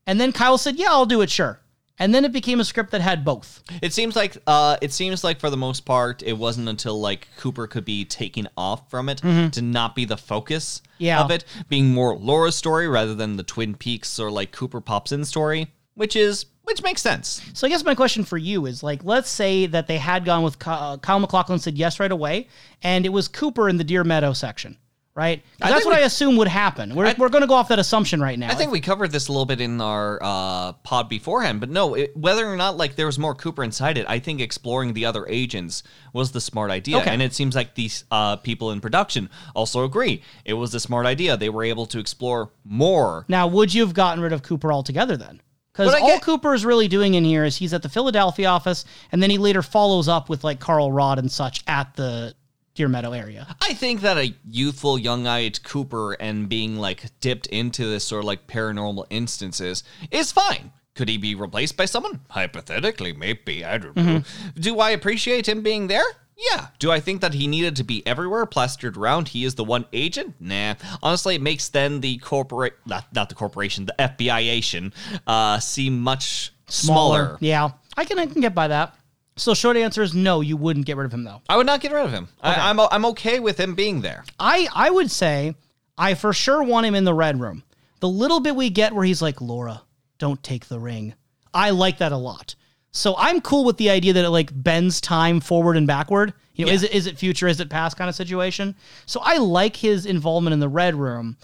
And then Kyle said, Yeah, I'll do it, sure. And then it became a script that had both. It seems like uh, it seems like for the most part, it wasn't until like Cooper could be taken off from it to not be the focus Mm-hmm. Yeah. of it, being more Laura's story rather than the Twin Peaks or like Cooper pops in story, which is which makes sense. So I guess my question for you is like, let's say that they had gone with uh, Kyle MacLachlan said yes right away, and it was Cooper in the Deer Meadow section, right? That's what we- I assume would happen. We're, I- we're going to go off that assumption right now. I think we covered this a little bit in our uh, pod beforehand, but no, it, whether or not like there was more Cooper inside it, I think exploring the other agents was the smart idea, Okay. and it seems like these uh, people in production also agree it was a smart idea. They were able to explore more. Now, would you have gotten rid of Cooper altogether then? Because all get- Cooper is really doing in here is he's at the Philadelphia office, and then he later follows up with like Carl Rodd and such at the Deer Meadow area. I think that a youthful, young-eyed Cooper and being like dipped into this sort of like paranormal instances is fine. Could he be replaced by someone? Hypothetically, maybe. I don't know. Do I appreciate him being there? Yeah. Do I think that he needed to be everywhere, plastered around? He is the one agent? Nah. Honestly, it makes then the corporate, not, not the corporation, the FBI-ation, uh, seem much smaller. Yeah, I can I can get by that. So short answer is no, you wouldn't get rid of him though. I would not get rid of him. I, I'm, I'm okay with him being there. I I would say I for sure want him in the red room. The little bit we get where he's like, Laura, don't take the ring. I like that a lot. So I'm cool with the idea that it like bends time forward and backward. You know, Yeah. is it is it future, is it past kind of situation. So I like his involvement in the red room.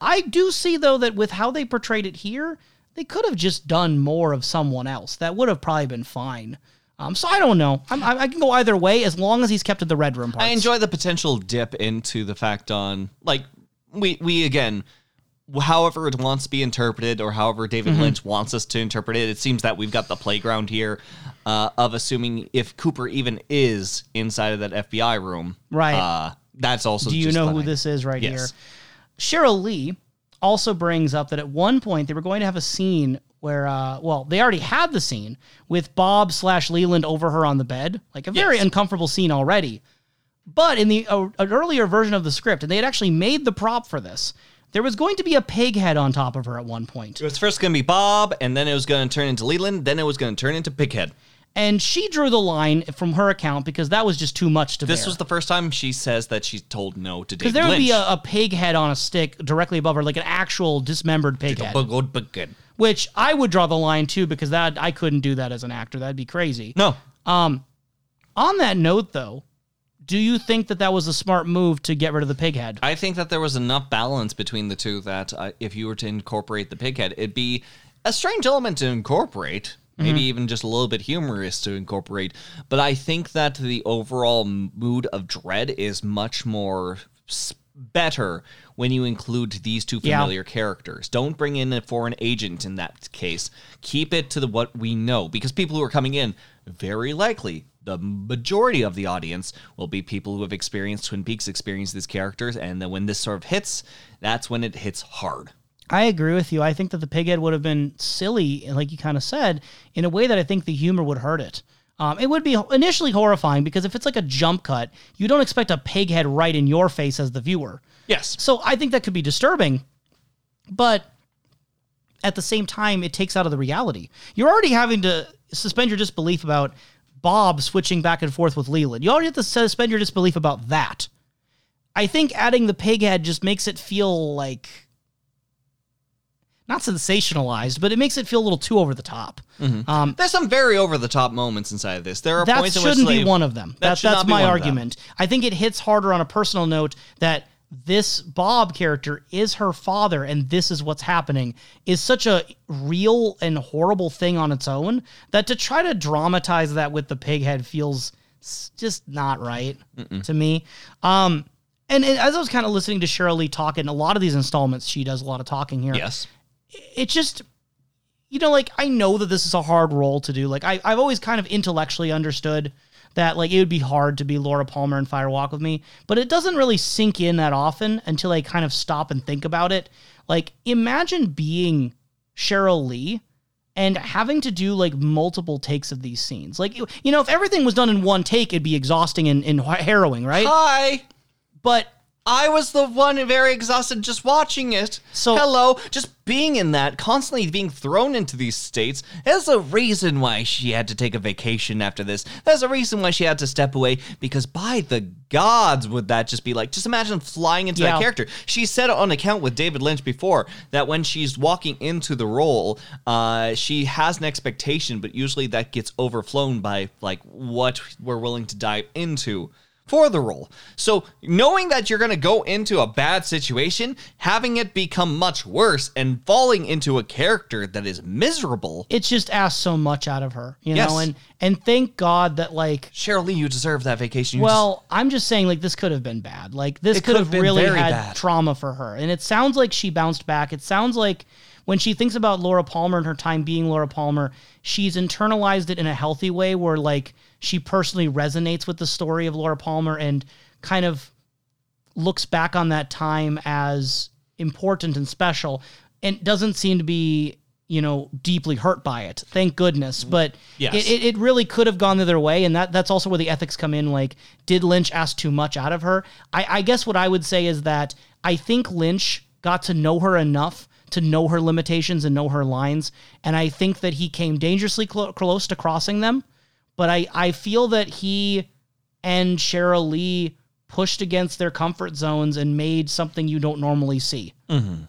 I do see though that with how they portrayed it here, they could have just done more of someone else. That would have probably been fine. Um, so I don't know. I'm, I, I can go either way as long as he's kept at the red room parts. I enjoy the potential dip into the fact on like we we again however it wants to be interpreted or however David Mm-hmm. Lynch wants us to interpret it it seems that we've got the playground here uh, of assuming if Cooper even is inside of that FBI room Right. uh, that's also Do you know who fine. this is right Yes. here? Cheryl Lee also brings up that at one point they were going to have a scene where, uh, well, they already had the scene with Bob slash Leland over her on the bed, like a very Yes. uncomfortable scene already. But in the uh, an earlier version of the script, and they had actually made the prop for this, there was going to be a pig head on top of her at one point. it was first going to be Bob and then it was going to turn into Leland then it was going to turn into Pighead And she drew the line from her account because that was just too much to be. this bear. was the first time she says that she's told no to because there would Lynch be a, a pig head on a stick directly above her, like an actual dismembered pig head. Good, but good. Which I would draw the line too because that I couldn't do that as an actor. That'd be crazy. no On that note, though, do you think that that was a smart move to get rid of the pig head? I think that there was enough balance between the two that uh, if you were to incorporate the pighead, it'd be a strange element to incorporate, maybe even just a little bit humorous to incorporate. But I think that the overall mood of dread is much more s- better when you include these two Yeah. familiar characters. Don't bring in a foreign agent in that case. Keep it to the what we know because people who are coming in very likely the majority of the audience will be people who have experienced Twin Peaks, experienced these characters, and then when this sort of hits, that's when it hits hard. I agree with you. I think that the pig head would have been silly, like you kind of said, in a way that I think the humor would hurt it. Um, it would be initially horrifying because if it's like a jump cut, you don't expect a pig head right in your face as the viewer. Yes. So I think that could be disturbing, but at the same time, it takes out of the reality. You're already having to suspend your disbelief about Bob switching back and forth with Leland. You already have to suspend your disbelief about that. I think adding the pig head just makes it feel like not sensationalized, but it makes it feel a little too over the top. Um, There's some very over the top moments inside of this. There are that points in which shouldn't be one of them. That That, that's my one of them. argument. I think it hits harder on a personal note that this Bob character is her father and this is what's happening is such a real and horrible thing on its own that to try to dramatize that with the pig head feels just not right to me. Um, and, and as I was kind of listening to Cheryl Lee talk in a lot of these installments, she does a lot of talking here Yes. It just you know like i know that this is a hard role to do like I, i've always kind of intellectually understood that like it would be hard to be Laura Palmer in Fire Walk with Me, but it doesn't really sink in that often until I kind of stop and think about it. Like imagine being Cheryl Lee and having to do like multiple takes of these scenes. Like you know, if everything was done in one take, it'd be exhausting and, and harrowing, right? Hi. But I was the one very exhausted just watching it. So- hello, just being in that, constantly being thrown into these states. There's a reason why she had to take a vacation after this. There's a reason why she had to step away because by the gods would that just be like? Just imagine flying into Yeah. that character. She said on account with David Lynch before that when she's walking into the role, uh, she has an expectation, but usually that gets overflown by like what we're willing to dive into for the role. So, knowing that you're going to go into a bad situation, having it become much worse, and falling into a character that is miserable. it's just asked so much out of her, you Yes. know, and and thank God that like Cheryl Lee, you deserve that vacation. You Well, I'm just saying, like, this could have been bad. Like, this could have really had bad. trauma for her. And it sounds like she bounced back. It sounds like when she thinks about Laura Palmer and her time being Laura Palmer, she's internalized it in a healthy way where, like, she personally resonates with the story of Laura Palmer and kind of looks back on that time as important and special and doesn't seem to be you know deeply hurt by it. Thank goodness. But Yes. it, it, really could have gone the other way. And that that's also where the ethics come in. Like did lynch ask too much out of her? I, I guess what i would say is that i think lynch got to know her enough to know her limitations and know her lines. And i think that he came dangerously clo- close to crossing them but i i feel that he and Cheryl Lee pushed against their comfort zones and made something you don't normally see.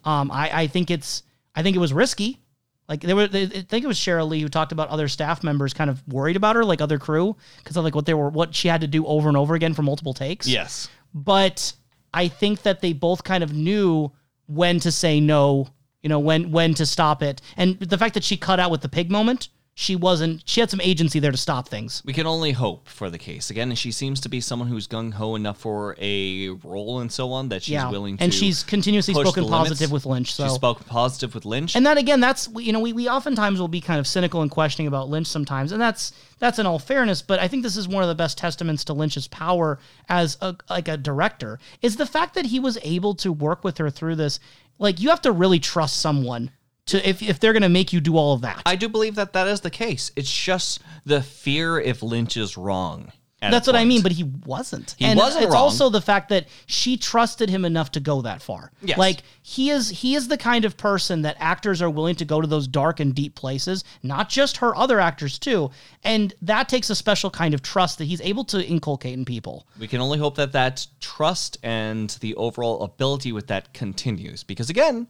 Um, I, I think it's I think it was risky. Like there were, I think it was Cheryl Lee who talked about other staff members kind of worried about her, like other crew, because of like what they were, what she had to do over and over again for multiple takes. Yes. But I think that they both kind of knew when to say no, you know, when when to stop it, and the fact that she cut out with the pig moment, she wasn't. She had some agency there to stop things. We can only hope for the case. Again, she seems to be someone who's gung ho enough for a role and so on that she's yeah, willing to. and she's continuously spoken positive with Lynch. So She's spoken positive with Lynch. and that again, that's you know we, we oftentimes will be kind of cynical and questioning about Lynch sometimes, and that's that's in all fairness. But I think this is one of the best testaments to Lynch's power as a like a director is the fact that he was able to work with her through this. Like you have to really trust someone to if if they're going to make you do all of that. I do believe that that is the case. It's just the fear if Lynch is wrong. That's what I mean, but he wasn't. He and wasn't It's wrong. also the fact that she trusted him enough to go that far. Yes. Like he is he is the kind of person that actors are willing to go to those dark and deep places, not just her other actors too. And that takes a special kind of trust that he's able to inculcate in people. We can only hope that that trust and the overall ability with that continues. Because again,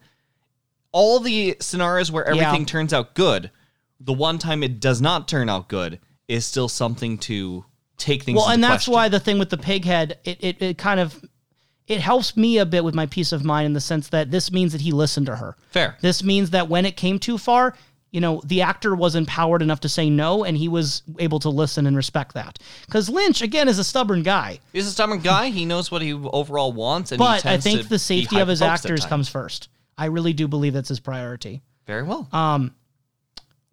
all the scenarios where everything Yeah. turns out good, the one time it does not turn out good is still something to take things. Well, and that's question. why the thing with the pig head, it, it, it kind of it helps me a bit with my peace of mind in the sense that this means that he listened to her. Fair. This means that when it came too far, you know, the actor was empowered enough to say no, and he was able to listen and respect that. Because Lynch, again, is a stubborn guy, He's a stubborn guy. He knows what he overall wants, and he but I think the safety of his actors comes first. I really do believe that's his priority. very well.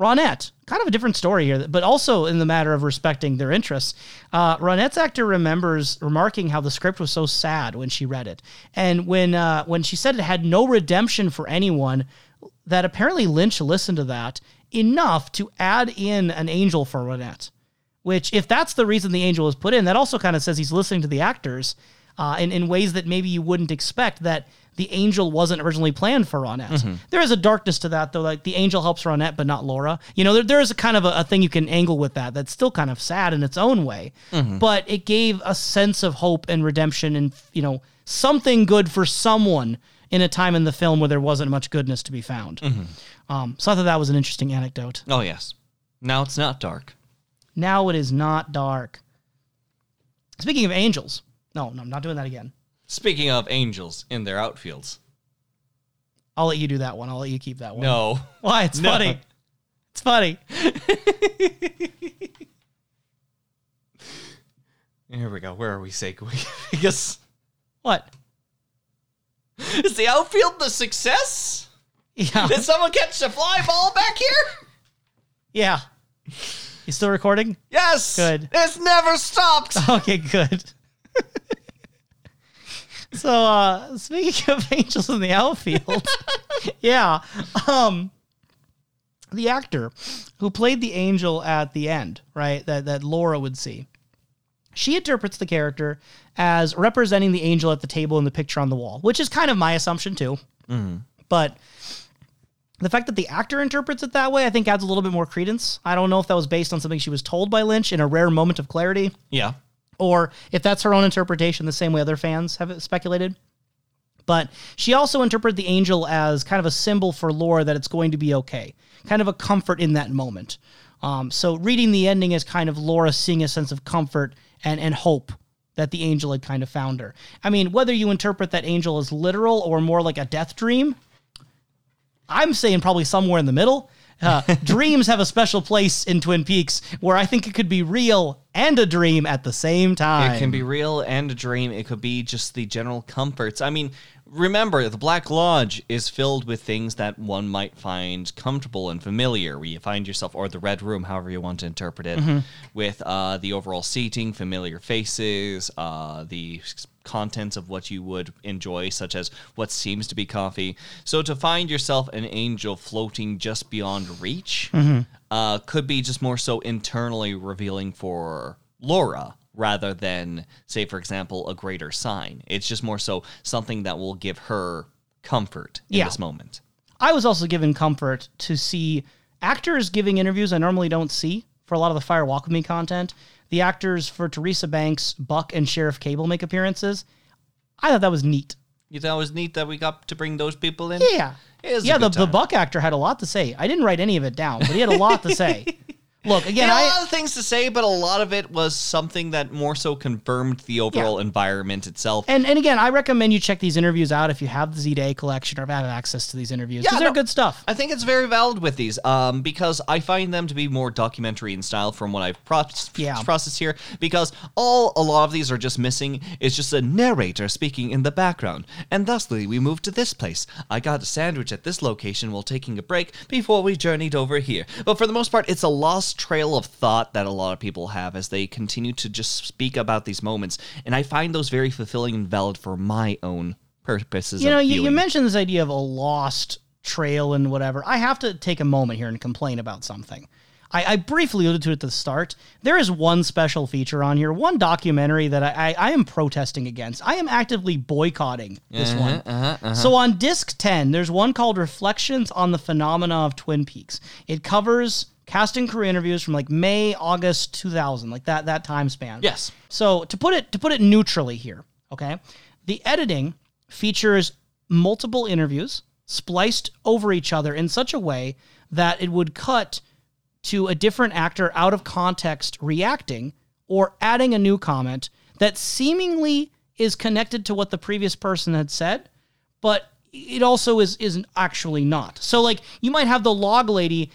Ronette, kind of a different story here, but also in the matter of respecting their interests. Uh, Ronette's actor remembers remarking how the script was so sad when she read it, and when uh, when she said it had no redemption for anyone, that apparently Lynch listened to that enough to add in an angel for Ronette. Which, if that's the reason the angel was put in, that also kind of says he's listening to the actors uh, in, in ways that maybe you wouldn't expect that the angel wasn't originally planned for Ronette. Mm-hmm. There is a darkness to that, though. Like the angel helps Ronette, but not Laura. You know, there, there is a kind of a, a thing you can angle with that that's still kind of sad in its own way. Mm-hmm. But it gave a sense of hope and redemption and, you know, something good for someone in a time in the film where there wasn't much goodness to be found. Mm-hmm. Um, so I thought that was an interesting anecdote. oh yes. Now it's not dark. Now it is not dark. Speaking of angels, no, no, I'm not doing that again. Speaking of angels in their outfields. I'll let you do that one. I'll let you keep that one. No. Why? It's No. funny. It's funny. Here we go. Where are we segueing? Guess What? is the outfield the success? Yeah. Did someone catch the fly ball back here? Yeah. You still recording? Yes. Good. It's never stopped. Okay, good. So uh speaking of angels in the outfield, yeah. Um the actor who played the angel at the end, right, that, that Laura would see, she interprets the character as representing the angel at the table in the picture on the wall, which is kind of my assumption too. But the fact that the actor interprets it that way, I think adds a little bit more credence. I don't know if that was based on something she was told by Lynch in a rare moment of clarity Yeah. Or if that's her own interpretation, the same way other fans have speculated. But she also interpreted the angel as kind of a symbol for Laura that it's going to be okay, kind of a comfort in that moment. Um, so reading the ending as kind of Laura seeing a sense of comfort and, and hope that the angel had kind of found her. I mean, whether you interpret that angel as literal or more like a death dream, I'm saying probably somewhere in the middle. Uh, dreams have a special place in Twin Peaks where I think it could be real and a dream at the same time. It can be real and a dream. It could be just the general comforts. I mean, remember, the Black Lodge is filled with things that one might find comfortable and familiar, where you find yourself, or the Red Room, however you want to interpret it, with uh, the overall seating, familiar faces, uh, the contents of what you would enjoy, such as what seems to be coffee. So to find yourself an angel floating just beyond reach uh, could be just more so internally revealing for Laura rather than, say, for example, a greater sign. It's just more so something that will give her comfort in Yeah. this moment. I was also given comfort to see actors giving interviews I normally don't see for a lot of the Fire Walk With Me content. The actors for Teresa Banks, Buck, and Sheriff Cable make appearances. I thought that was neat. You thought it was neat that we got to bring those people in? Yeah. It was a yeah, the, the. Buck actor had a lot to say. I didn't write any of it down, but he had a lot to say. Look, again, had a I, lot of things to say, but a lot of it was something that more so confirmed the overall environment itself. And and again, I recommend you check these interviews out if you have the Z Day collection or have access to these interviews because Yeah, they're no, good stuff. I think it's very valid with these um, because I find them to be more documentary in style from what I've pro- Yeah. processed here. Because all a lot of these are just missing is just a narrator speaking in the background. And thusly, we moved to this place. I got a sandwich at this location while taking a break before we journeyed over here. But for the most part, it's a lost trail of thought that a lot of people have as they continue to just speak about these moments. And I find those very fulfilling and valid for my own purposes. you know, you, you mentioned this idea of a lost trail and whatever. I have to take a moment here and complain about something. I, I briefly alluded to it at the start. There is one special feature on here, one documentary that I, I, I am protesting against. I am actively boycotting this Uh-huh, one. So on disc 10, there's one called Reflections on the Phenomena of Twin Peaks. It covers cast and crew interviews from like May, August 2000, like that that time span. Yes. So to put it to put it neutrally here, okay, the editing features multiple interviews spliced over each other in such a way that it would cut to a different actor out of context reacting or adding a new comment that seemingly is connected to what the previous person had said, but it also is isn't actually not. So like you might have the log lady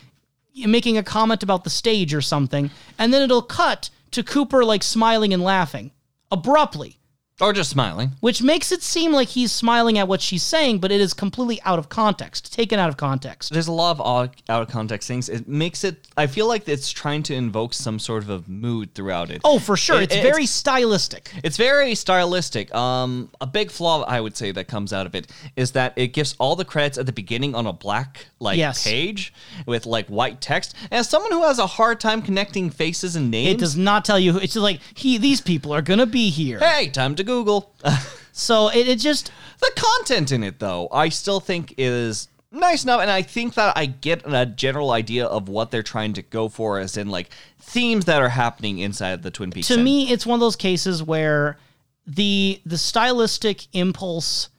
making a comment about the stage or something, and then it'll cut to Cooper like smiling and laughing abruptly, Or just smiling. which makes it seem like he's smiling at what she's saying, but it is completely out of context, taken out of context. There's a lot of out out of context things. It makes it. I feel like it's trying to invoke some sort of a mood throughout it. Oh, for sure. It- it's it- very stylistic. It's very stylistic. Um, a big flaw I would say that comes out of it is that it gives all the credits at the beginning on a black like Yes. page with like white text. And as someone who has a hard time connecting faces and names, It does not tell you. who- It's just like he. These people are gonna be here. hey, time to Google. So it, it just the content in it though, I still think is nice enough, and I think that I get a general idea of what they're trying to go for, as in like themes that are happening inside the Twin Peaks. to me it's one of those cases where the the stylistic impulse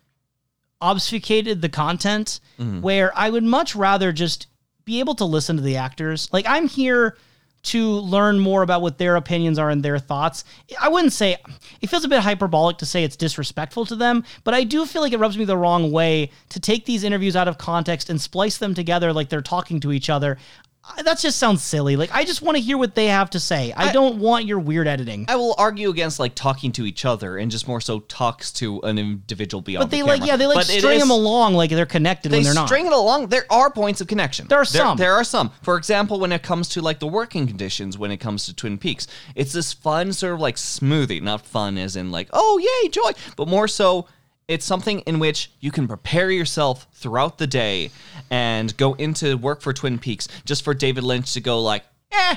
obfuscated the content mm-hmm. where i would much rather just be able to listen to the actors like i'm here to learn more about what their opinions are and their thoughts. I wouldn't say it feels a bit hyperbolic to say it's disrespectful to them but i do feel like it rubs me the wrong way to take these interviews out of context and splice them together like they're talking to each other that just sounds silly. Like I just want to hear what they have to say. I, don't want your weird editing. I will argue against like talking to each other and just more so talks to an individual beyond. but they the like yeah, they like But string is- them along like they're connected They when they're not. string it along. There are points of connection. There are some. There, are some. For example, when it comes to like the working conditions, when it comes to Twin Peaks, it's this fun sort of like smoothie. Not fun as in like oh yay joy, but more so. It's something in which you can prepare yourself throughout the day and go into work for Twin Peaks just for David Lynch to go like, eh,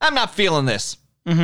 I'm not feeling this.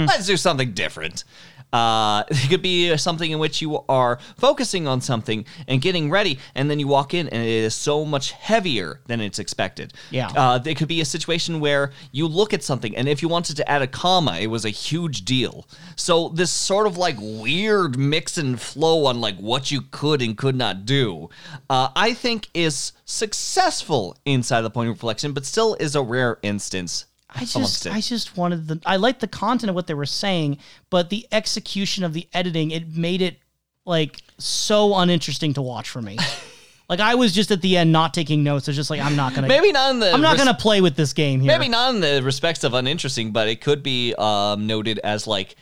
Let's do something different. Uh, it could be something in which you are focusing on something and getting ready, and then you walk in and it is so much heavier than it's expected. Yeah. Uh, it could be a situation where you look at something, and if you wanted to add a comma, it was a huge deal. So this sort of like weird mix and flow on like what you could and could not do, uh, I think is successful inside the point of reflection, but still is a rare instance. I just. I just wanted the. I liked the content of what they were saying, but the execution of the editing, it made it like so uninteresting to watch for me. like I was just at the end not taking notes. It's just like I'm not gonna. Maybe not in the I'm not res- gonna play with this game here. Maybe not in the respects of uninteresting, but it could be um, noted as like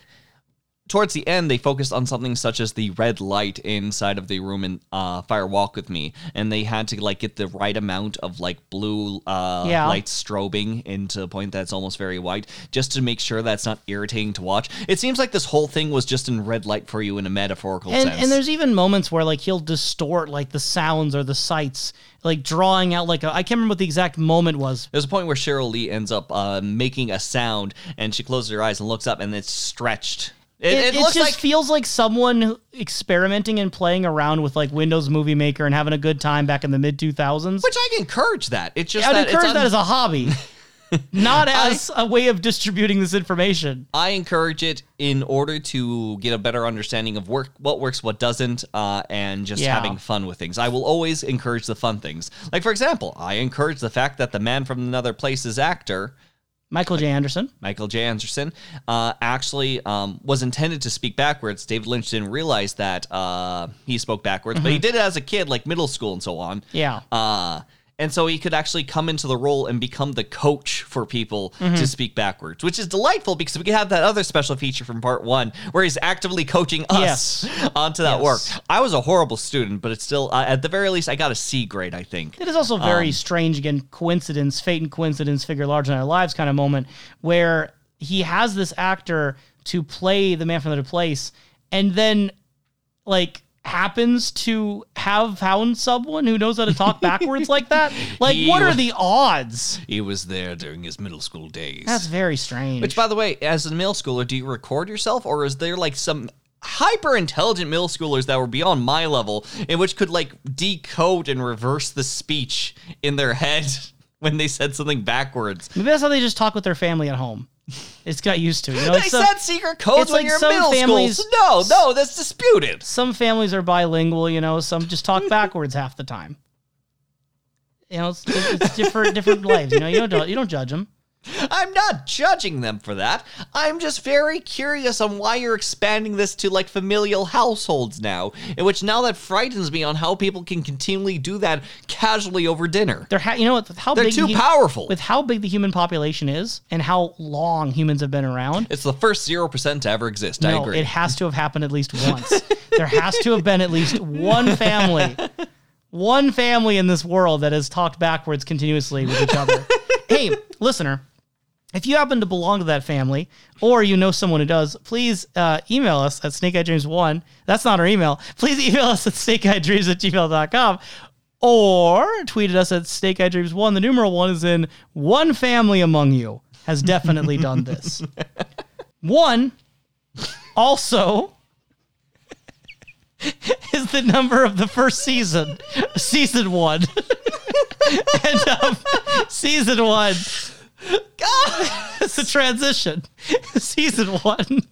towards the end they focused on something such as the red light inside of the room in uh, Fire Walk with Me, and they had to like get the right amount of like blue uh, Yeah. light strobing into a point that's almost very white, just to make sure that's not irritating to watch. It seems like this whole thing was just in red light for you in a metaphorical and sense. and there's even moments where like he'll distort like the sounds or the sights, like drawing out like a, I can't remember what the exact moment was. There's a point where Cheryl Lee ends up uh, making a sound, and she closes her eyes and looks up, and it's stretched. It, It, it just like feels like someone experimenting and playing around with like Windows Movie Maker and having a good time back in the mid 2000s. Which I encourage that. It's just I'd encourage it's that as a hobby, not as a way of distributing this information. I encourage it in order to get a better understanding of work, what works, what doesn't, uh, and just Yeah. having fun with things. I will always encourage the fun things. Like for example, I encourage the fact that the man from another place's actor. Michael J. Anderson. Michael J. Anderson uh, actually um, was intended to speak backwards. David Lynch didn't realize that uh, he spoke backwards, but he did it as a kid, like middle school and so on. Yeah. Uh, and so he could actually come into the role and become the coach for people Mm-hmm. to speak backwards, which is delightful because we could have that other special feature from part one where he's actively coaching us onto that Yes. work. I was a horrible student, but it's still, uh, at the very least, I got a C grade, I think. It is also very Um, strange, again, coincidence, fate and coincidence figure large in our lives kind of moment where he has this actor to play the man from another place and then, like, happens to have found someone who knows how to talk backwards like that. Like, He what are wa- the odds? He was there during his middle school days. That's very strange. Which, by the way, as a middle schooler, do you record yourself, or is there like some hyper intelligent middle schoolers that were beyond my level, in which could like decode and reverse the speech in their head when they said something backwards? Maybe that's how they just talk with their family at home. It's got used to. You know, They it's said secret codes when like you're in some middle families- school. So no, no, that's disputed. some families are bilingual, you know, some just talk backwards half the time. You know, it's, it's different different lives. You know, you don't you don't judge them. I'm not judging them for that. I'm just very curious on why you're expanding this to like familial households now, in which now that frightens me on how people can continually do that casually over dinner. They're ha- you know with How They're big too the powerful. With how big the human population is and how long humans have been around. It's the first 0% to ever exist. I no, agree. it has to have happened at least once. there has to have been at least one family, one family in this world that has talked backwards continuously with each other. hey, listener, if you happen to belong to that family or you know someone who does, please uh, email us at snakeeyedreams1. That's not our email. Please email us at snakeeyedreams at gmail.com or tweet at us at snakeeyedreams1. The numeral one is in one family among you has definitely done this. One also is the number of the first season, season one. and um, season one, it's a transition. season one.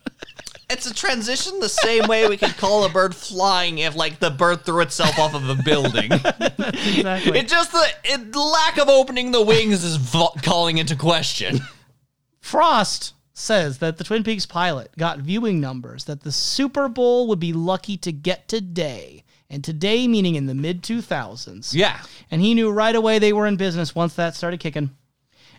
it's a transition the same way we could call a bird flying if, like, the bird threw itself off of a building. Exactly. it just, the it, lack of opening the wings is vo- calling into question. Frost says that the Twin Peaks pilot got viewing numbers that the Super Bowl would be lucky to get today. And today meaning in the mid 2000s. Yeah. And he knew right away they were in business once that started kicking.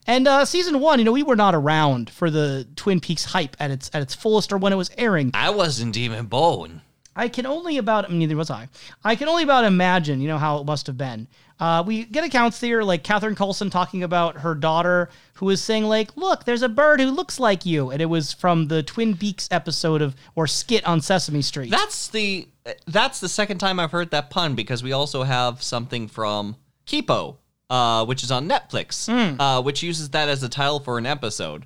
And uh, season one, you know, we were not around for the Twin Peaks hype at its at its fullest or when it was airing. I wasn't even born. I can only about neither was I. I can only about imagine, you know, how it must have been. Uh, we get accounts here, like Catherine Coulson talking about her daughter, who was saying, like, "Look, there's a bird who looks like you," and it was from the Twin Peaks episode of or skit on Sesame Street. That's the that's the second time I've heard that pun because we also have something from Kipo, uh, which is on Netflix, uh, which uses that as a title for an episode.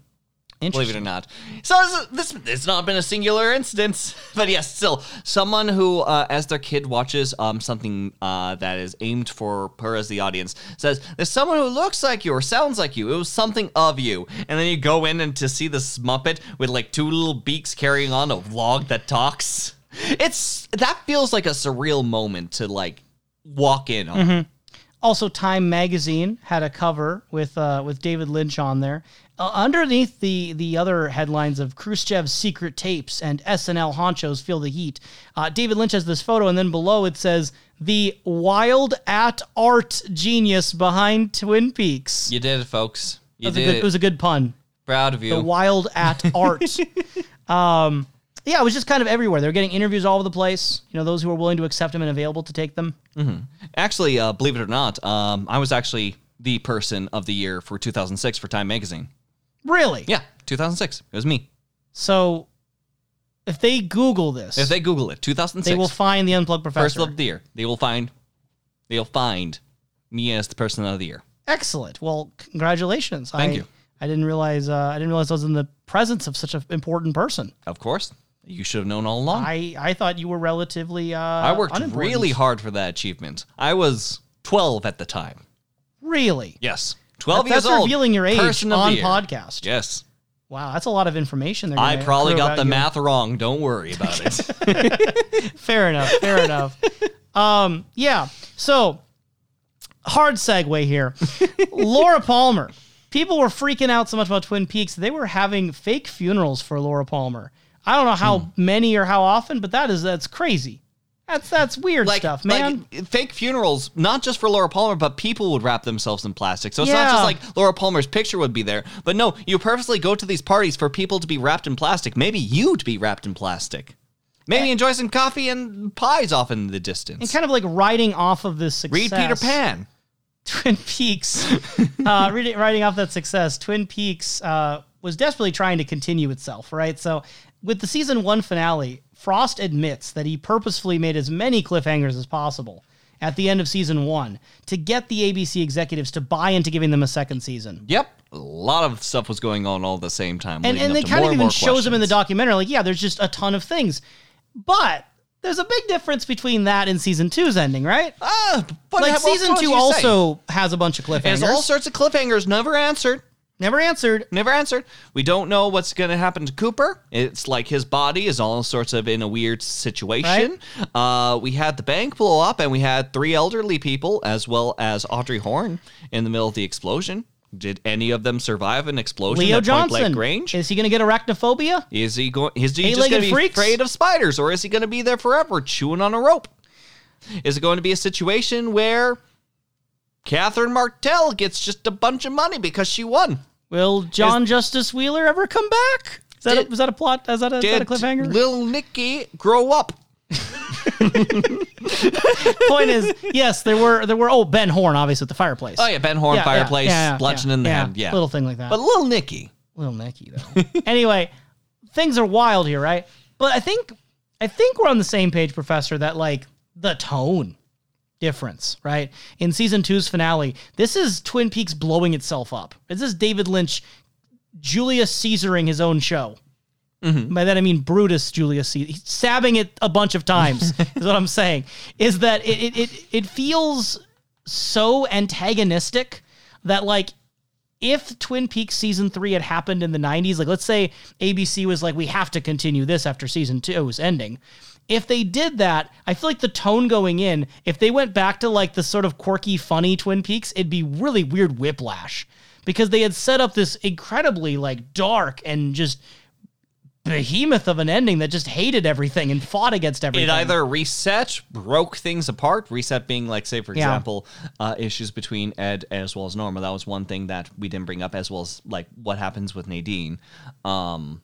Believe it or not. So this, this it's not been a singular instance, but yes, still someone who, uh, as their kid watches um, something uh, that is aimed for her as the audience, says, "There's someone who looks like you or sounds like you. It was something of you." And then you go in and to see this Muppet with like two little beaks carrying on a vlog that talks. It's that feels like a surreal moment to like walk in on. Also, Time Magazine had a cover with uh, with David Lynch on there. Uh, underneath the the other headlines of Khrushchev's secret tapes and SNL honchos feel the heat, uh, David Lynch has this photo, and then below it says the wild at art genius behind Twin Peaks. You did it, folks. You It was, a did good, it. it was a good pun. Proud of you. The wild at art. um, yeah, it was just kind of everywhere. They were getting interviews all over the place. You know, those who were willing to accept them and available to take them. Actually, uh, believe it or not, um, I was actually the person of the year for 2006 for Time Magazine. Really? Yeah, 2006. It was me. So, if they Google this, If they Google it, 2006, they will find the unplugged first professor. of the year. They will find, they'll find me as the person of the year. Excellent. Well, congratulations. Thank I, you. I didn't realize. Uh, I didn't realize I was in the presence of such an important person. Of course, you should have known all along. I, I thought you were relatively. Uh, I worked really hard for that achievement. I was 12 at the time. Really. Yes, 12 That's years old. revealing your age person on podcast. Yes, Wow, that's a lot of information. I probably got the you. math wrong. Don't worry about it. Fair enough. Fair enough. Um, yeah. So, hard segue here. Laura Palmer. People were freaking out so much about Twin Peaks. They were having fake funerals for Laura Palmer. I don't know how Hmm. many or how often, but that is that's crazy. That's that's weird like stuff, man. Like fake funerals, not just for Laura Palmer, but people would wrap themselves in plastic. So it's not just like Laura Palmer's picture would be there, but no, you purposely go to these parties for people to be wrapped in plastic. Maybe you to be wrapped in plastic. Maybe enjoy some coffee and pies off in the distance. and kind of like riding off of this success. Read Peter Pan. Twin Peaks, uh, reading, writing off that success, Twin Peaks uh, was desperately trying to continue itself, right? So, with the season one finale, Frost admits that he purposefully made as many cliffhangers as possible at the end of season one to get the ABC executives to buy into giving them a second season. Yep. A lot of stuff was going on all at the same time. And, and they kind of even shows them in the documentary, like, yeah, there's just a ton of things. But there's a big difference between that and season two's ending, right? Ah, but like season two you say? also has a bunch of cliffhangers. There's all sorts of cliffhangers never answered. Never answered. Never answered. We don't know what's going to happen to Cooper. It's like his body is all sorts of in a weird situation. Uh, we had the bank blow up, and we had three elderly people, as well as Audrey Horne, in the middle of the explosion. Did any of them survive an explosion Leo at Point Blank Johnson. Range? Is he going to get arachnophobia? Is he going? Is he just going to be freaks? afraid of spiders, or is he going to be there forever, chewing on a rope? Is it going to be a situation where Catherine Martell gets just a bunch of money because she won? Will John Justice Wheeler ever come back? Is that, a, Did- was that a plot? Is that a, is that a Did cliffhanger? Little Nicky grow up? Point is, yes, there were there were. Oh, Ben Horne, obviously, at the fireplace. Oh yeah, Ben Horne, fireplace, bludgeon yeah, in the yeah, head. Yeah, little thing like that. But little Nicky, Little Nicky though. anyway, things are wild here, right? But I think I think we're on the same page, Professor. That like the tone difference, right? In season two's finale, this is Twin Peaks blowing itself up. This is David Lynch, Julius Caesaring his own show. Mm-hmm. By that I mean Brutus Julius Caesar. He's stabbing it a bunch of times. is what I'm saying. Is that it? It it, it feels so antagonistic that like if Twin Peaks season three had happened in the 90s, like let's say ABC was like, we have to continue this after season two is ending. If they did that, I feel like the tone going in, if they went back to like the sort of quirky, funny Twin Peaks, it'd be really weird whiplash because they had set up this incredibly like dark and just behemoth of an ending that just hated everything and fought against everything. It either reset, broke things apart. Reset being like, say, for Yeah. example, uh, issues between Ed as well as Norma. That was one thing that we didn't bring up, as well as like what happens with Nadine. Um,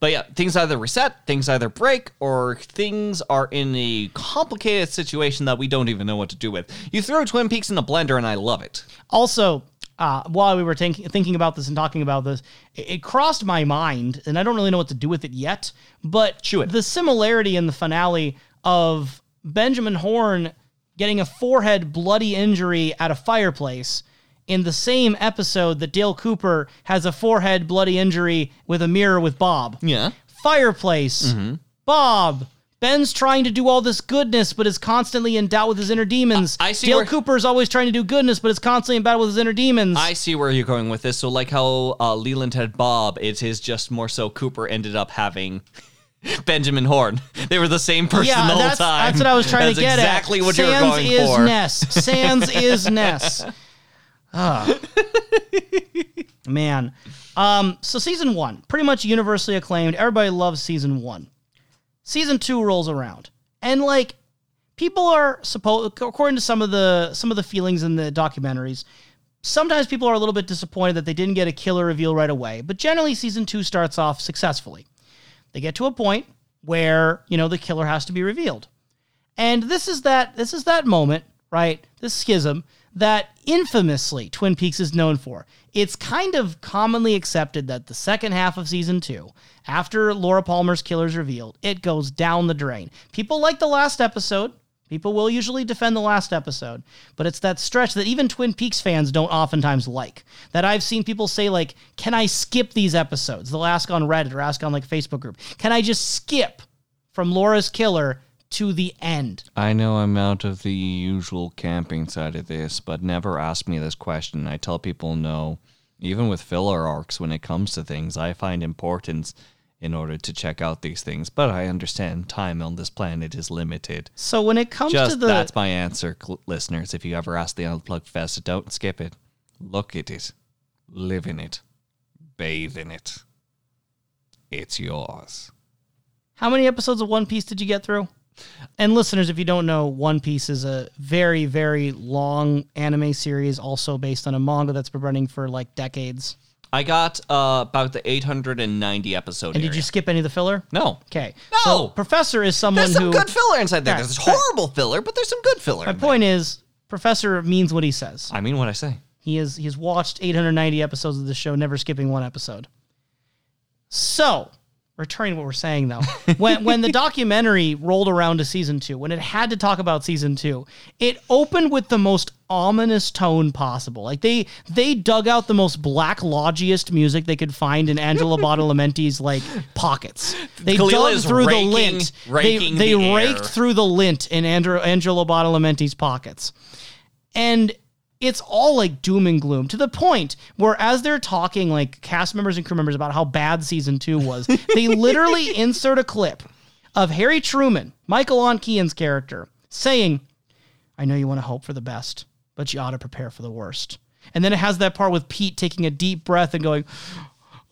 but yeah, things either reset, things either break, or things are in a complicated situation that we don't even know what to do with. You throw Twin Peaks in a blender, and I love it. Also, uh, while we were think- thinking about this and talking about this, it, it crossed my mind, and I don't really know what to do with it yet. But Chew it. the similarity in the finale of Benjamin Horne getting a forehead bloody injury at a fireplace in the same episode that Dale Cooper has a forehead bloody injury with a mirror with Bob. Yeah. Fireplace. Bob. Ben's trying to do all this goodness, but is constantly in doubt with his inner demons. I see Dale where- Cooper's always trying to do goodness, but is constantly in battle with his inner demons. I see where you're going with this. So, like how uh, Leland had Bob, it is just more so Cooper ended up having Benjamin Horne. They were the same person yeah, the whole that's, time. that's what I was trying That's to get exactly at. what Sans you were going is for. Ness. Sans is Ness. Ah. Man. Um, so season one, pretty much universally acclaimed. Everybody loves season one. Season two rolls around. And like people are supposed according to some of the some of the feelings in the documentaries, sometimes people are a little bit disappointed that they didn't get a killer reveal right away. But generally season two starts off successfully. They get to a point where, you know, the killer has to be revealed. And this is that this is that moment, right? This schism that infamously Twin Peaks is known for. It's kind of commonly accepted that the second half of season 2, after Laura Palmer's killer is revealed, it goes down the drain. People like the last episode. People will usually defend the last episode, but it's that stretch that even Twin Peaks fans don't oftentimes like. That I've seen people say like, "Can I skip these episodes?" They'll ask on Reddit or ask on like Facebook group. "Can I just skip from Laura's killer to the end?" I know I'm out of the usual camping side of this, but never ask me this question. I tell people no. Even with filler arcs, when it comes to things, I find importance in order to check out these things. But I understand time on this planet is limited. So when it comes to Just the that's my answer, cl- listeners. If you ever ask the Unplugged Fest, don't skip it. Look at it. Live in it. Bathe in it. It's yours. How many episodes of One Piece did you get through? And listeners, if you don't know, One Piece is a very, very long anime series, also based on a manga that's been running for like decades. I got uh, about the 890 episode. And did you skip any of the filler? No. Okay. No! So Professor is someone There's some who. good filler inside there. Yeah, There's right. horrible filler, but there's some good filler. my in point is, Professor means what he says. I mean what I say. He is he has watched 890 episodes of the show, never skipping one episode. So, returning what we're saying though, when when the documentary rolled around to season two, when it had to talk about season two, it opened with the most ominous tone possible. Like they they dug out the most black logiest music they could find in Angelo Badalamenti's like pockets. They Khalil dug through raking- the lint. raking they they the raked air. through the lint in Andrew, Angelo Badalamenti's pockets. And it's all like doom and gloom to the point where as they're talking like cast members and crew members about how bad season two was, they literally insert a clip of Harry Truman, Michael Ontkean's character, saying, I know you want to hope for the best, but you ought to prepare for the worst. And then it has that part with Pete taking a deep breath and going,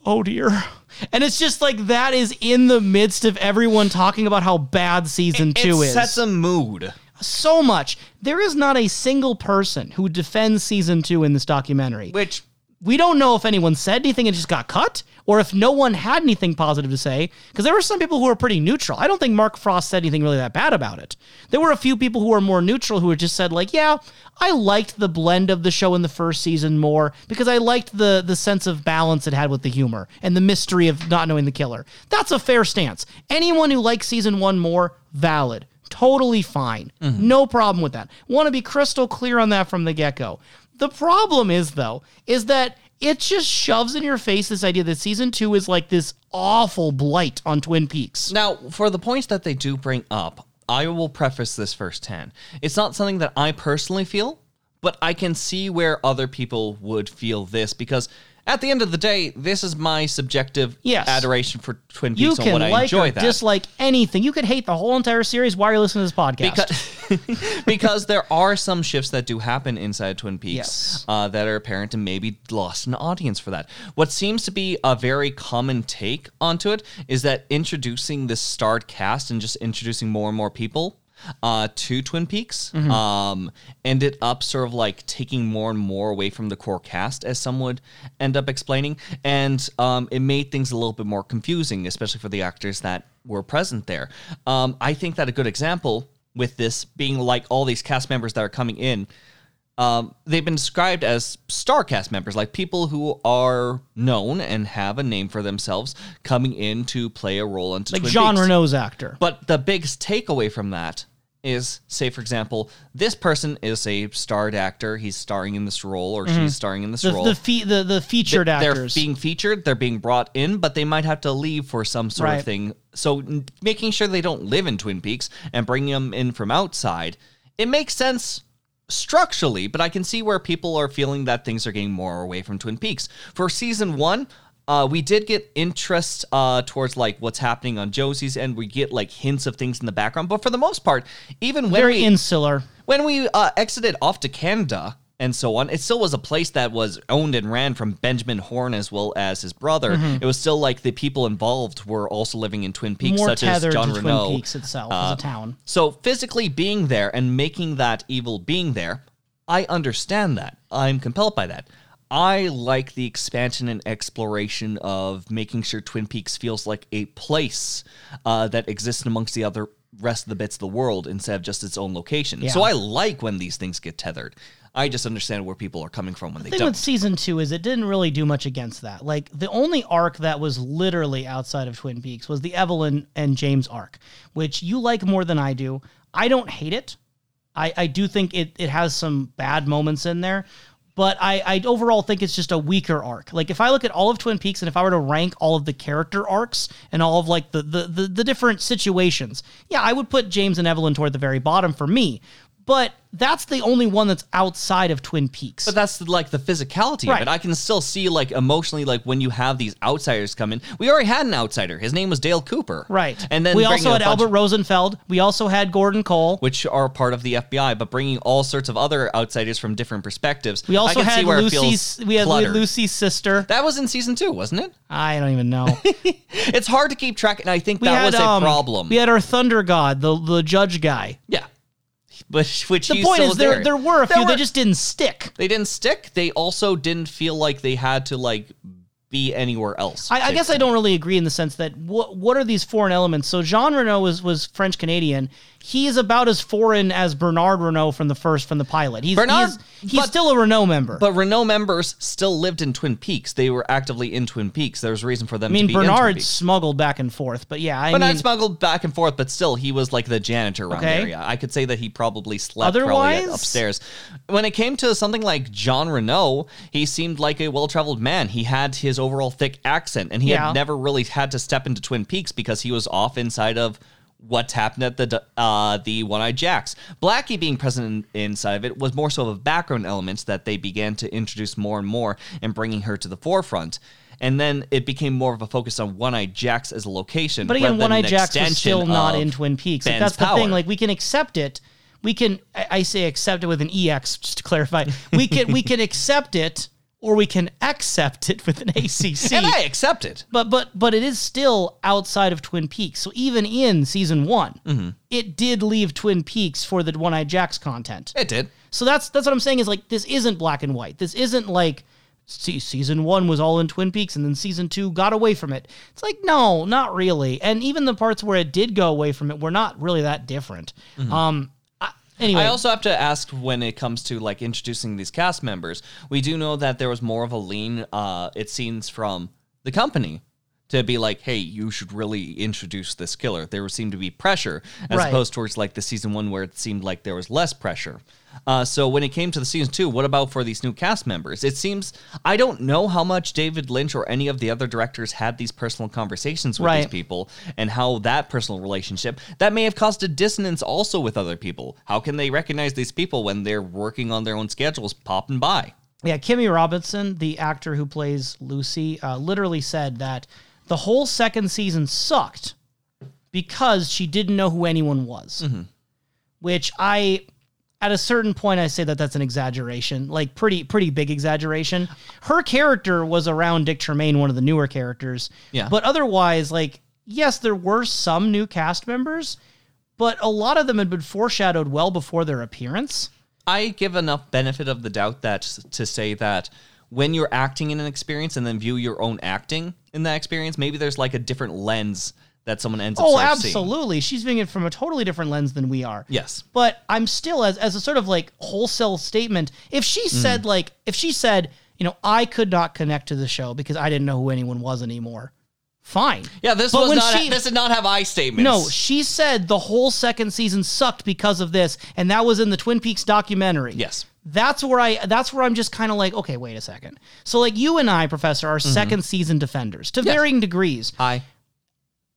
Oh dear. And it's just like that is in the midst of everyone talking about how bad season two it is sets a mood. So much. There is not a single person who defends season two in this documentary. Which We don't know if anyone said anything and just got cut, or if no one had anything positive to say, because there were some people who were pretty neutral. I don't think Mark Frost said anything really that bad about it. There were a few people who were more neutral who had just said, like, yeah, I liked the blend of the show in the first season more because I liked the the sense of balance it had with the humor and the mystery of not knowing the killer. That's a fair stance. Anyone who likes season one more, valid. Totally fine. Mm-hmm. No problem with that. Want to be crystal clear on that from the get go. The problem is, though, is that it just shoves in your face this idea that season two is like this awful blight on Twin Peaks. Now, for the points that they do bring up, I will preface this first 10. It's not something that I personally feel, but I can see where other people would feel this because at the end of the day, this is my subjective Yes. adoration for Twin You Peaks and can what I like enjoy or that. dislike anything. You could hate the whole entire series while you're listening to this podcast. because, because there are some shifts that do happen inside Twin Peaks Yes. uh, that are apparent and maybe lost an audience for that. What seems to be a very common take onto it is that introducing this starred cast and just introducing more and more people uh, to Twin Peaks Mm-hmm. um, ended up sort of like taking more and more away from the core cast, as some would end up explaining. And um, it made things a little bit more confusing, especially for the actors that were present there. Um, I think that a good example with this being like all these cast members that are coming in um, they've been described as star cast members, like people who are known and have a name for themselves coming in to play a role into like Twin Jean Peaks. Renault's actor. But the biggest takeaway from that is, say, for example, this person is a starred actor. He's starring in this role, or she's starring in this Mm-hmm. The role. the, fe- the the featured They- actors. They're being featured. They're being brought in, but they might have to leave for some sort Right. of thing. So n- making sure they don't live in Twin Peaks and bringing them in from outside, it makes sense structurally. But I can see where people are feeling that things are getting more away from Twin Peaks. For season one. Uh, we did get interest uh, towards like what's happening on Josie's end. We get like hints of things in the background, but for the most part, even when very we, insular. when we uh, exited off to Canada and so on, it still was a place that was owned and ran from Benjamin Horne as well as his brother. It was still like the people involved were also living in Twin Peaks, More such as John to Renault. Twin Peaks itself as a town. So physically being there and making that evil being there, I understand that. I'm compelled by that. I like the expansion and exploration of making sure Twin Peaks feels like a place uh, that exists amongst the other rest of the bits of the world instead of just its own location. So I like when these things get tethered. I just understand where people are coming from when they thing don't. with season two is it didn't really do much against that. Like the only arc that was literally outside of Twin Peaks was the Evelyn and James arc, which you like more than I do. I don't hate it. I, I do think it, it has some bad moments in there, but I, I overall think it's just a weaker arc. Like if I look at all of Twin Peaks and if I were to rank all of the character arcs and all of like the the, the, the different situations, yeah, I would put James and Evelyn toward the very bottom for me. But that's the only one that's outside of Twin Peaks. But that's like the physicality Right. of it. I can still see like emotionally like when you have these outsiders come in. We already had an outsider. His name was Dale Cooper. Right. And then we also had Albert Rosenfeld. We also had Gordon Cole. which are part of the FBI, but bringing all sorts of other outsiders from different perspectives. We also I can had Lucy's. We had, we had cluttered. Lucy's sister. That was in season two, wasn't it? I don't even know. It's hard to keep track, and I think We that had was a um, problem. We had our Thunder God, the the judge guy. yeah, but which The he's point still is, there there. there were a There few. They just didn't stick. they didn't stick. They also didn't feel like they had to like be anywhere else. I, I guess I don't really agree in the sense that what what are these foreign elements? So Jean Renault was was French Canadian. He is about as foreign as Bernard Renault from the first from the pilot. He's Bernard- he's, he's but- still a Renault member. But Renault members still lived in Twin Peaks. They were actively in Twin Peaks. There was a reason for them I mean, to be in Twin Bernard smuggled back and forth, but yeah, I But mean, smuggled back and forth, but still, he was like the janitor around Okay. the area. I could say that he probably slept probably Otherwise- upstairs. When it came to something like Jean Renault, he seemed like a well traveled man. He had his overall thick accent, and he Yeah. had never really had to step into Twin Peaks because he was off inside of what's happened at the uh, the One Eyed Jacks. Blackie being present in, inside of it was more so of a background element that they began to introduce more and more and bringing her to the forefront. And then it became more of a focus on One Eyed Jacks as a location. But again, One Eye an Jacks was extension still not in Twin Peaks. Like, that's the power. thing. Like we can accept it. We can. I, I say accept it with an ex, just to clarify. We can we can accept it, or we can accept it with an ACC. And I accept it. but but but it is still outside of Twin Peaks. So even in season one, Mm-hmm. it did leave Twin Peaks for the One Eye Jacks content. It did. So that's that's what I'm saying is like this isn't black and white. This isn't like see season 1 was all in Twin Peaks and then season 2 got away from it. It's like no, not really. And even the parts where it did go away from it were not really that different. Um I, anyway. I also have to ask when it comes to like introducing these cast members. We do know that there was more of a lean, uh, it seems, from the company to be like, hey, you should really introduce this killer. There would seem to be pressure as Right. opposed towards like the season one where it seemed like there was less pressure. Uh, so when it came to the season two, what about for these new cast members? It seems I don't know how much David Lynch or any of the other directors had these personal conversations with these people and how that personal relationship that may have caused a dissonance also with other people. How can they recognize these people when they're working on their own schedules, popping by? Yeah, Kimmy Robertson, the actor who plays Lucy, uh, literally said that the whole second season sucked because she didn't know who anyone was. Which I, at a certain point, I say that that's an exaggeration, like pretty pretty big exaggeration. Her character was around Dick Tremayne, one of the newer characters. Yeah. But otherwise, like yes, there were some new cast members, but a lot of them had been foreshadowed well before their appearance. I give enough benefit of the doubt that to say that when you're acting in an experience and then view your own acting in that experience, maybe there's like a different lens that someone ends up Oh, sort of seeing. absolutely. She's viewing it from a totally different lens than we are. Yes. But I'm still as as a sort of like wholesale statement. If she mm. said like if she said, you know, I could not connect to the show because I didn't know who anyone was anymore. Fine. Yeah, this But was not. she- this did not have I statements. No, she said the whole second season sucked because of this, and that was in the Twin Peaks documentary. Yes. That's where I that's where I'm just kind of like, okay, wait a second. So like you and I, Professor, are mm-hmm. second season defenders to Yes. varying degrees. I.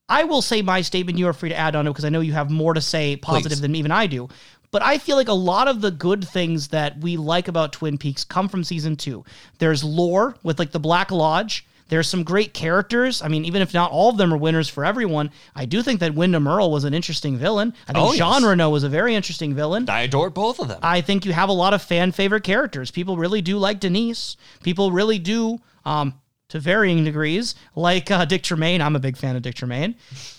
I will say my statement. You are free to add on it because I know you have more to say positive Please. than even I do. But I feel like a lot of the good things that we like about Twin Peaks come from season two. There's lore with like the Black Lodge. There's some great characters. I mean, even if not all of them are winners for everyone, I do think that Windom Earle was an interesting villain. I think Oh, Jean yes. Reno was a very interesting villain. I adore both of them. I think you have a lot of fan favorite characters. People really do like Denise. People really do, um, to varying degrees, like uh, Dick Tremayne. I'm a big fan of Dick Tremayne.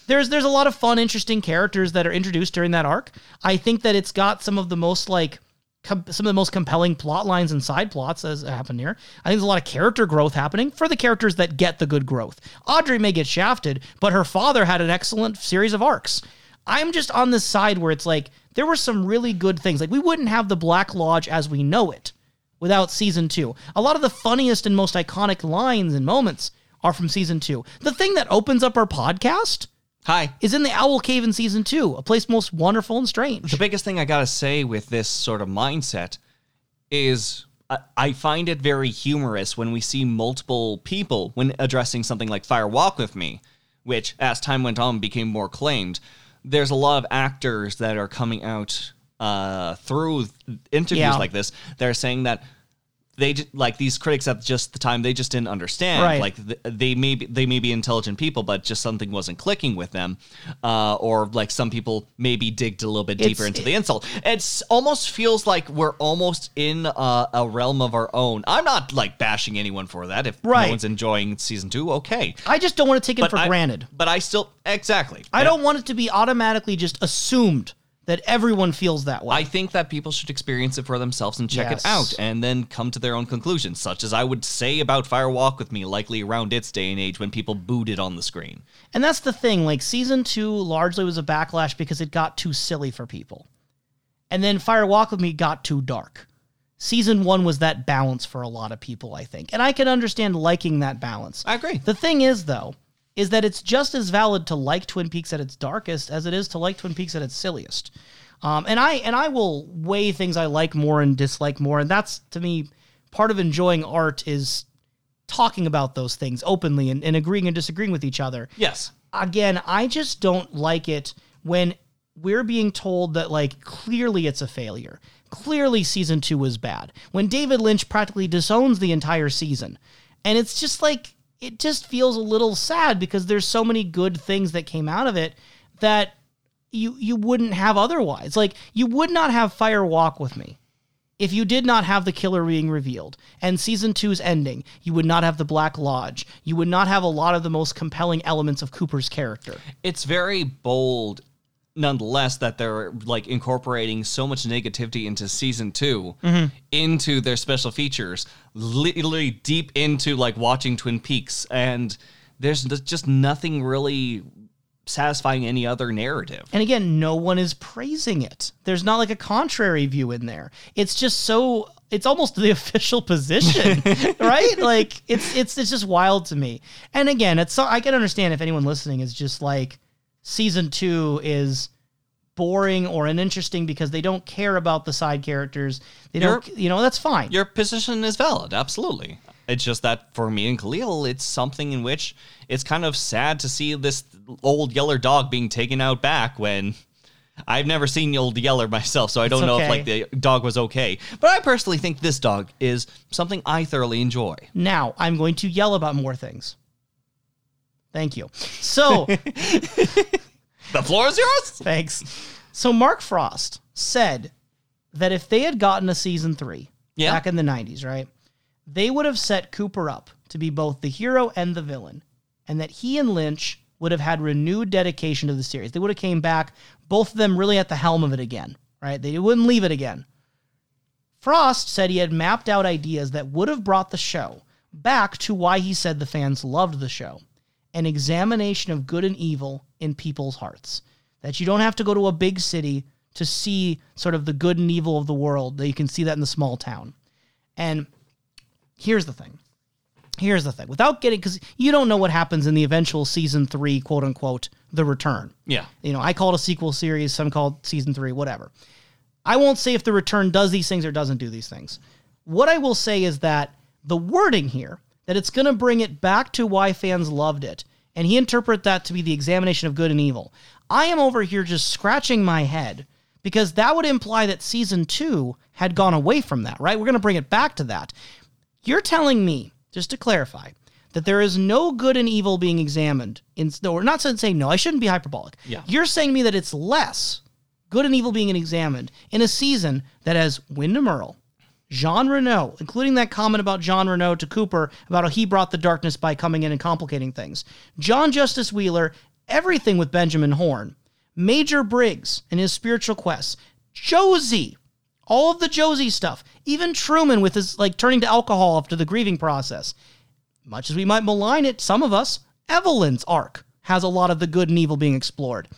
There's there's a lot of fun, interesting characters that are introduced during that arc. I think that it's got some of the most like com- some of the most compelling plot lines and side plots as happened here. I think there's a lot of character growth happening for the characters that get the good growth. Audrey may get shafted, but her father had an excellent series of arcs. I'm just on this side where it's like there were some really good things. Like we wouldn't have the Black Lodge as we know it without season two. A lot of the funniest and most iconic lines and moments are from season two. The thing that opens up our podcast Hi. is in the Owl Cave in season two, a place most wonderful and strange. The biggest thing I gotta say with this sort of mindset is I, I find it very humorous when we see multiple people when addressing something like Fire Walk with Me, which as time went on became more claimed. There's a lot of actors that are coming out uh, through interviews Yeah. like this. They're saying that they like these critics at just the time they just didn't understand Right. like th- they may be, they may be intelligent people but just something wasn't clicking with them uh, or like some people maybe digged a little bit deeper It's- into the insult it's almost feels like we're almost in uh, a realm of our own i'm not like bashing anyone for that if Right. no one's enjoying season two okay I just don't want to take it for I- granted. but i still exactly I don't want it to be automatically just assumed that everyone feels that way. I think that people should experience it for themselves and check Yes. it out and then come to their own conclusions, such as I would say about Fire Walk with Me, likely around its day and age when people booed it on the screen. And that's the thing. Like season two largely was a backlash because it got too silly for people. And then Fire Walk with Me got too dark. Season one was that balance for a lot of people, I think. And I can understand liking that balance. I agree. The thing is, though, is that it's just as valid to like Twin Peaks at its darkest as it is to like Twin Peaks at its silliest. Um, and I and I will weigh things I like more and dislike more, and that's to me part of enjoying art is talking about those things openly and, and agreeing and disagreeing with each other Yes. again, I just don't like it when we're being told that like clearly it's a failure. Clearly season 2 was bad. When David Lynch practically disowns the entire season. And it's just like it just feels a little sad because there's so many good things that came out of it that you you wouldn't have otherwise. Like you would not have Fire Walk with me if you did not have the killer being revealed and season two's ending, you would not have the Black Lodge. You would not have a lot of the most compelling elements of Cooper's character. It's very bold nonetheless that they're like incorporating so much negativity into season 2 mm-hmm. into their special features literally deep into like watching twin peaks and there's just nothing really satisfying any other narrative And again, no one is praising it. There's not like a contrary view in there. It's just so it's almost the official position, right? Like it's it's it's just wild to me. And again, it's so I can understand if anyone listening is just like season two is boring or uninteresting because they don't care about the side characters. They don't, you know, that's fine. Your position is valid, absolutely. It's just that for me and Khalil, it's something in which it's kind of sad to see this old yeller dog being taken out back when I've never seen the old yeller myself, so I don't It's know if like the dog was okay. But I personally think this dog is something I thoroughly enjoy. Now I'm going to yell about more things. Thank you. So The floor is yours. Thanks. So Mark Frost said that if they had gotten a season three Yeah. back in the 90s, right, they would have set Cooper up to be both the hero and the villain, and that he and Lynch would have had renewed dedication to the series. They would have came back, both of them really at the helm of it again, right? They wouldn't leave it again. Frost said he had mapped out ideas that would have brought the show back to why he said the fans loved the show an examination of good and evil in people's hearts. That you don't have to go to a big city to see sort of the good and evil of the world, that you can see that in the small town. And here's the thing. Here's the thing. Without getting, because you don't know what happens in the eventual season three, quote unquote, the return. Yeah. You know, I call it a sequel series, some call it season three, whatever. I won't say if the return does these things or doesn't do these things. What I will say is that the wording here, that it's going to bring it back to why fans loved it, and he interpret that to be the examination of good and evil. I am over here just scratching my head because that would imply that season two had gone away from that, right? We're going to bring it back to that. You're telling me, just to clarify, that there is no good and evil being examined in or not saying no, I shouldn't be hyperbolic. Yeah. You're saying to me that it's less good and evil being examined in a season that has Windom Earle, Jean Renault, including that comment about Jean Renault to Cooper about how he brought the darkness by coming in and complicating things. John Justice Wheeler, everything with Benjamin Horne, Major Briggs and his spiritual quests, Josie, all of the Josie stuff, even Truman with his like turning to alcohol after the grieving process. Much as we might malign it, some of us, Evelyn's arc has a lot of the good and evil being explored.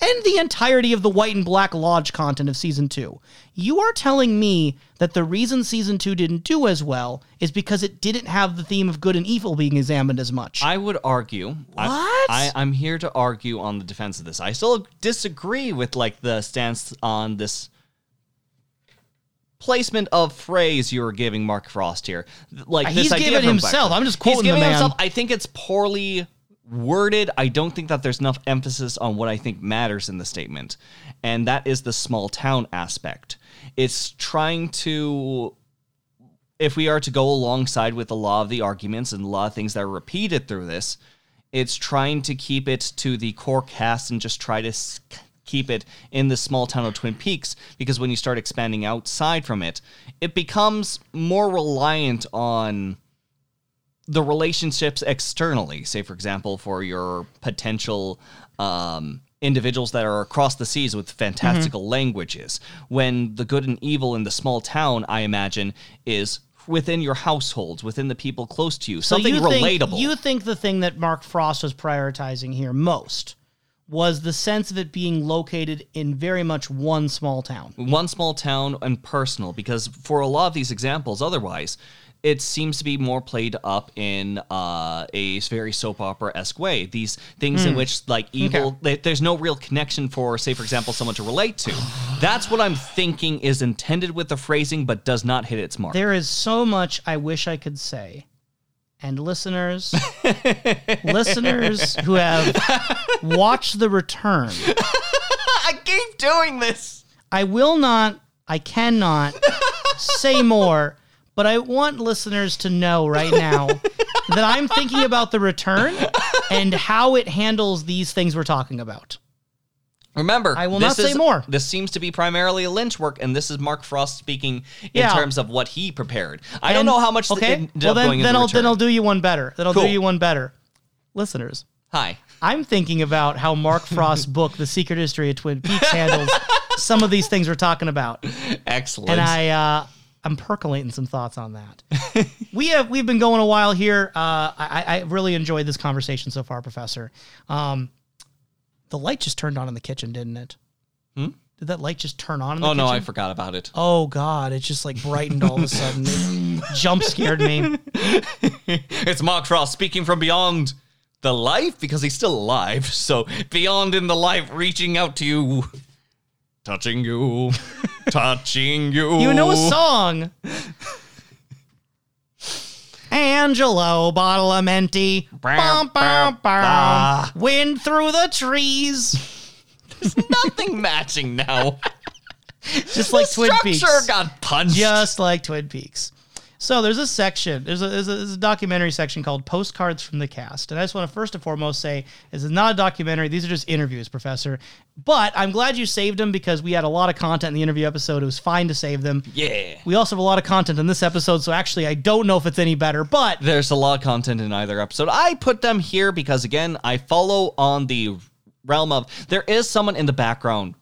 And the entirety of the White and Black Lodge content of season two. You are telling me that the reason season two didn't do as well is because it didn't have the theme of good and evil being examined as much. I would argue. I- What? I, I'm here to argue on the defense of this. I still disagree with like the stance on this placement of phrase you were giving Mark Frost here. Like uh, He's this idea giving himself. I'm just quoting He's giving the man. himself. I think it's poorly worded. I don't think that there's enough emphasis on what I think matters in the statement, and that is the small town aspect. It's trying to if we are to go alongside with a lot of the arguments and a lot of things that are repeated through this, it's trying to keep it to the core cast and just try to keep it in the small town of Twin Peaks because when you start expanding outside from it, it becomes more reliant on the relationships externally. Say, for example, for your potential um, individuals that are across the seas with fantastical languages, when the good and evil in the small town, I imagine, is within your households, within the people close to you, something you relatable. You think the thing that Mark Frost was prioritizing here most was the sense of it being located in very much one small town. one small town and personal because for a lot of these examples otherwise it seems to be more played up in uh, a very soap opera-esque way. These things in which like evil th- there's no real connection for say for example someone to relate to. That's what i'm thinking is intended with the phrasing but does not hit its mark. There is so much I wish I could say. And listeners, listeners who have watched The Return, i keep doing this. I will not, I cannot say more, but I want listeners to know right now that I'm thinking about The Return and how it handles these things we're talking about. Remember, I will this not say is- more. This seems to be primarily a Lynch work, and this is Mark Frost speaking in Yeah. terms of what he prepared. I don't know how much Okay. ended well, then, then I'll then I'll do you one better. Then I'll Cool. do you one better. Listeners, Hi. I'm thinking about how Mark Frost's book, The Secret History of Twin Peaks, handles some of these things we're talking about, Excellent. and I uh, I'm percolating some thoughts on that. we have we've been going a while here. Uh, I, I really enjoyed this conversation so far, Professor. Um, the light just turned on in the kitchen, didn't it? Did that light just turn on? In the Oh no, I forgot about it. Oh God! It just like brightened all of a sudden. Jump scared me. It's Mark Frost speaking from beyond the life because he's still alive. So beyond in the life, reaching out to you, touching you, touching you. You know a song. Angelo Badalamenti. Bum, bum, bum. Wind through the trees. There's nothing matching now. Just like the Twin Peaks. structure got punched. Just like Twin Peaks. So there's a section, there's a, there's, a, there's a documentary section called Postcards from the Cast. And I just want to first and foremost say this is not a documentary. These are just interviews, Professor. But I'm glad you saved them because we had a lot of content in the interview episode. It was fine to save them. yeah. We also have a lot of content in this episode, so actually, I don't know if it's any better, but There's a lot of content in either episode. I put them here because again, I follow on the realm of there is someone in the background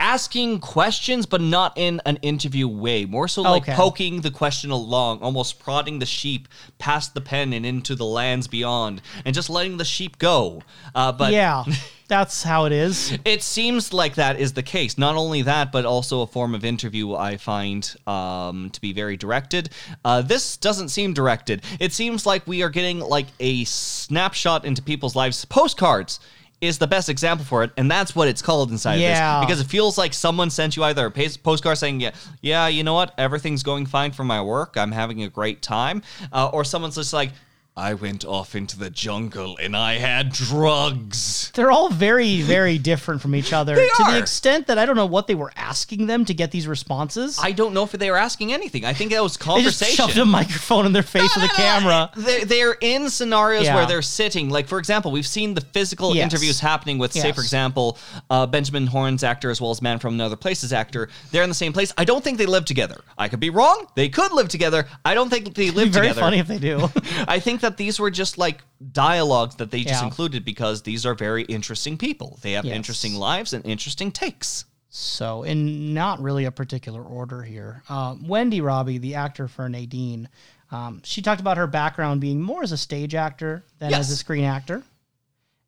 asking questions, but not in an interview way. More so like Okay. poking the question along, almost prodding the sheep past the pen and into the lands beyond, and just letting the sheep go. Uh, but yeah, that's how it is. it seems like that is the case. Not only that, but also a form of interview I find um, to be very directed. Uh, this doesn't seem directed. It seems like we are getting like a snapshot into people's lives. Postcards is the best example for it, and that's what it's called inside Yeah. of this because it feels like someone sent you either a postcard saying, "Yeah, yeah, you know what, everything's going fine for my work. I'm having a great time," uh, or someone's just like. I went off into the jungle and I had drugs. They're all very, very different from each other to are. the extent that I don't know what they were asking them to get these responses. I don't know if they were asking anything. I think that was they just conversation. shoved a microphone in their face with a camera. They're, they're in scenarios Yeah. where they're sitting. Like, for example, we've seen the physical Yes. interviews happening with, say, Yes. for example, uh, Benjamin Horne's actor as well as Man from Another Place's actor. They're in the same place. I don't think they live together. I could be wrong. They could live together. I don't think they It'd live be very together. funny if they do. I think that these were just like dialogues that they just Yeah. included because these are very interesting people. They have Yes. interesting lives and interesting takes. So, in not really a particular order here, uh, Wendie Robie, the actor for Nadine, um, she talked about her background being more as a stage actor than as a screen actor.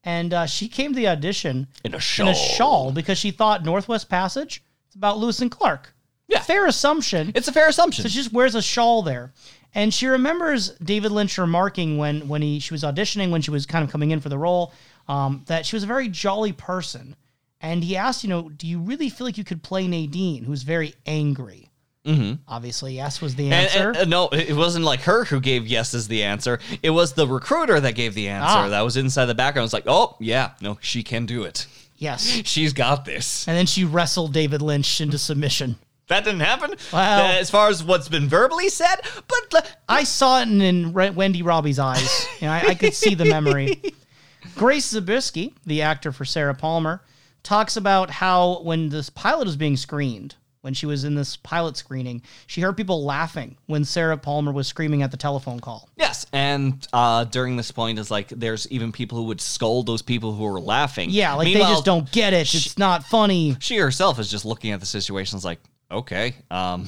And uh, she came to the audition In a in shawl. a shawl because she thought Northwest Passage is about Lewis and Clark. Yeah. Fair assumption. It's a fair assumption. So she just wears a shawl there. And she remembers David Lynch remarking when when he she was auditioning when she was kind of coming in for the role um, that she was a very jolly person. And he asked, you know, do you really feel like you could play Nadine, who's very angry? Mm-hmm. Obviously, yes was the And- answer. and- uh, no, it wasn't like her who gave yes as the answer. It was the recruiter that gave the answer. Ah. That was inside the background. It's like, oh yeah, no, she can do it. yes. She's got this. And then she wrestled David Lynch into submission. That didn't happen. Uh, as far as what's been verbally said, but uh, I saw it in, Wendie Robie's eyes. You know, I, I could see the memory. Grace Zabriskie, the actor for Sarah Palmer, talks about how when this pilot was being screened, when she was in this pilot screening, she heard people laughing when Sarah Palmer was screaming at the telephone call. yes. And uh, during this point, is like there's even people who would scold those people who were laughing. Yeah, like they just don't get it. It's not funny. She herself is just looking at the situation. Is like, okay, um,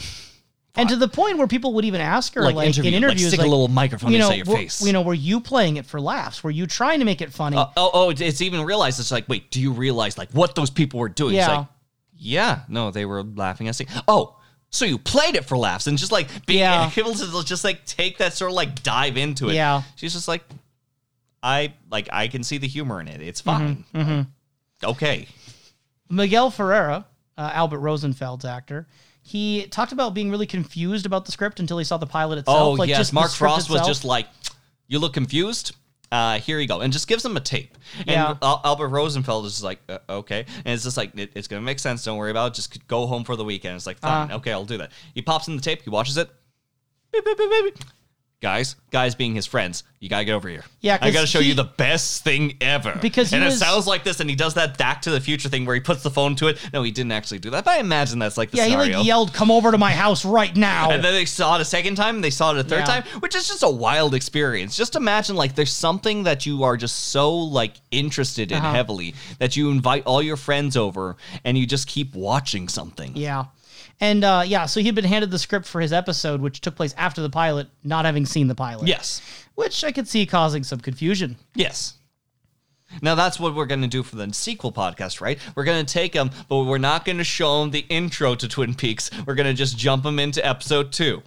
And to the point where people would even ask her, Like like, interview- in like interviews, stick a little microphone you know, inside your were- face. You know, were you playing it for laughs? Were you trying to make it funny? Uh, oh, oh, it's- even realized. It's like, wait, do you realize like what those people were doing? It's Yeah. like, yeah, no, they were laughing at. Oh, so you played it for laughs and just like being Yeah. able to just like take that sort of like dive into it. Yeah. she's just like, I like I can see the humor in it. It's Mm-hmm, fine. Like, okay. Miguel Ferrer, uh, Albert Rosenfeld's actor, he talked about being really confused about the script until he saw the pilot itself. Oh like yes, just Mark Frost was just like, you look confused. Uh, here you go, and just gives him a tape. And Yeah. Al- Albert Rosenfeld is just like, uh, okay, and it's just like it, it's gonna make sense. Don't worry about it. Just go home for the weekend. It's like fine, Uh. okay, I'll do that. He pops in the tape. He watches it. Beep, beep, beep. Guys, guys being his friends, you gotta get over here. Yeah, I gotta show he- you the best thing ever. Because he and was- it sounds like this, and he does that Back to the Future thing where he puts the phone to it. No, he didn't actually do that, but I imagine that's like the yeah, he like yelled, "Come over to my house right now!" And then they saw it a second time, and they saw it a third Yeah. time, which is just a wild experience. Just imagine like there's something that you are just so like interested in Uh-huh. heavily that you invite all your friends over and you just keep watching something. yeah, and uh, yeah, so he'd been handed the script for his episode, which took place after the pilot, not having seen the pilot. Yes. which I could see causing some confusion. Yes. Now that's what we're going to do for the sequel podcast, right? We're going to take them, but we're not going to show them the intro to Twin Peaks. We're going to just jump them into episode two.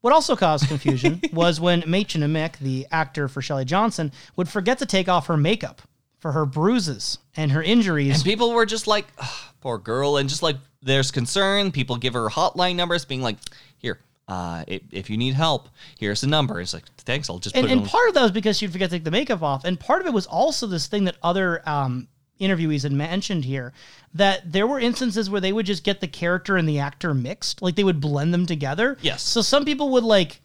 What also caused confusion was when Mädchen Amick, the actor for Shelley Johnson, would forget to take off her makeup for her bruises and her injuries. And people were just like, "Ugh, poor girl. And just like, there's concern. People give her hotline numbers, being like, here, uh, if, if you need help, here's the number. It's like, thanks, I'll just and, put it and part of that was because she'd forget to take the makeup off, and part of it was also this thing that other um, interviewees had mentioned here that there were instances where they would just get the character and the actor mixed, like they would blend them together. Yes. So some people would like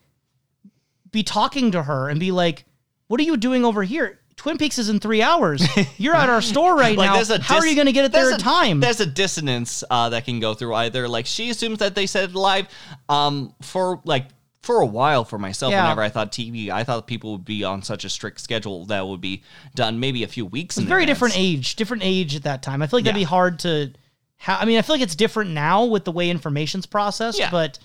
be talking to her and be like, "What are you doing over here?" Twin Peaks is in three hours. You're at our store right Like, now. a How are you going to get it there in time? There's a dissonance uh, that can go through either. Like she assumes that they said live um, for like for a while for myself. Yeah. Whenever I thought TV, I thought people would be on such a strict schedule that would be done maybe a few weeks. in very advance. different age, different age at that time. I feel like that'd be hard to. Ha- I mean, I feel like it's different now with the way information's processed, Yeah. but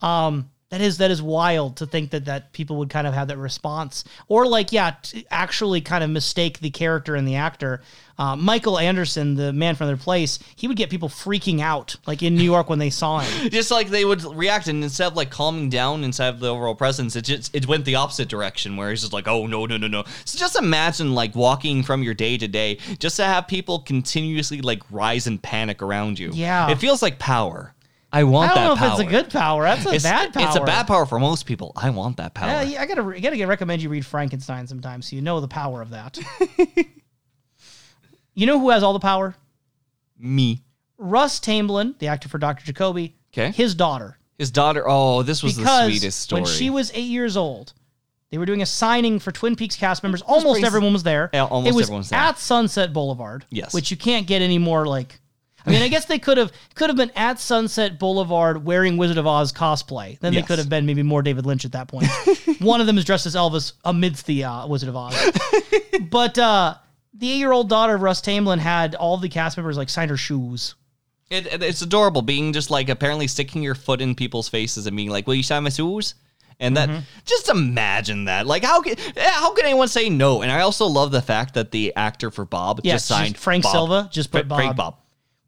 um, that is that is wild to think that that people would kind of have that response, or like, yeah, t- actually kind of mistake the character and the actor. Uh, Michael Anderson, the man from their place, he would get people freaking out, like in New York when they saw him. Just like they would react, and instead of like calming down inside of the overall presence, it just it went the opposite direction, where he's just like, oh no, no, no, no. So just imagine like walking from your day to day, just to have people continuously like rise and panic around you. Yeah. it feels like power. I want I don't that know if it's a good power. That's a It's, bad power. it's a bad power for most people. I want that power. Yeah, I gotta, I gotta get, recommend you read Frankenstein sometimes, so you know the power of that. you know who has all the power? Me. Russ Tamblyn, the actor for Dr. Jacoby, 'Kay. his daughter. His daughter. Oh, this was the sweetest story. when she was eight years old, they were doing a signing for Twin Peaks cast members. Almost everyone was there. Yeah, almost it was everyone was there. at Sunset Boulevard. Yes. which you can't get any more like. I mean, I guess they could have could have been at Sunset Boulevard wearing Wizard of Oz cosplay. Then Yes. they could have been maybe more David Lynch at that point. One of them is dressed as Elvis amidst the uh, Wizard of Oz. but uh, the eight year old daughter of Russ Tamblyn had all the cast members like sign her shoes. It, it- it's adorable being just like apparently sticking your foot in people's faces and being like, "Will you sign my shoes?" And that Mm-hmm. just imagine that. Like how can eh, how can anyone say no? And I also love the fact that the actor for Bob Yeah, just signed Frank Bob. Silva. Just put Fra- Frank Bob.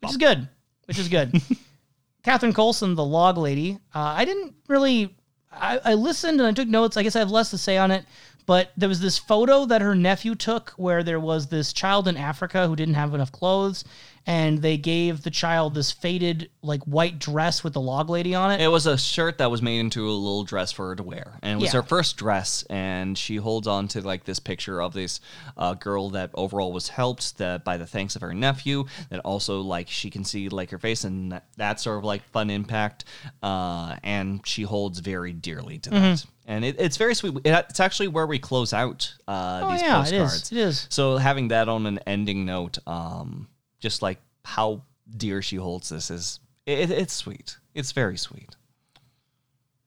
Which is good. Which is good. Catherine Coulson, the log lady. Uh, I didn't really. I, I listened and I took notes. I guess I have less to say on it. But there was this photo that her nephew took where there was this child in Africa who didn't have enough clothes, and they gave the child this faded like white dress with the log lady on it. It was a shirt that was made into a little dress for her to wear, and it was Yeah. her first dress. And she holds on to like this picture of this uh, girl that overall was helped that by the thanks of her nephew. That also like she can see like her face, and that, that sort of like fun impact. Uh, and she holds very dearly to Mm-hmm. that. And it, it's very sweet. It, it's actually where we close out uh, Oh, these yeah, it is. postcards. It is. So having that on an ending note, um, just like how dear she holds this is, it, it's sweet. It's very sweet.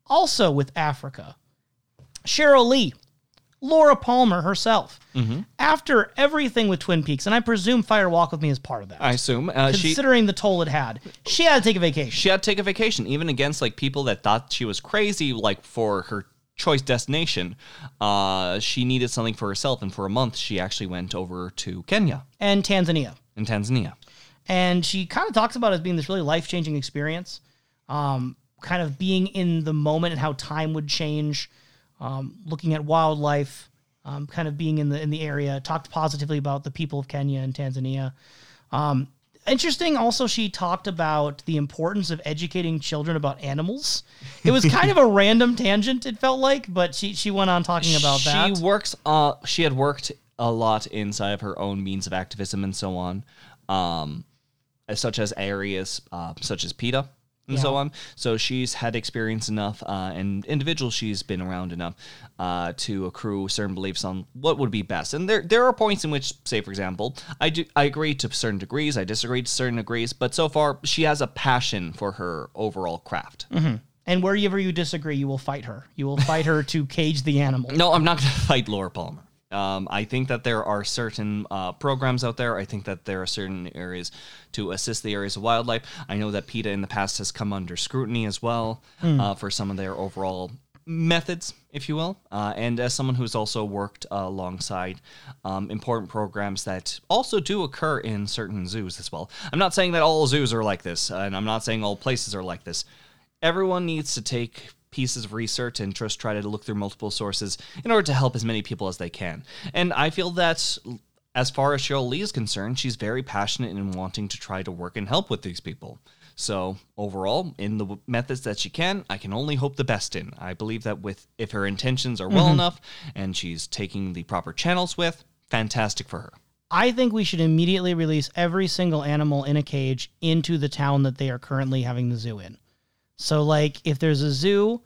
also with Africa, Sheryl Lee, Laura Palmer herself. Mm-hmm. After everything with Twin Peaks, and I presume Fire Walk with Me is part of that. I assume uh, she considering the toll it had. She had to take a vacation. she had to take a vacation, even against like people that thought she was crazy, like for her choice destination. Uh, she needed something for herself, and for a month, she actually went over to Kenya and Tanzania. and Tanzania. And she kind of talks about it as being this really life changing experience, um, kind of being in the moment and how time would change, um, looking at wildlife, um, kind of being in the in the area. Talked positively about the people of Kenya and Tanzania. Um, interesting. Also, she talked about the importance of educating children about animals. It was kind of a random tangent. It felt like, but she she went on talking about she that. works. Uh, she had worked a lot inside of her own means of activism and so on, um, as such as areas uh, such as PETA and so on. So she's had experience enough, uh, and individuals she's been around enough uh, to accrue certain beliefs on what would be best. And there there are points in which, say for example, I do I agree to certain degrees, I disagree to certain degrees, but so far she has a passion for her overall craft. And wherever you disagree, you will fight her. You will fight her to cage the animal. No, I'm not going to fight Laura Palmer. Um, I think that there are certain uh, programs out there. I think that there are certain areas to assist the areas of wildlife. I know that PETA in the past has come under scrutiny as well uh, for some of their overall methods, if you will, uh, and as someone who's also worked uh, alongside um, important programs that also do occur in certain zoos as well. I'm not saying that all zoos are like this, and I'm not saying all places are like this. Everyone needs to take pieces of research and just try to look through multiple sources in order to help as many people as they can. And I feel that as far as Sheryl Lee is concerned, she's very passionate in wanting to try to work and help with these people. So overall, in the methods that she can, I can only hope the best in. I believe that with if her intentions are well mm-hmm. enough and she's taking the proper channels with, fantastic for her. I think we should immediately release every single animal in a cage into the town that they are currently having the zoo in. So, like, if there's a zoo,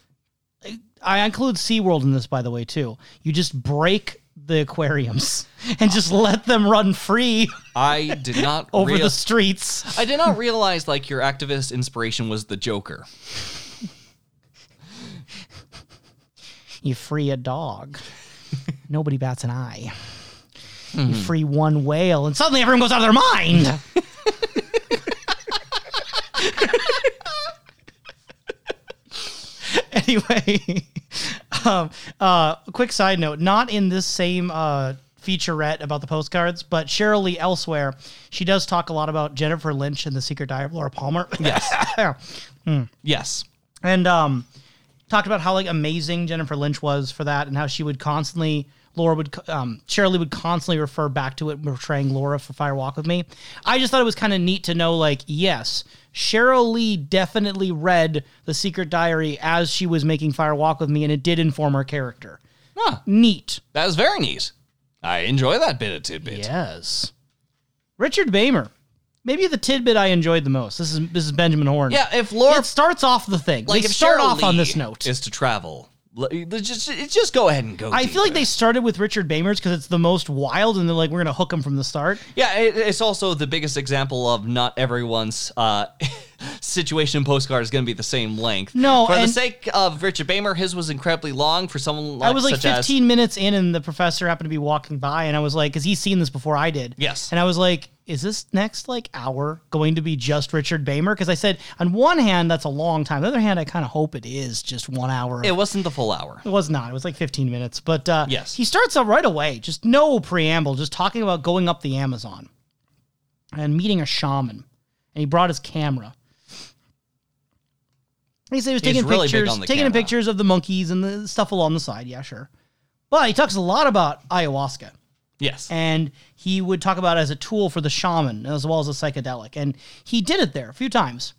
I include SeaWorld in this, by the way, too. You just break the aquariums and just let them run free I did not over real- the streets. I did not realize like your activist inspiration was the Joker. You free a dog, nobody bats an eye. You hmm. free one whale, and suddenly everyone goes out of their mind. anyway, um, uh, quick side note: not in this same uh, featurette about the postcards, but Sheryl Lee elsewhere, she does talk a lot about Jennifer Lynch and the Secret Diary of Laura Palmer. Yes. yes. and um, talked about how like amazing Jennifer Lynch was for that, and how she would constantly Laura would um, Sheryl would constantly refer back to it, portraying Laura for Fire Walk with Me. I just thought it was kind of neat to know, like, yes, Sheryl Lee definitely read the Secret Diary as she was making Fire Walk with Me, and it did inform her character. Huh. Neat. That was very neat. I enjoy that bit of tidbit. Yes. Richard Beymer. Maybe the tidbit I enjoyed the most. This is this is Benjamin Horne. Yeah, if Laura It starts off the thing. like they if start Sheryl off on this note. is to travel, l- just just go ahead and go. I feel like they started with Richard Beymer's because it's the most wild, and they're like, we're gonna hook him from the start. Yeah, it, it's also the biggest example of not everyone's uh, situation postcard is going to be the same length. No, for the sake of Richard Beymer, his was incredibly long. For someone like, I was like such as- 15 minutes in, and the professor happened to be walking by, and I was like, because he's seen this before I did. Yes. And I was like, is this next like hour going to be just Richard Beymer? Because I said, on one hand, that's a long time. On the other hand, I kind of hope it is just one hour. it wasn't the full hour. It was not. It was like 15 minutes. But uh, Yes. he starts out right away, just no preamble, just talking about going up the Amazon and meeting a shaman. And he brought his camera. He said he was He's taking really pictures, taking camera. pictures of the monkeys and the stuff along the side. Yeah, sure. But he talks a lot about ayahuasca Yes. and he would talk about it as a tool for the shaman as well as a psychedelic. And he did it there a few times.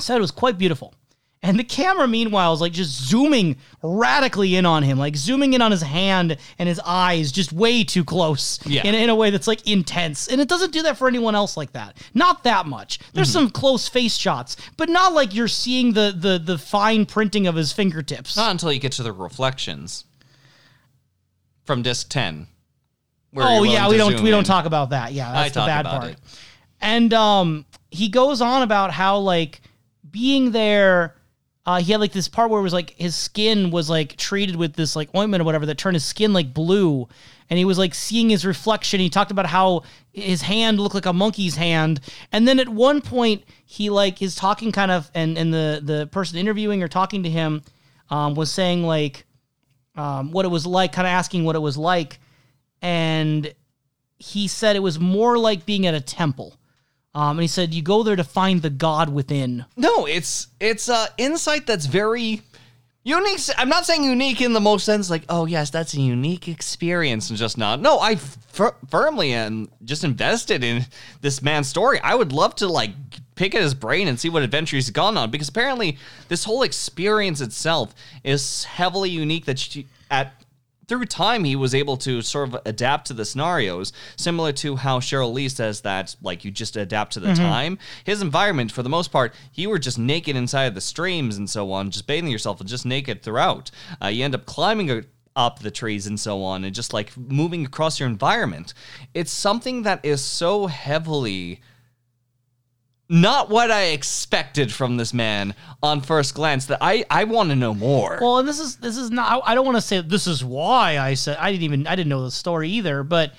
Said it was quite beautiful. And the camera, meanwhile, is like just zooming radically in on him, like zooming in on his hand and his eyes, just way too close Yeah. in, in a way that's like intense. And it doesn't do that for anyone else like that. Not that much. There's some close face shots, but not like you're seeing the the the fine printing of his fingertips. Not until you get to the reflections from disc 10. oh yeah, we don't we don't talk about that. Yeah, that's I the bad part. it. And um, he goes on about how like being there. Uh, he had like this part where it was like his skin was like treated with this like ointment or whatever that turned his skin like blue, and he was like seeing his reflection. He talked about how his hand looked like a monkey's hand, and then at one point he like is talking kind of, and and the the person interviewing or talking to him um, was saying like um, what it was like, kind of asking what it was like, and he said it was more like being at a temple. Um, and he said you go there to find the God within. No, it's it's uh insight that's very unique. I'm not saying unique in the most sense like, oh yes, that's a unique experience and just not. No, I firmly am just invested in this man's story. I would love to like pick at his brain and see what adventure he's gone on because apparently this whole experience itself is heavily unique that she, at through time he was able to sort of adapt to the scenarios similar to how sheryl lee says that like you just adapt to the time. His environment for the most part you were just naked inside the streams and so on just bathing yourself and just naked throughout. Uh, you end up climbing a- up the trees and so on and just like moving across your environment. It's something that is so heavily not what I expected from this man on first glance that I, I want to know more. Well, and this is this is not. I don't want to say this is why I said I didn't even I didn't know the story either. But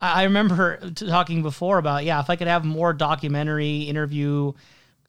I I remember talking before about yeah, if I could have more documentary interview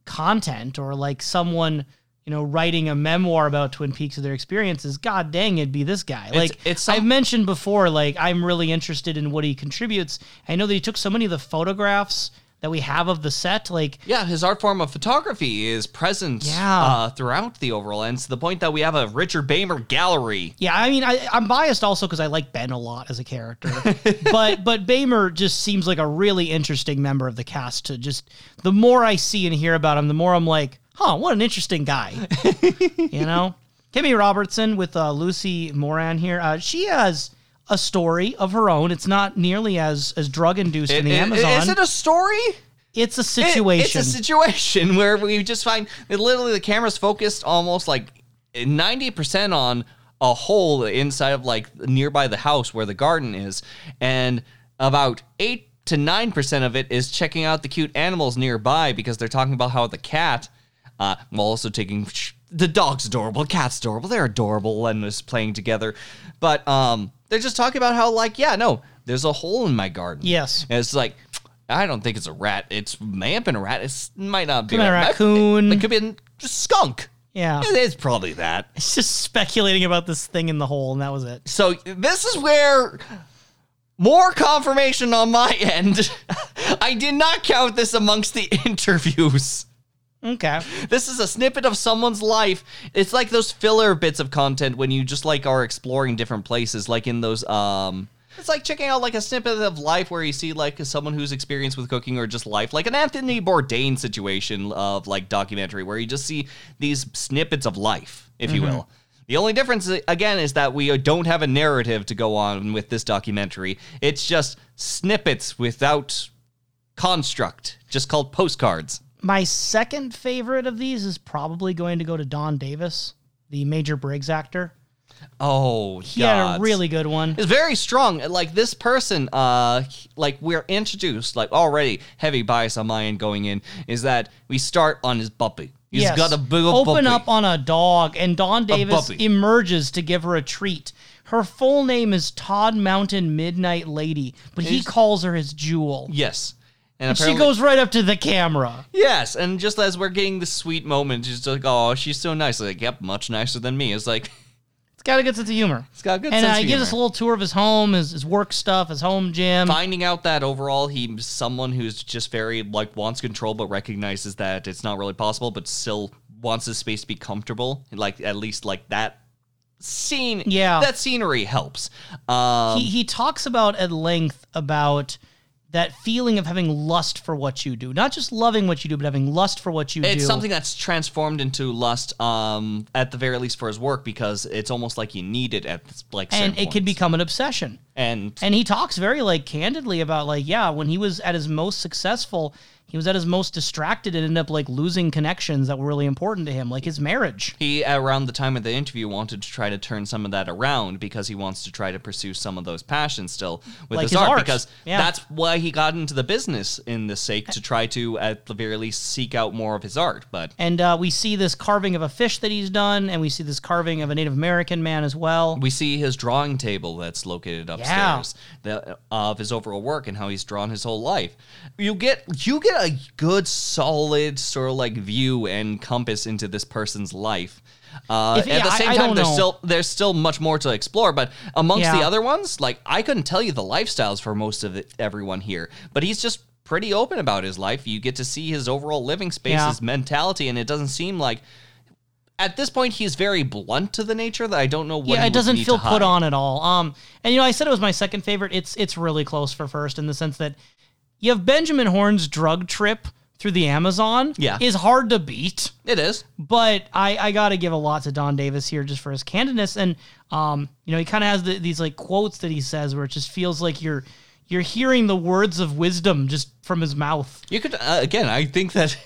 content or like someone you know, writing a memoir about Twin Peaks of their experiences, god dang, it'd be this guy. Like it's some- I've mentioned before, like I'm really interested in what he contributes. I know that he took so many of the photographs that we have of the set, like Yeah, his art form of photography is present Yeah. uh, throughout the overall, and to the point that we have a Richard Beymer gallery. Yeah, I mean, I, I'm biased also because I like Ben a lot as a character, but but Beymer just seems like a really interesting member of the cast. To just the more I see and hear about him, the more I'm like, huh, what an interesting guy. you know, Kimmy Robertson with uh, Lucy Moran here. Uh, she has a story of her own. It's not nearly as as drug induced in the It- it- Amazon. Is it a story? it's a It- situation. it's a situation where we just find that literally the camera's focused almost like 90% on a hole inside of like nearby the house where the garden is. And about 8 to 9% of it is checking out the cute animals nearby because they're talking about how the cat, uh, while also taking. The dog's adorable, cat's adorable, they're adorable and is playing together. But um, they're just talking about how, like, yeah, no, there's a hole in my garden. Yes. And it's like, I don't think it's a rat. It's may have been a rat. It might not be Could a rat. raccoon. It could be a skunk. yeah, It is probably that. it's just speculating about this thing in the hole, and that was it. So this is where more confirmation on my end. I did not count this amongst the interviews. Okay. This is a snippet of someone's life. It's like those filler bits of content when you just like are exploring different places, like in those um it's like checking out like a snippet of life where you see like someone who's experienced with cooking or just life, like an Anthony Bourdain situation of like documentary where you just see these snippets of life, if you mm-hmm. will. The only difference uh, again is that we uh, don't have a narrative to go on with this documentary. It's just snippets without construct, just called postcards. My second favorite of these is probably going to go to Don Davis, the Major Briggs actor. Oh, He had a really good one. It's very strong. Like this person, uh, like we're introduced, like already heavy bias on my end going in is that we start on his puppy. He's Yes. got a big old Open puppy. up on a dog, and Don Davis emerges to give her a treat. Her full name is Todd Mountain Midnight Lady, but he calls her his jewel. yes, and, And she goes right up to the camera. yes, and just as we're getting this sweet moment, she's like, "Oh, she's so nice." Like, yep, much nicer than me. It's like, It's got a good sense of humor. it's got a good and sense uh, of he gives us a little tour of his home, his, his work stuff, his home gym. Finding out that overall he's someone who's just very like wants control, but recognizes that it's not really possible, but still wants his space to be comfortable. Like at least like that scene. Yeah. that scenery helps. Um, he he talks about at length about that feeling of having lust for what you do, not just loving what you do, but having lust for what you do. it's something that's transformed into lust, um, at the very least for his work, because it's almost like you need it at like and it can become an obsession. and And he talks very like candidly about like yeah, when he was at his most successful, he was at his most distracted and ended up like losing connections that were really important to him, like his marriage. he around the time of the interview wanted to try to turn some of that around because he wants to try to pursue some of those passions still with Like his, his art, art. because Yeah. that's why he got into the business in this sake to try to at the very least seek out more of his art but And uh, we see this carving of a fish that he's done, and we see this carving of a Native American man as well. we see his drawing table that's located upstairs the, of his overall work and how he's drawn his whole life you get you get a good solid sort of like view and compass into this person's life uh, If- at yeah, the same I time there's know. still there's still much more to explore but amongst the other ones like i couldn't tell you the lifestyles for most of it, everyone here but he's just pretty open about his life you get to see his overall living space Yeah. his mentality and it doesn't seem like at this point he's very blunt to the nature that i don't know what yeah, it doesn't feel put on at all. Um, and you know, I said it was my second favorite. It's it's really close for first in the sense that you have Benjamin Horne's drug trip through the Amazon. Yeah. is hard to beat. it is But I, I got to give a lot to Don Davis here just for his candidness. And, um, you know, he kind of has the, these like quotes that he says where it just feels like you're, you're hearing the words of wisdom just from his mouth. You could uh, again. I think that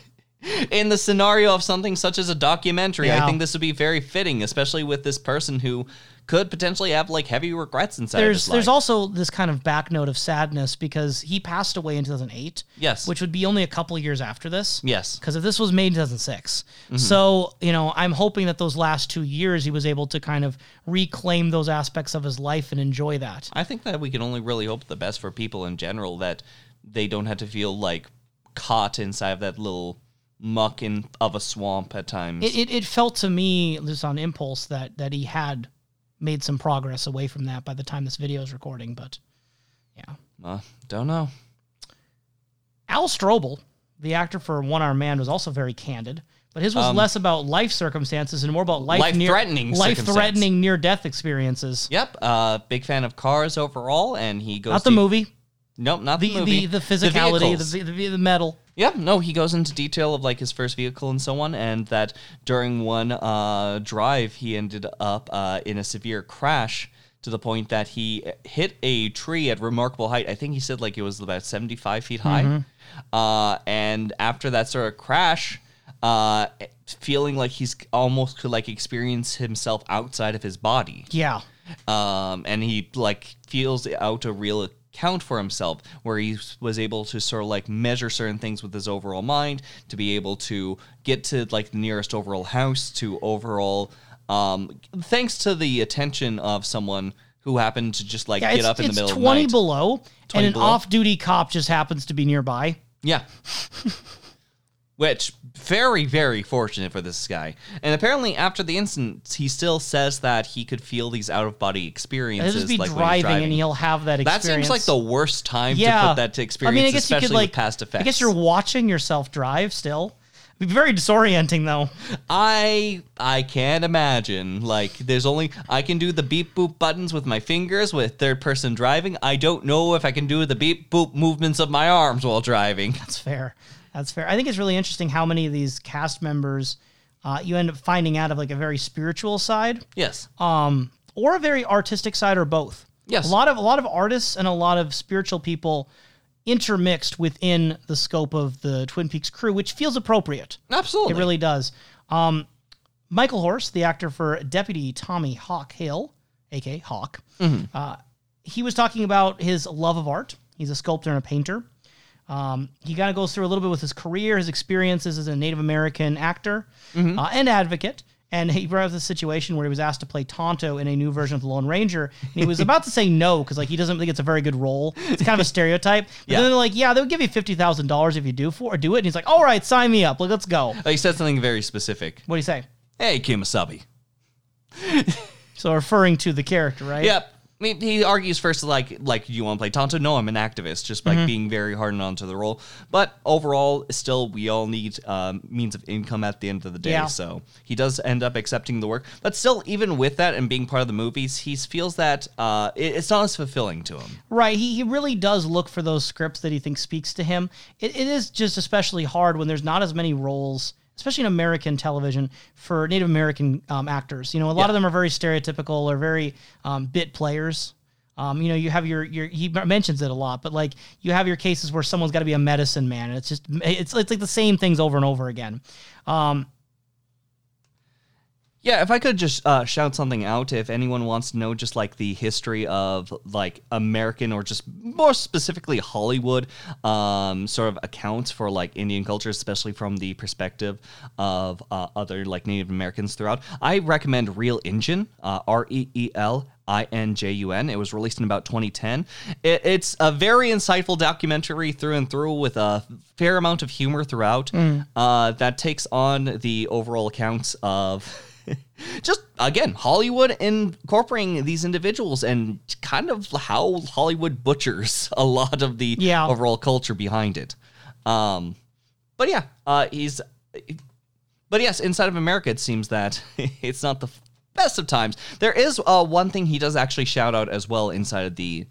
in the scenario of something such as a documentary, I think this would be very fitting, especially with this person who could potentially have like heavy regrets inside of There's, there's also this kind of back note of sadness because he passed away in 2008. Yes. Which would be only a couple years after this. yes, Because if this was made in 2006. Mm-hmm. So, you know, I'm hoping that those last two years he was able to kind of reclaim those aspects of his life and enjoy that. I think that we can only really hope the best for people in general that they don't have to feel like caught inside of that little muck in of a swamp at times. It, it, it felt to me, just on impulse, that that he had made some progress away from that by the time this video is recording. But yeah, uh, don't know. Al Strobel, the actor for One Arm Man, was also very candid. But his was less about life circumstances and more about life Life-threatening life threatening near death experiences. Yep, uh, big fan of cars overall, and he goes Not the to- movie, Nope, not the the movie. the, the physicality, the, the, the metal. Yeah, no, he goes into detail of like his first vehicle and so on, and that during one uh, drive he ended up uh, in a severe crash to the point that he hit a tree at remarkable height. I think he said like it was about seventy five feet high, uh, and after that sort of crash. Uh, feeling like he's almost could like experience himself outside of his body Yeah. um, and he like feels out a real account for himself where he was able to sort of like measure certain things with his overall mind to be able to get to like the nearest overall house to overall um, thanks to the attention of someone who happened to just like Yeah, get up in the middle 20 of the night. below, 20 and an below. off-duty cop just happens to be nearby. Yeah. Which very very fortunate for this guy. And apparently after the incident he still says that he could feel these out of body He'll experiences just be like when driving, he's driving. and he'll have that experience. that seems like the worst time yeah. to put that to experience, I mean, I guess you especially could like with past effects. I guess you're watching yourself drive still. It'd be very disorienting though. I I can't imagine. Like, there's only I can do the beep boop buttons with my fingers with third person driving. I don't know if I can do the beep boop movements of my arms while driving. That's fair. That's fair. I think it's really interesting how many of these cast members uh, you end up finding out of like a very spiritual side, Yes. um, or a very artistic side, or both. Yes. a lot of a lot of artists and a lot of spiritual people intermixed within the scope of the Twin Peaks crew, which feels appropriate. Absolutely. It really does. Um, Michael Horse, the actor for Deputy Tommy Hawk Hill, aka Hawk, uh, he was talking about his love of art. He's a sculptor and a painter. Um, he kind of goes through a little bit with his career, his experiences as a Native American actor uh, and advocate. And he brought up the situation where he was asked to play Tonto in a new version of the Lone Ranger, and he was about to say no because like he doesn't think it's a very good role. It's kind of a stereotype. But Yeah. then they're like, "Yeah, they'll give you fifty thousand dollars if you do for or do it." And he's like, "All right, sign me up. Like, let's go." Uh, he said something very specific. What do you say? Hey, Kemosabe. So referring to the character, right? Yep. I mean, he argues first like like you want to play Tonto? No, I'm an activist, just Mm-hmm. like being very hard on to the role. But overall, still we all need um, means of income at the end of the day. Yeah. So he does end up accepting the work. But still, even with that and being part of the movies, he feels that uh, it- it's not as fulfilling to him. Right. He, he really does look for those scripts that he thinks speaks to him. It, it is just especially hard when there's not as many roles, especially in American television, for Native American um, actors. You know, a lot Yeah. of them are very stereotypical or very um, bit players. Um, you know, you have your your he mentions it a lot, but like you have your cases where someone's got to be a medicine man, and it's just it's it's like the same things over and over again. Um, Yeah, if I could just uh, shout something out, if anyone wants to know just like the history of like American or just more specifically Hollywood um, sort of accounts for like Indian culture, especially from the perspective of uh, other like Native Americans throughout, I recommend Reel Injun, uh, R E E L. I N J U N. It was released in about 2010. It, it's a very insightful documentary through and through with a fair amount of humor throughout uh, that takes on the overall accounts of just again Hollywood incorporating these individuals and kind of how Hollywood butchers a lot of the Yeah. overall culture behind it. Um, but yeah, uh, he's. But yes, inside of America, it seems that it's not the best of times. There is uh, one thing he does actually shout out as well inside of the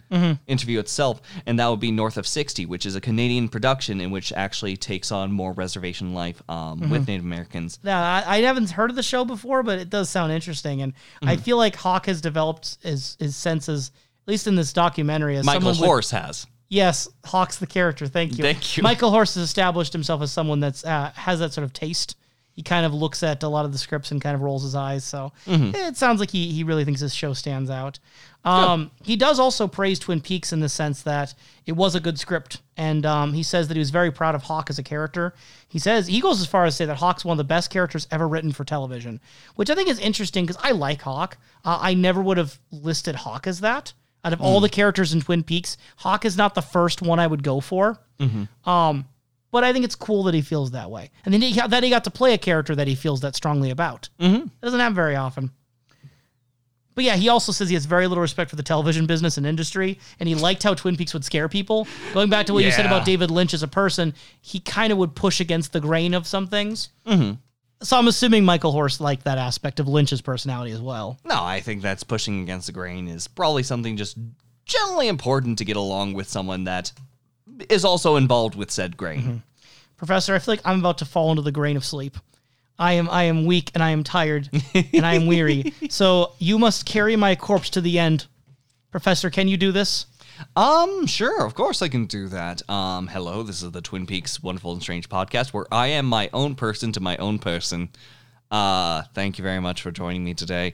interview itself, and that would be North of 60, which is a Canadian production in which actually takes on more reservation life um, with Native Americans. Yeah, I, I haven't heard of the show before, but it does sound interesting, and I Mm-hmm. feel like Hawk has developed his his senses, at least in this documentary, as Michael someone with- Horse has. yes, Hawk's the character. Thank you. Thank you. Michael Horse has established himself as someone that's uh, has that sort of taste. He kind of looks at a lot of the scripts and kind of rolls his eyes. So Mm-hmm. it sounds like he he really thinks this show stands out. Um, he does also praise Twin Peaks in the sense that it was a good script, and um, he says that he was very proud of Hawk as a character. He says he goes as far as to say that Hawk's one of the best characters ever written for television, which I think is interesting because I like Hawk. Uh, I never would have listed Hawk as that. Out of all the characters in Twin Peaks, Hawk is not the first one I would go for. Um, But I think it's cool that he feels that way, and then he got, that he got to play a character that he feels that strongly about. Mm-hmm. It doesn't happen very often. But yeah, he also says he has very little respect for the television business and industry, and he liked how Twin Peaks would scare people. Going back to what you said about David Lynch as a person, he kind of would push against the grain of some things. Mm-hmm. So I'm assuming Michael Horse liked that aspect of Lynch's personality as well. No, I think that's pushing against the grain is probably something just generally important to get along with someone that is also involved with said grain. Professor, I feel like I'm about to fall into the grain of sleep. I am I am weak and I am tired and I am weary. So you must carry my corpse to the end. Professor, can you do this? Um, sure, of course I can do that. Um, hello, this is the Twin Peaks Wonderful and Strange podcast where I am my own person to my own person. Uh, thank you very much for joining me today.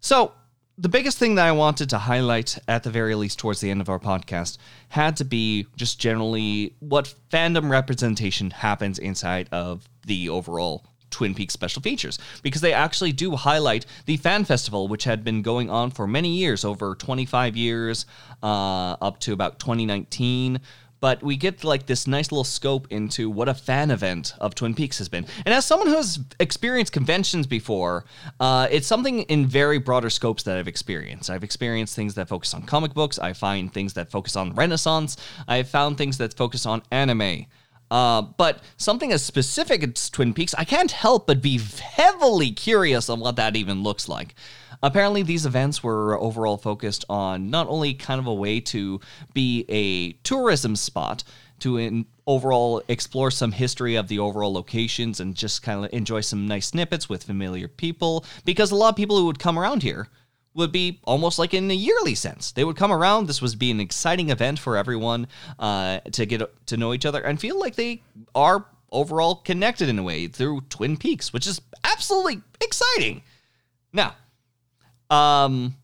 So, the biggest thing that I wanted to highlight at the very least towards the end of our podcast had to be just generally what fandom representation happens inside of the overall Twin Peaks special features because they actually do highlight the fan festival, which had been going on for many years over 25 years, uh, up to about 2019. But we get like this nice little scope into what a fan event of Twin Peaks has been. And as someone who has experienced conventions before, uh, it's something in very broader scopes that I've experienced. I've experienced things that focus on comic books. I find things that focus on Renaissance. I've found things that focus on anime. Uh, but something as specific as Twin Peaks, I can't help but be heavily curious on what that even looks like. Apparently, these events were overall focused on not only kind of a way to be a tourism spot, to in, overall explore some history of the overall locations and just kind of enjoy some nice snippets with familiar people, because a lot of people who would come around here would be almost like in a yearly sense. They would come around. This would be an exciting event for everyone uh, to get to know each other and feel like they are overall connected in a way through Twin Peaks, which is absolutely exciting. Now, um,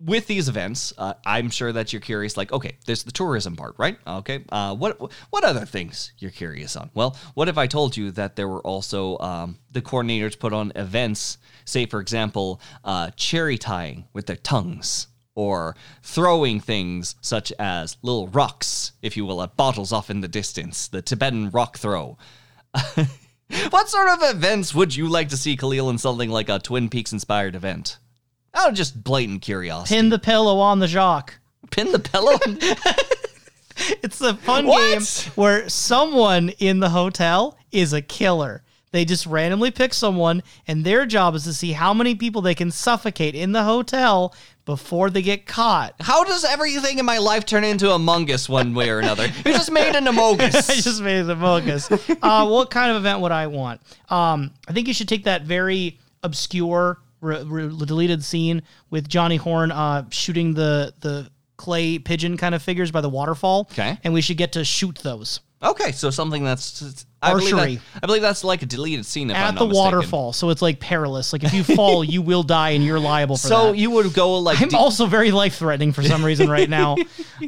with these events, uh, I'm sure that you're curious. Like, okay, there's the tourism part, right? Okay, uh, what what other things you're curious on? Well, what if I told you that there were also um, the coordinators put on events? Say, for example, uh, cherry tying with their tongues, or throwing things such as little rocks, if you will, at bottles off in the distance. The Tibetan rock throw. what sort of events would you like to see, Khalil, in something like a Twin Peaks inspired event? Out of just blatant curiosity. Pin the pillow on the jock. Pin the pillow. It's a fun What? game where someone in the hotel is a killer. They just randomly pick someone, and their job is to see how many people they can suffocate in the hotel before they get caught. How does everything in my life turn into Among Us one way or another? You just made an Among I Us. just made it a focus. uh, what kind of event would I want? Um, I think you should take that very obscure, re- re- deleted scene with Johnny Horne uh, shooting the the clay pigeon kind of figures by the waterfall. Okay. and we should get to shoot those Okay, so something that's I believe, Archery. that, I believe that's like a deleted scene if I'm at not the mistaken. waterfall. So it's like perilous. Like if you fall, you will die, and you're liable for So that. you would go like I'm de- also very life threatening for some reason right now.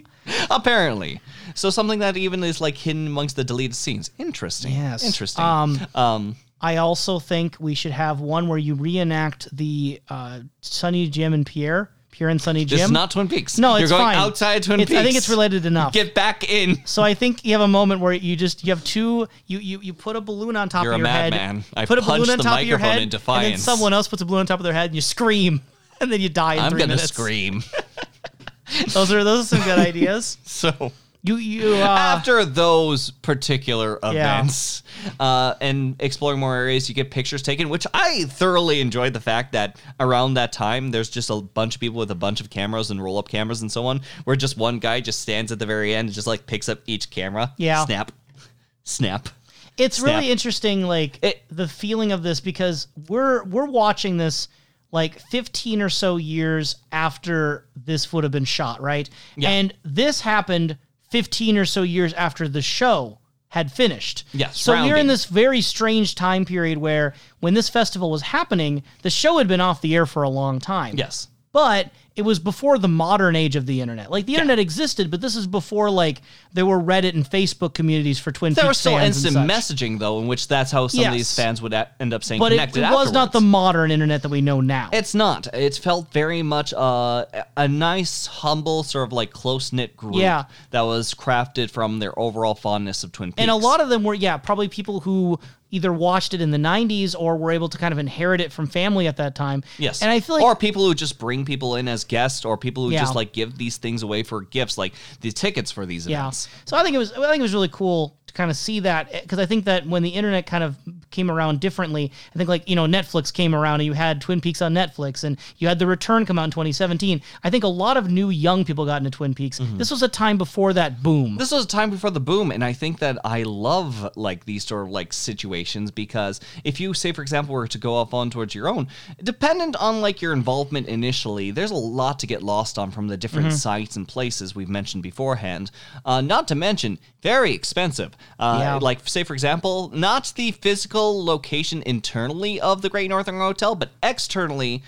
apparently. So something that even is like hidden amongst the deleted scenes. Interesting. Yes. Interesting. Um, um I also think we should have one where you reenact the uh, Sunny Jim and Pierre, Pierre and Sunny Jim. this is not Twin Peaks. No, You're it's going fine. outside Twin It's- Peaks. I think it's related enough. Get back in. so I think you have a moment where you just you have two you you, you put a balloon on top You're of your head. You're a madman. I put a balloon on the top of your microphone head, in and then someone else puts a balloon on top of their head, and you scream, and then you die in I'm three gonna minutes. scream. Those are those are some good ideas. so You you uh, after those particular Yeah. events uh, and exploring more areas, you get pictures taken, which I thoroughly enjoyed the fact that around that time, there's just a bunch of people with a bunch of cameras and roll up cameras and so on, where just one guy just stands at the very end and just like picks up each camera. Yeah. Snap. Snap. it's Snap. really interesting like It- the feeling of this because we're we're watching this like 15 or so years after this would have been shot right Yeah. and this happened 15 or so years after the show had finished. Yes, so we're in this very strange time period where when this festival was happening the show had been off the air for a long time. Yes. but it was before the modern age of the internet. Like the internet existed, but this is before like there were Reddit and Facebook communities for Twin There Peaks was still instant messaging though, in which that's how some of these fans would a- end up staying But it, connected. it was not the modern internet that we know now. It's not. It's felt very much uh, a nice, humble, sort of like close knit group Yeah. that was crafted from their overall fondness of Twin Peaks. and a lot of them were yeah probably people who either watched it in the 90s or were able to kind of inherit it from family at that time Yes. and i feel like or people who just bring people in as guests, or people who Yeah. just like give these things away for gifts, like the tickets for these yeah events. so i think it was i think it was really cool to kind of see that because i think that when the internet kind of came around differently i think like you know netflix came around and you had twin peaks on netflix and you had the return come out in 2017 i think a lot of new young people got into twin peaks Mm-hmm. this was a time before that boom This was a time before the boom, and I think that I love like these sort of like situations because if you say, for example, were to go off on towards your own, dependent on like your involvement initially, there's a lot to get lost on from the different Mm-hmm. sites and places we've mentioned beforehand. Uh, not to mention very expensive. Uh, Yeah. Like say, for example, not the physical location internally of the Great Northern Hotel, but externally.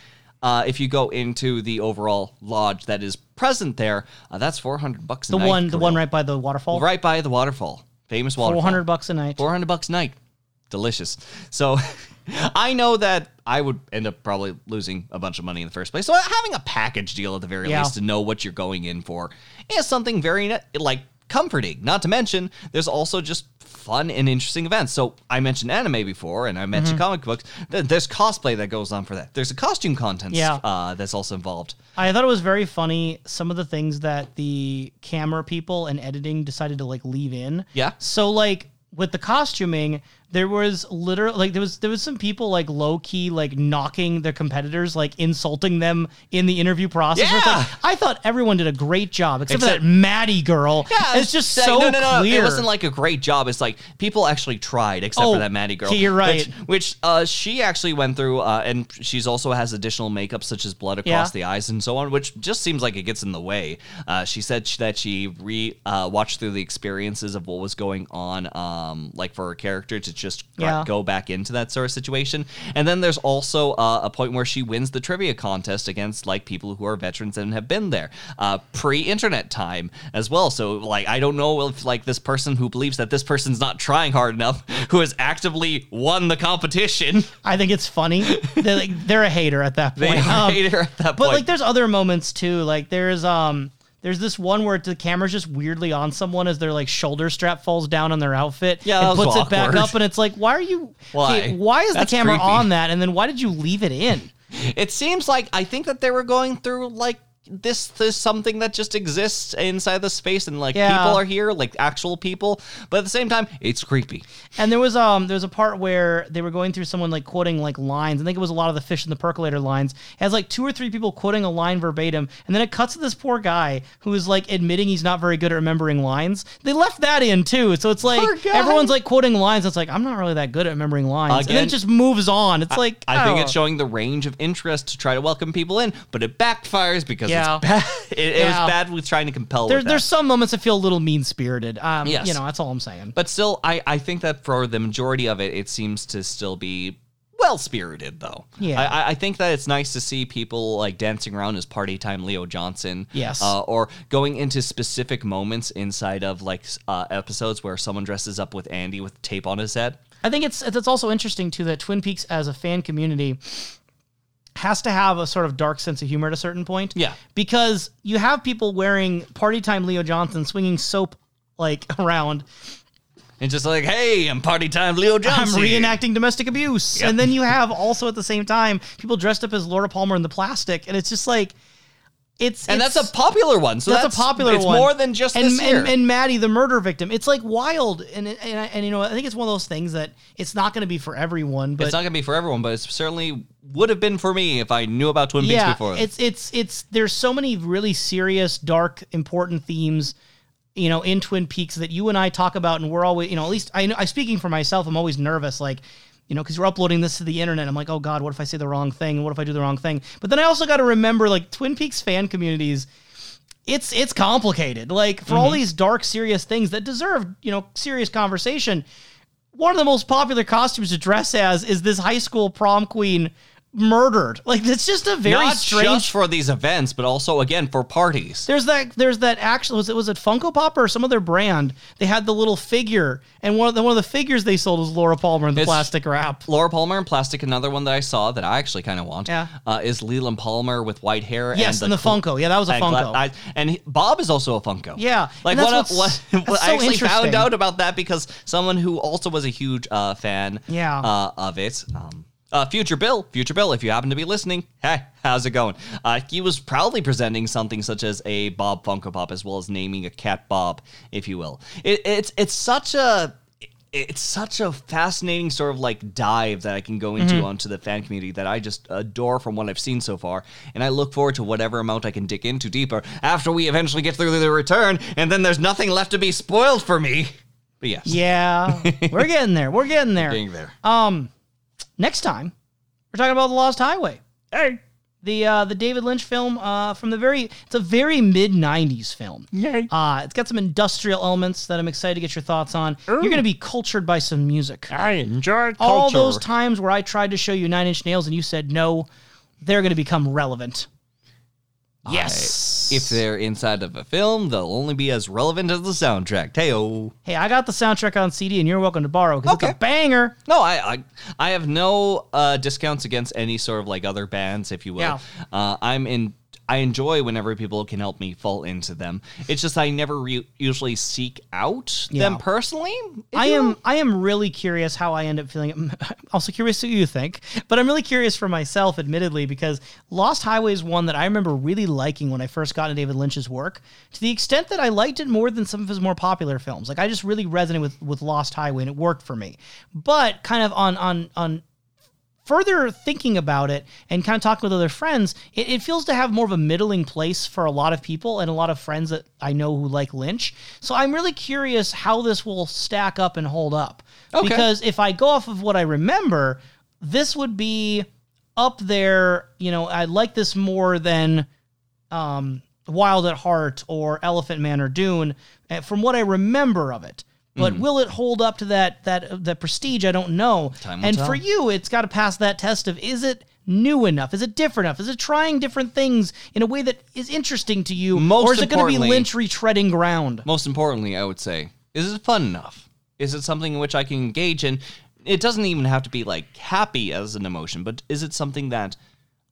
Uh, if you go into the overall lodge that is present there, uh, that's four hundred bucks. A the night, one the one right by the waterfall Right by the waterfall. Famous waterfall. 400 bucks a night 400 bucks a night. Delicious. So I know that I would end up probably losing a bunch of money in the first place. So having a package deal at the very Yeah. least to know what you're going in for is something very like comforting. Not to mention there's also just fun and interesting events. So I mentioned anime before and I mentioned Mm-hmm. comic books. There's cosplay that goes on for that. There's a costume contest Yeah. uh, that's also involved. I thought it was very funny some of the things that the camera people and editing decided to like leave in. Yeah. So like with the costuming, there was literally like there was there was some people like low key like knocking their competitors, like insulting them in the interview process. Yeah. like, I thought everyone did a great job, except, Except- for that Maddy girl. Yeah, it's just so no, no, no, clear. It wasn't like a great job. It's like people actually tried, except Oh, for that Maddy girl. you're right. Which, which uh, she actually went through, uh, and she's also has additional makeup such as blood across Yeah. the eyes and so on, which just seems like it gets in the way. Uh, she said that she re uh, watched through the experiences of what was going on, um, like for her character to just Yeah. go back into that sort of situation. And then there's also uh, a point where she wins the trivia contest against like people who are veterans and have been there uh, pre-internet time as well. So like I don't know if like this person who believes that this person's not trying hard enough, who has actively won the competition, I think it's funny. they're, like, they're a hater at that they point. Um, hate her at that point. But like, there's other moments too. Like, there's um, there's this one where the camera's just weirdly on someone as their like shoulder strap falls down on their outfit. Yeah, that and was puts it back awkward. up, and it's like, why are you? Why? okay, why is That's the camera creepy. on that? And then why did you leave it in? It seems like I think that they were going through like this this something that just exists inside the space and like Yeah. people are here like actual people but at the same time it's creepy And there was um there was a part where they were going through someone like quoting like lines. I think it was a lot of the fish in the percolator lines. It has like two or three people quoting a line verbatim, and then it cuts to this poor guy who is like admitting he's not very good at remembering lines. They left that in too, so it's like Poor guy. everyone's like quoting lines. It's like I'm not really that good at remembering lines, and then Again, it just moves on. It's like I think oh. it's showing the range of interest to try to welcome people in, but it backfires because Yeah. it's bad. It, it Yeah. was bad with trying to compel. There, with there's some moments that feel a little mean spirited. Um, Yes. you know that's all I'm saying. but still, I I think that for the majority of it, it seems to still be well spirited though. Yeah. I, I- I think that it's nice to see people like dancing around as party time Leo Johnson. Yes. Uh, or going into specific moments inside of like s- uh, episodes where someone dresses up with Andy with tape on his head. I think it's it's also interesting too that Twin Peaks as a fan community has to have a sort of dark sense of humor at a certain point. Yeah. Because you have people wearing party time Leo Johnson swinging soap like around. And just like, hey, I'm party time Leo Johnson. I'm reenacting domestic abuse. Yep. And then you have also at the same time people dressed up as Laura Palmer in the plastic and it's just like it's And it's- that's a popular one. So that's, that's, a popular one. it's one. more than just and, this year. and, and Maddy, the murder victim. It's like wild, and and, and, and you know, I think it's one of those things that it's not going to be for everyone, but it's not gonna be for everyone, but it certainly would have been for me if I knew about Twin Peaks yeah, before. it's it's it's there's so many really serious, dark, important themes, you know, in Twin Peaks that you and I talk about, and we're always, you know, at least I know, I speaking for myself, I'm always nervous, like. You know, because we're uploading this to the internet. I'm like, oh God, what if I say the wrong thing? What if I do the wrong thing? But then I also got to remember, like, Twin Peaks fan communities, it's it's complicated. Like for all Mm-hmm. these dark, serious things that deserve, you know, serious conversation. One of the most popular costumes to dress as is this high school prom queen murdered. Like it's just a very Not strange. just for these events, but also again for parties. there's that. There's that. Actually, was it was it Funko Pop or some other brand? They had the little figure, and one of the one of the figures they sold was Laura Palmer in the It's- plastic wrap. Laura Palmer in plastic. Another one that I saw that I actually kind of want. Yeah. uh, is Leland Palmer with white hair. Yes, and and the Funko. Yeah, that was a and Funko. I- and he- Bob is also a Funko. Yeah, like what? what's- what, that's I actually found out about that because someone who also was a huge uh, fan. Yeah. uh, of it. Um, uh, Future Bill, Future Bill, if you happen to be listening, hey, how's it going? Uh, he was proudly presenting something such as a Bob Funko Pop, as well as naming a cat Bob, if you will. It, it's it's such a it's such a fascinating sort of like dive that I can go into Mm-hmm. onto the fan community that I just adore from what I've seen so far, and I look forward to whatever amount I can dig into deeper after we eventually get through the return, and then there's nothing left to be spoiled for me. But yes, Yeah, we're getting there. We're getting there. being there. Um, next time we're talking about the Lost Highway. Hey, The uh, the David Lynch film uh, from the very it's a very mid '90s film. yay. Uh, it's got some industrial elements that I'm excited to get your thoughts on. You're going to be cultured by some music. I enjoy culture. All those times where I tried to show you Nine Inch Nails and you said no, they're going to become relevant. Yes. If they're inside of a film, they'll only be as relevant as the soundtrack. Heyo. hey, I got the soundtrack on CD and you're welcome to borrow because it's a banger. No, I, I I have no uh, discounts against any sort of like other bands, if you will. Yeah. Uh, I'm in. I enjoy whenever people can help me fall into them. It's just I never re- usually seek out Yeah. them personally. I am. I am really curious how I end up feeling. I'm also curious what you think, but I'm really curious for myself, admittedly, because Lost Highway is one that I remember really liking when I first got into David Lynch's work, to the extent that I liked it more than some of his more popular films. Like I just really resonated with with Lost Highway, and it worked for me. But kind of on on on further thinking about it and kind of talking with other friends, it, it feels to have more of a middling place for a lot of people and a lot of friends that I know who like Lynch. So I'm really curious how this will stack up and hold up. Okay. Because if I go off of what I remember, this would be up there. You know, I like this more than um, Wild at Heart or Elephant Man or Dune, uh, from what I remember of it. But mm. will it hold up to that that uh, that prestige? I don't know. And tell. for you, it's got to pass that test of is it new enough? Is it different enough? Is it trying different things in a way that is interesting to you, Most or is it going to be Lynch retreading ground? Most importantly, I would say, is it fun enough? Is it something in which I can engage in? It doesn't even have to be like happy as an emotion, but is it something that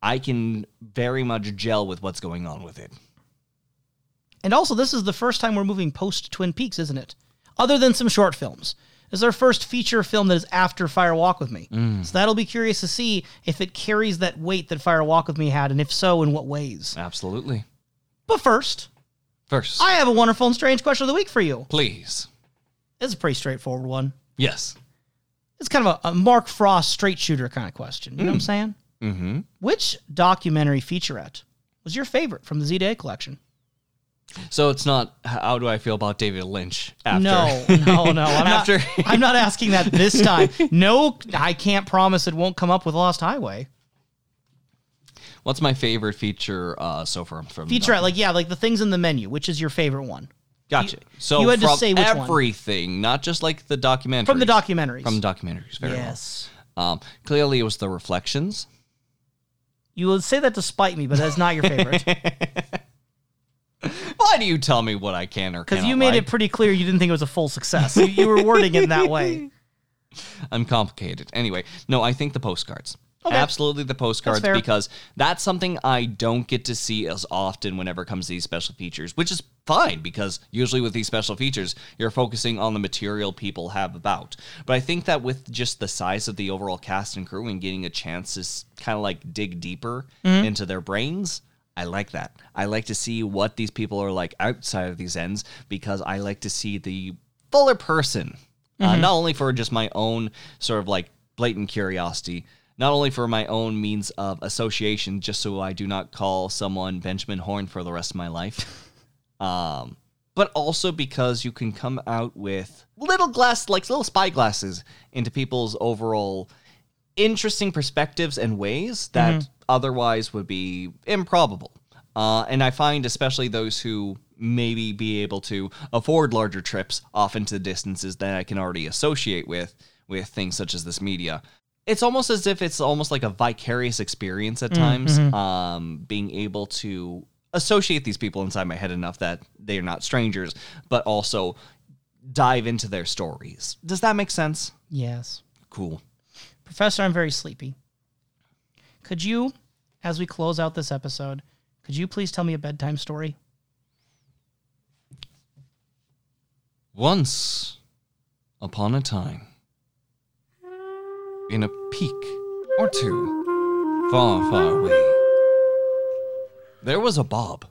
I can very much gel with what's going on with it? And also, this is the first time we're moving post Twin Peaks, isn't it? Other than some short films. This is our first feature film that is after Fire Walk with Me. Mm. So that'll be curious to see if it carries that weight that Fire Walk with Me had, and if so, in what ways. Absolutely. But first, First, I have a wonderful and strange question of the week for you. please. It's a pretty straightforward one. Yes. It's kind of a, a Mark Frost straight shooter kind of question. You know what I'm saying? Mm-hmm. Which documentary featurette was your favorite from the ZDA collection? So it's not how do I feel about David Lynch after? No, no, no. I'm After- not, I'm not asking that this time. No, I can't promise it won't come up with Lost Highway. What's my favorite feature uh, so far from Featurette, like yeah, like the things in the menu. Which is your favorite one Gotcha. you- so you had to say which one. everything, not just like the documentary. from the documentaries? From the documentaries. Very yes, well. Um, clearly, it was the reflections. you will say that to spite me, but that's not your favorite Why do you tell me what I can or because you made like? it pretty clear you didn't think it was a full success. You, you were wording it in that way. I'm complicated. Anyway, no, I think the postcards. Okay. Absolutely the postcards fair. because that's something I don't get to see as often whenever it comes to these special features, which is fine because usually with these special features, you're focusing on the material people have about. But I think that with just the size of the overall cast and crew and getting a chance to kind of like dig deeper Mm-hmm. into their brains, I like that. I like to see what these people are like outside of these ends because I like to see the fuller person. Uh, Mm-hmm. not only for just my own sort of like blatant curiosity, not only for my own means of association, just so I do not call someone Benjamin Horne for the rest of my life, um, but also because you can come out with little glass, like little spy glasses into people's overall interesting perspectives and ways that otherwise would be improbable. Uh, and I find, especially those who maybe be able to afford larger trips off into the distances that I can already associate with with things such as this media, it's almost as if it's almost like a vicarious experience at times um being able to associate these people inside my head enough that they're not strangers but also dive into their stories does that make sense Yes. cool Professor, I'm very sleepy. Could you, as we close out this episode, could you please tell me a bedtime story? once upon a time in a peak or two far far away there was a bob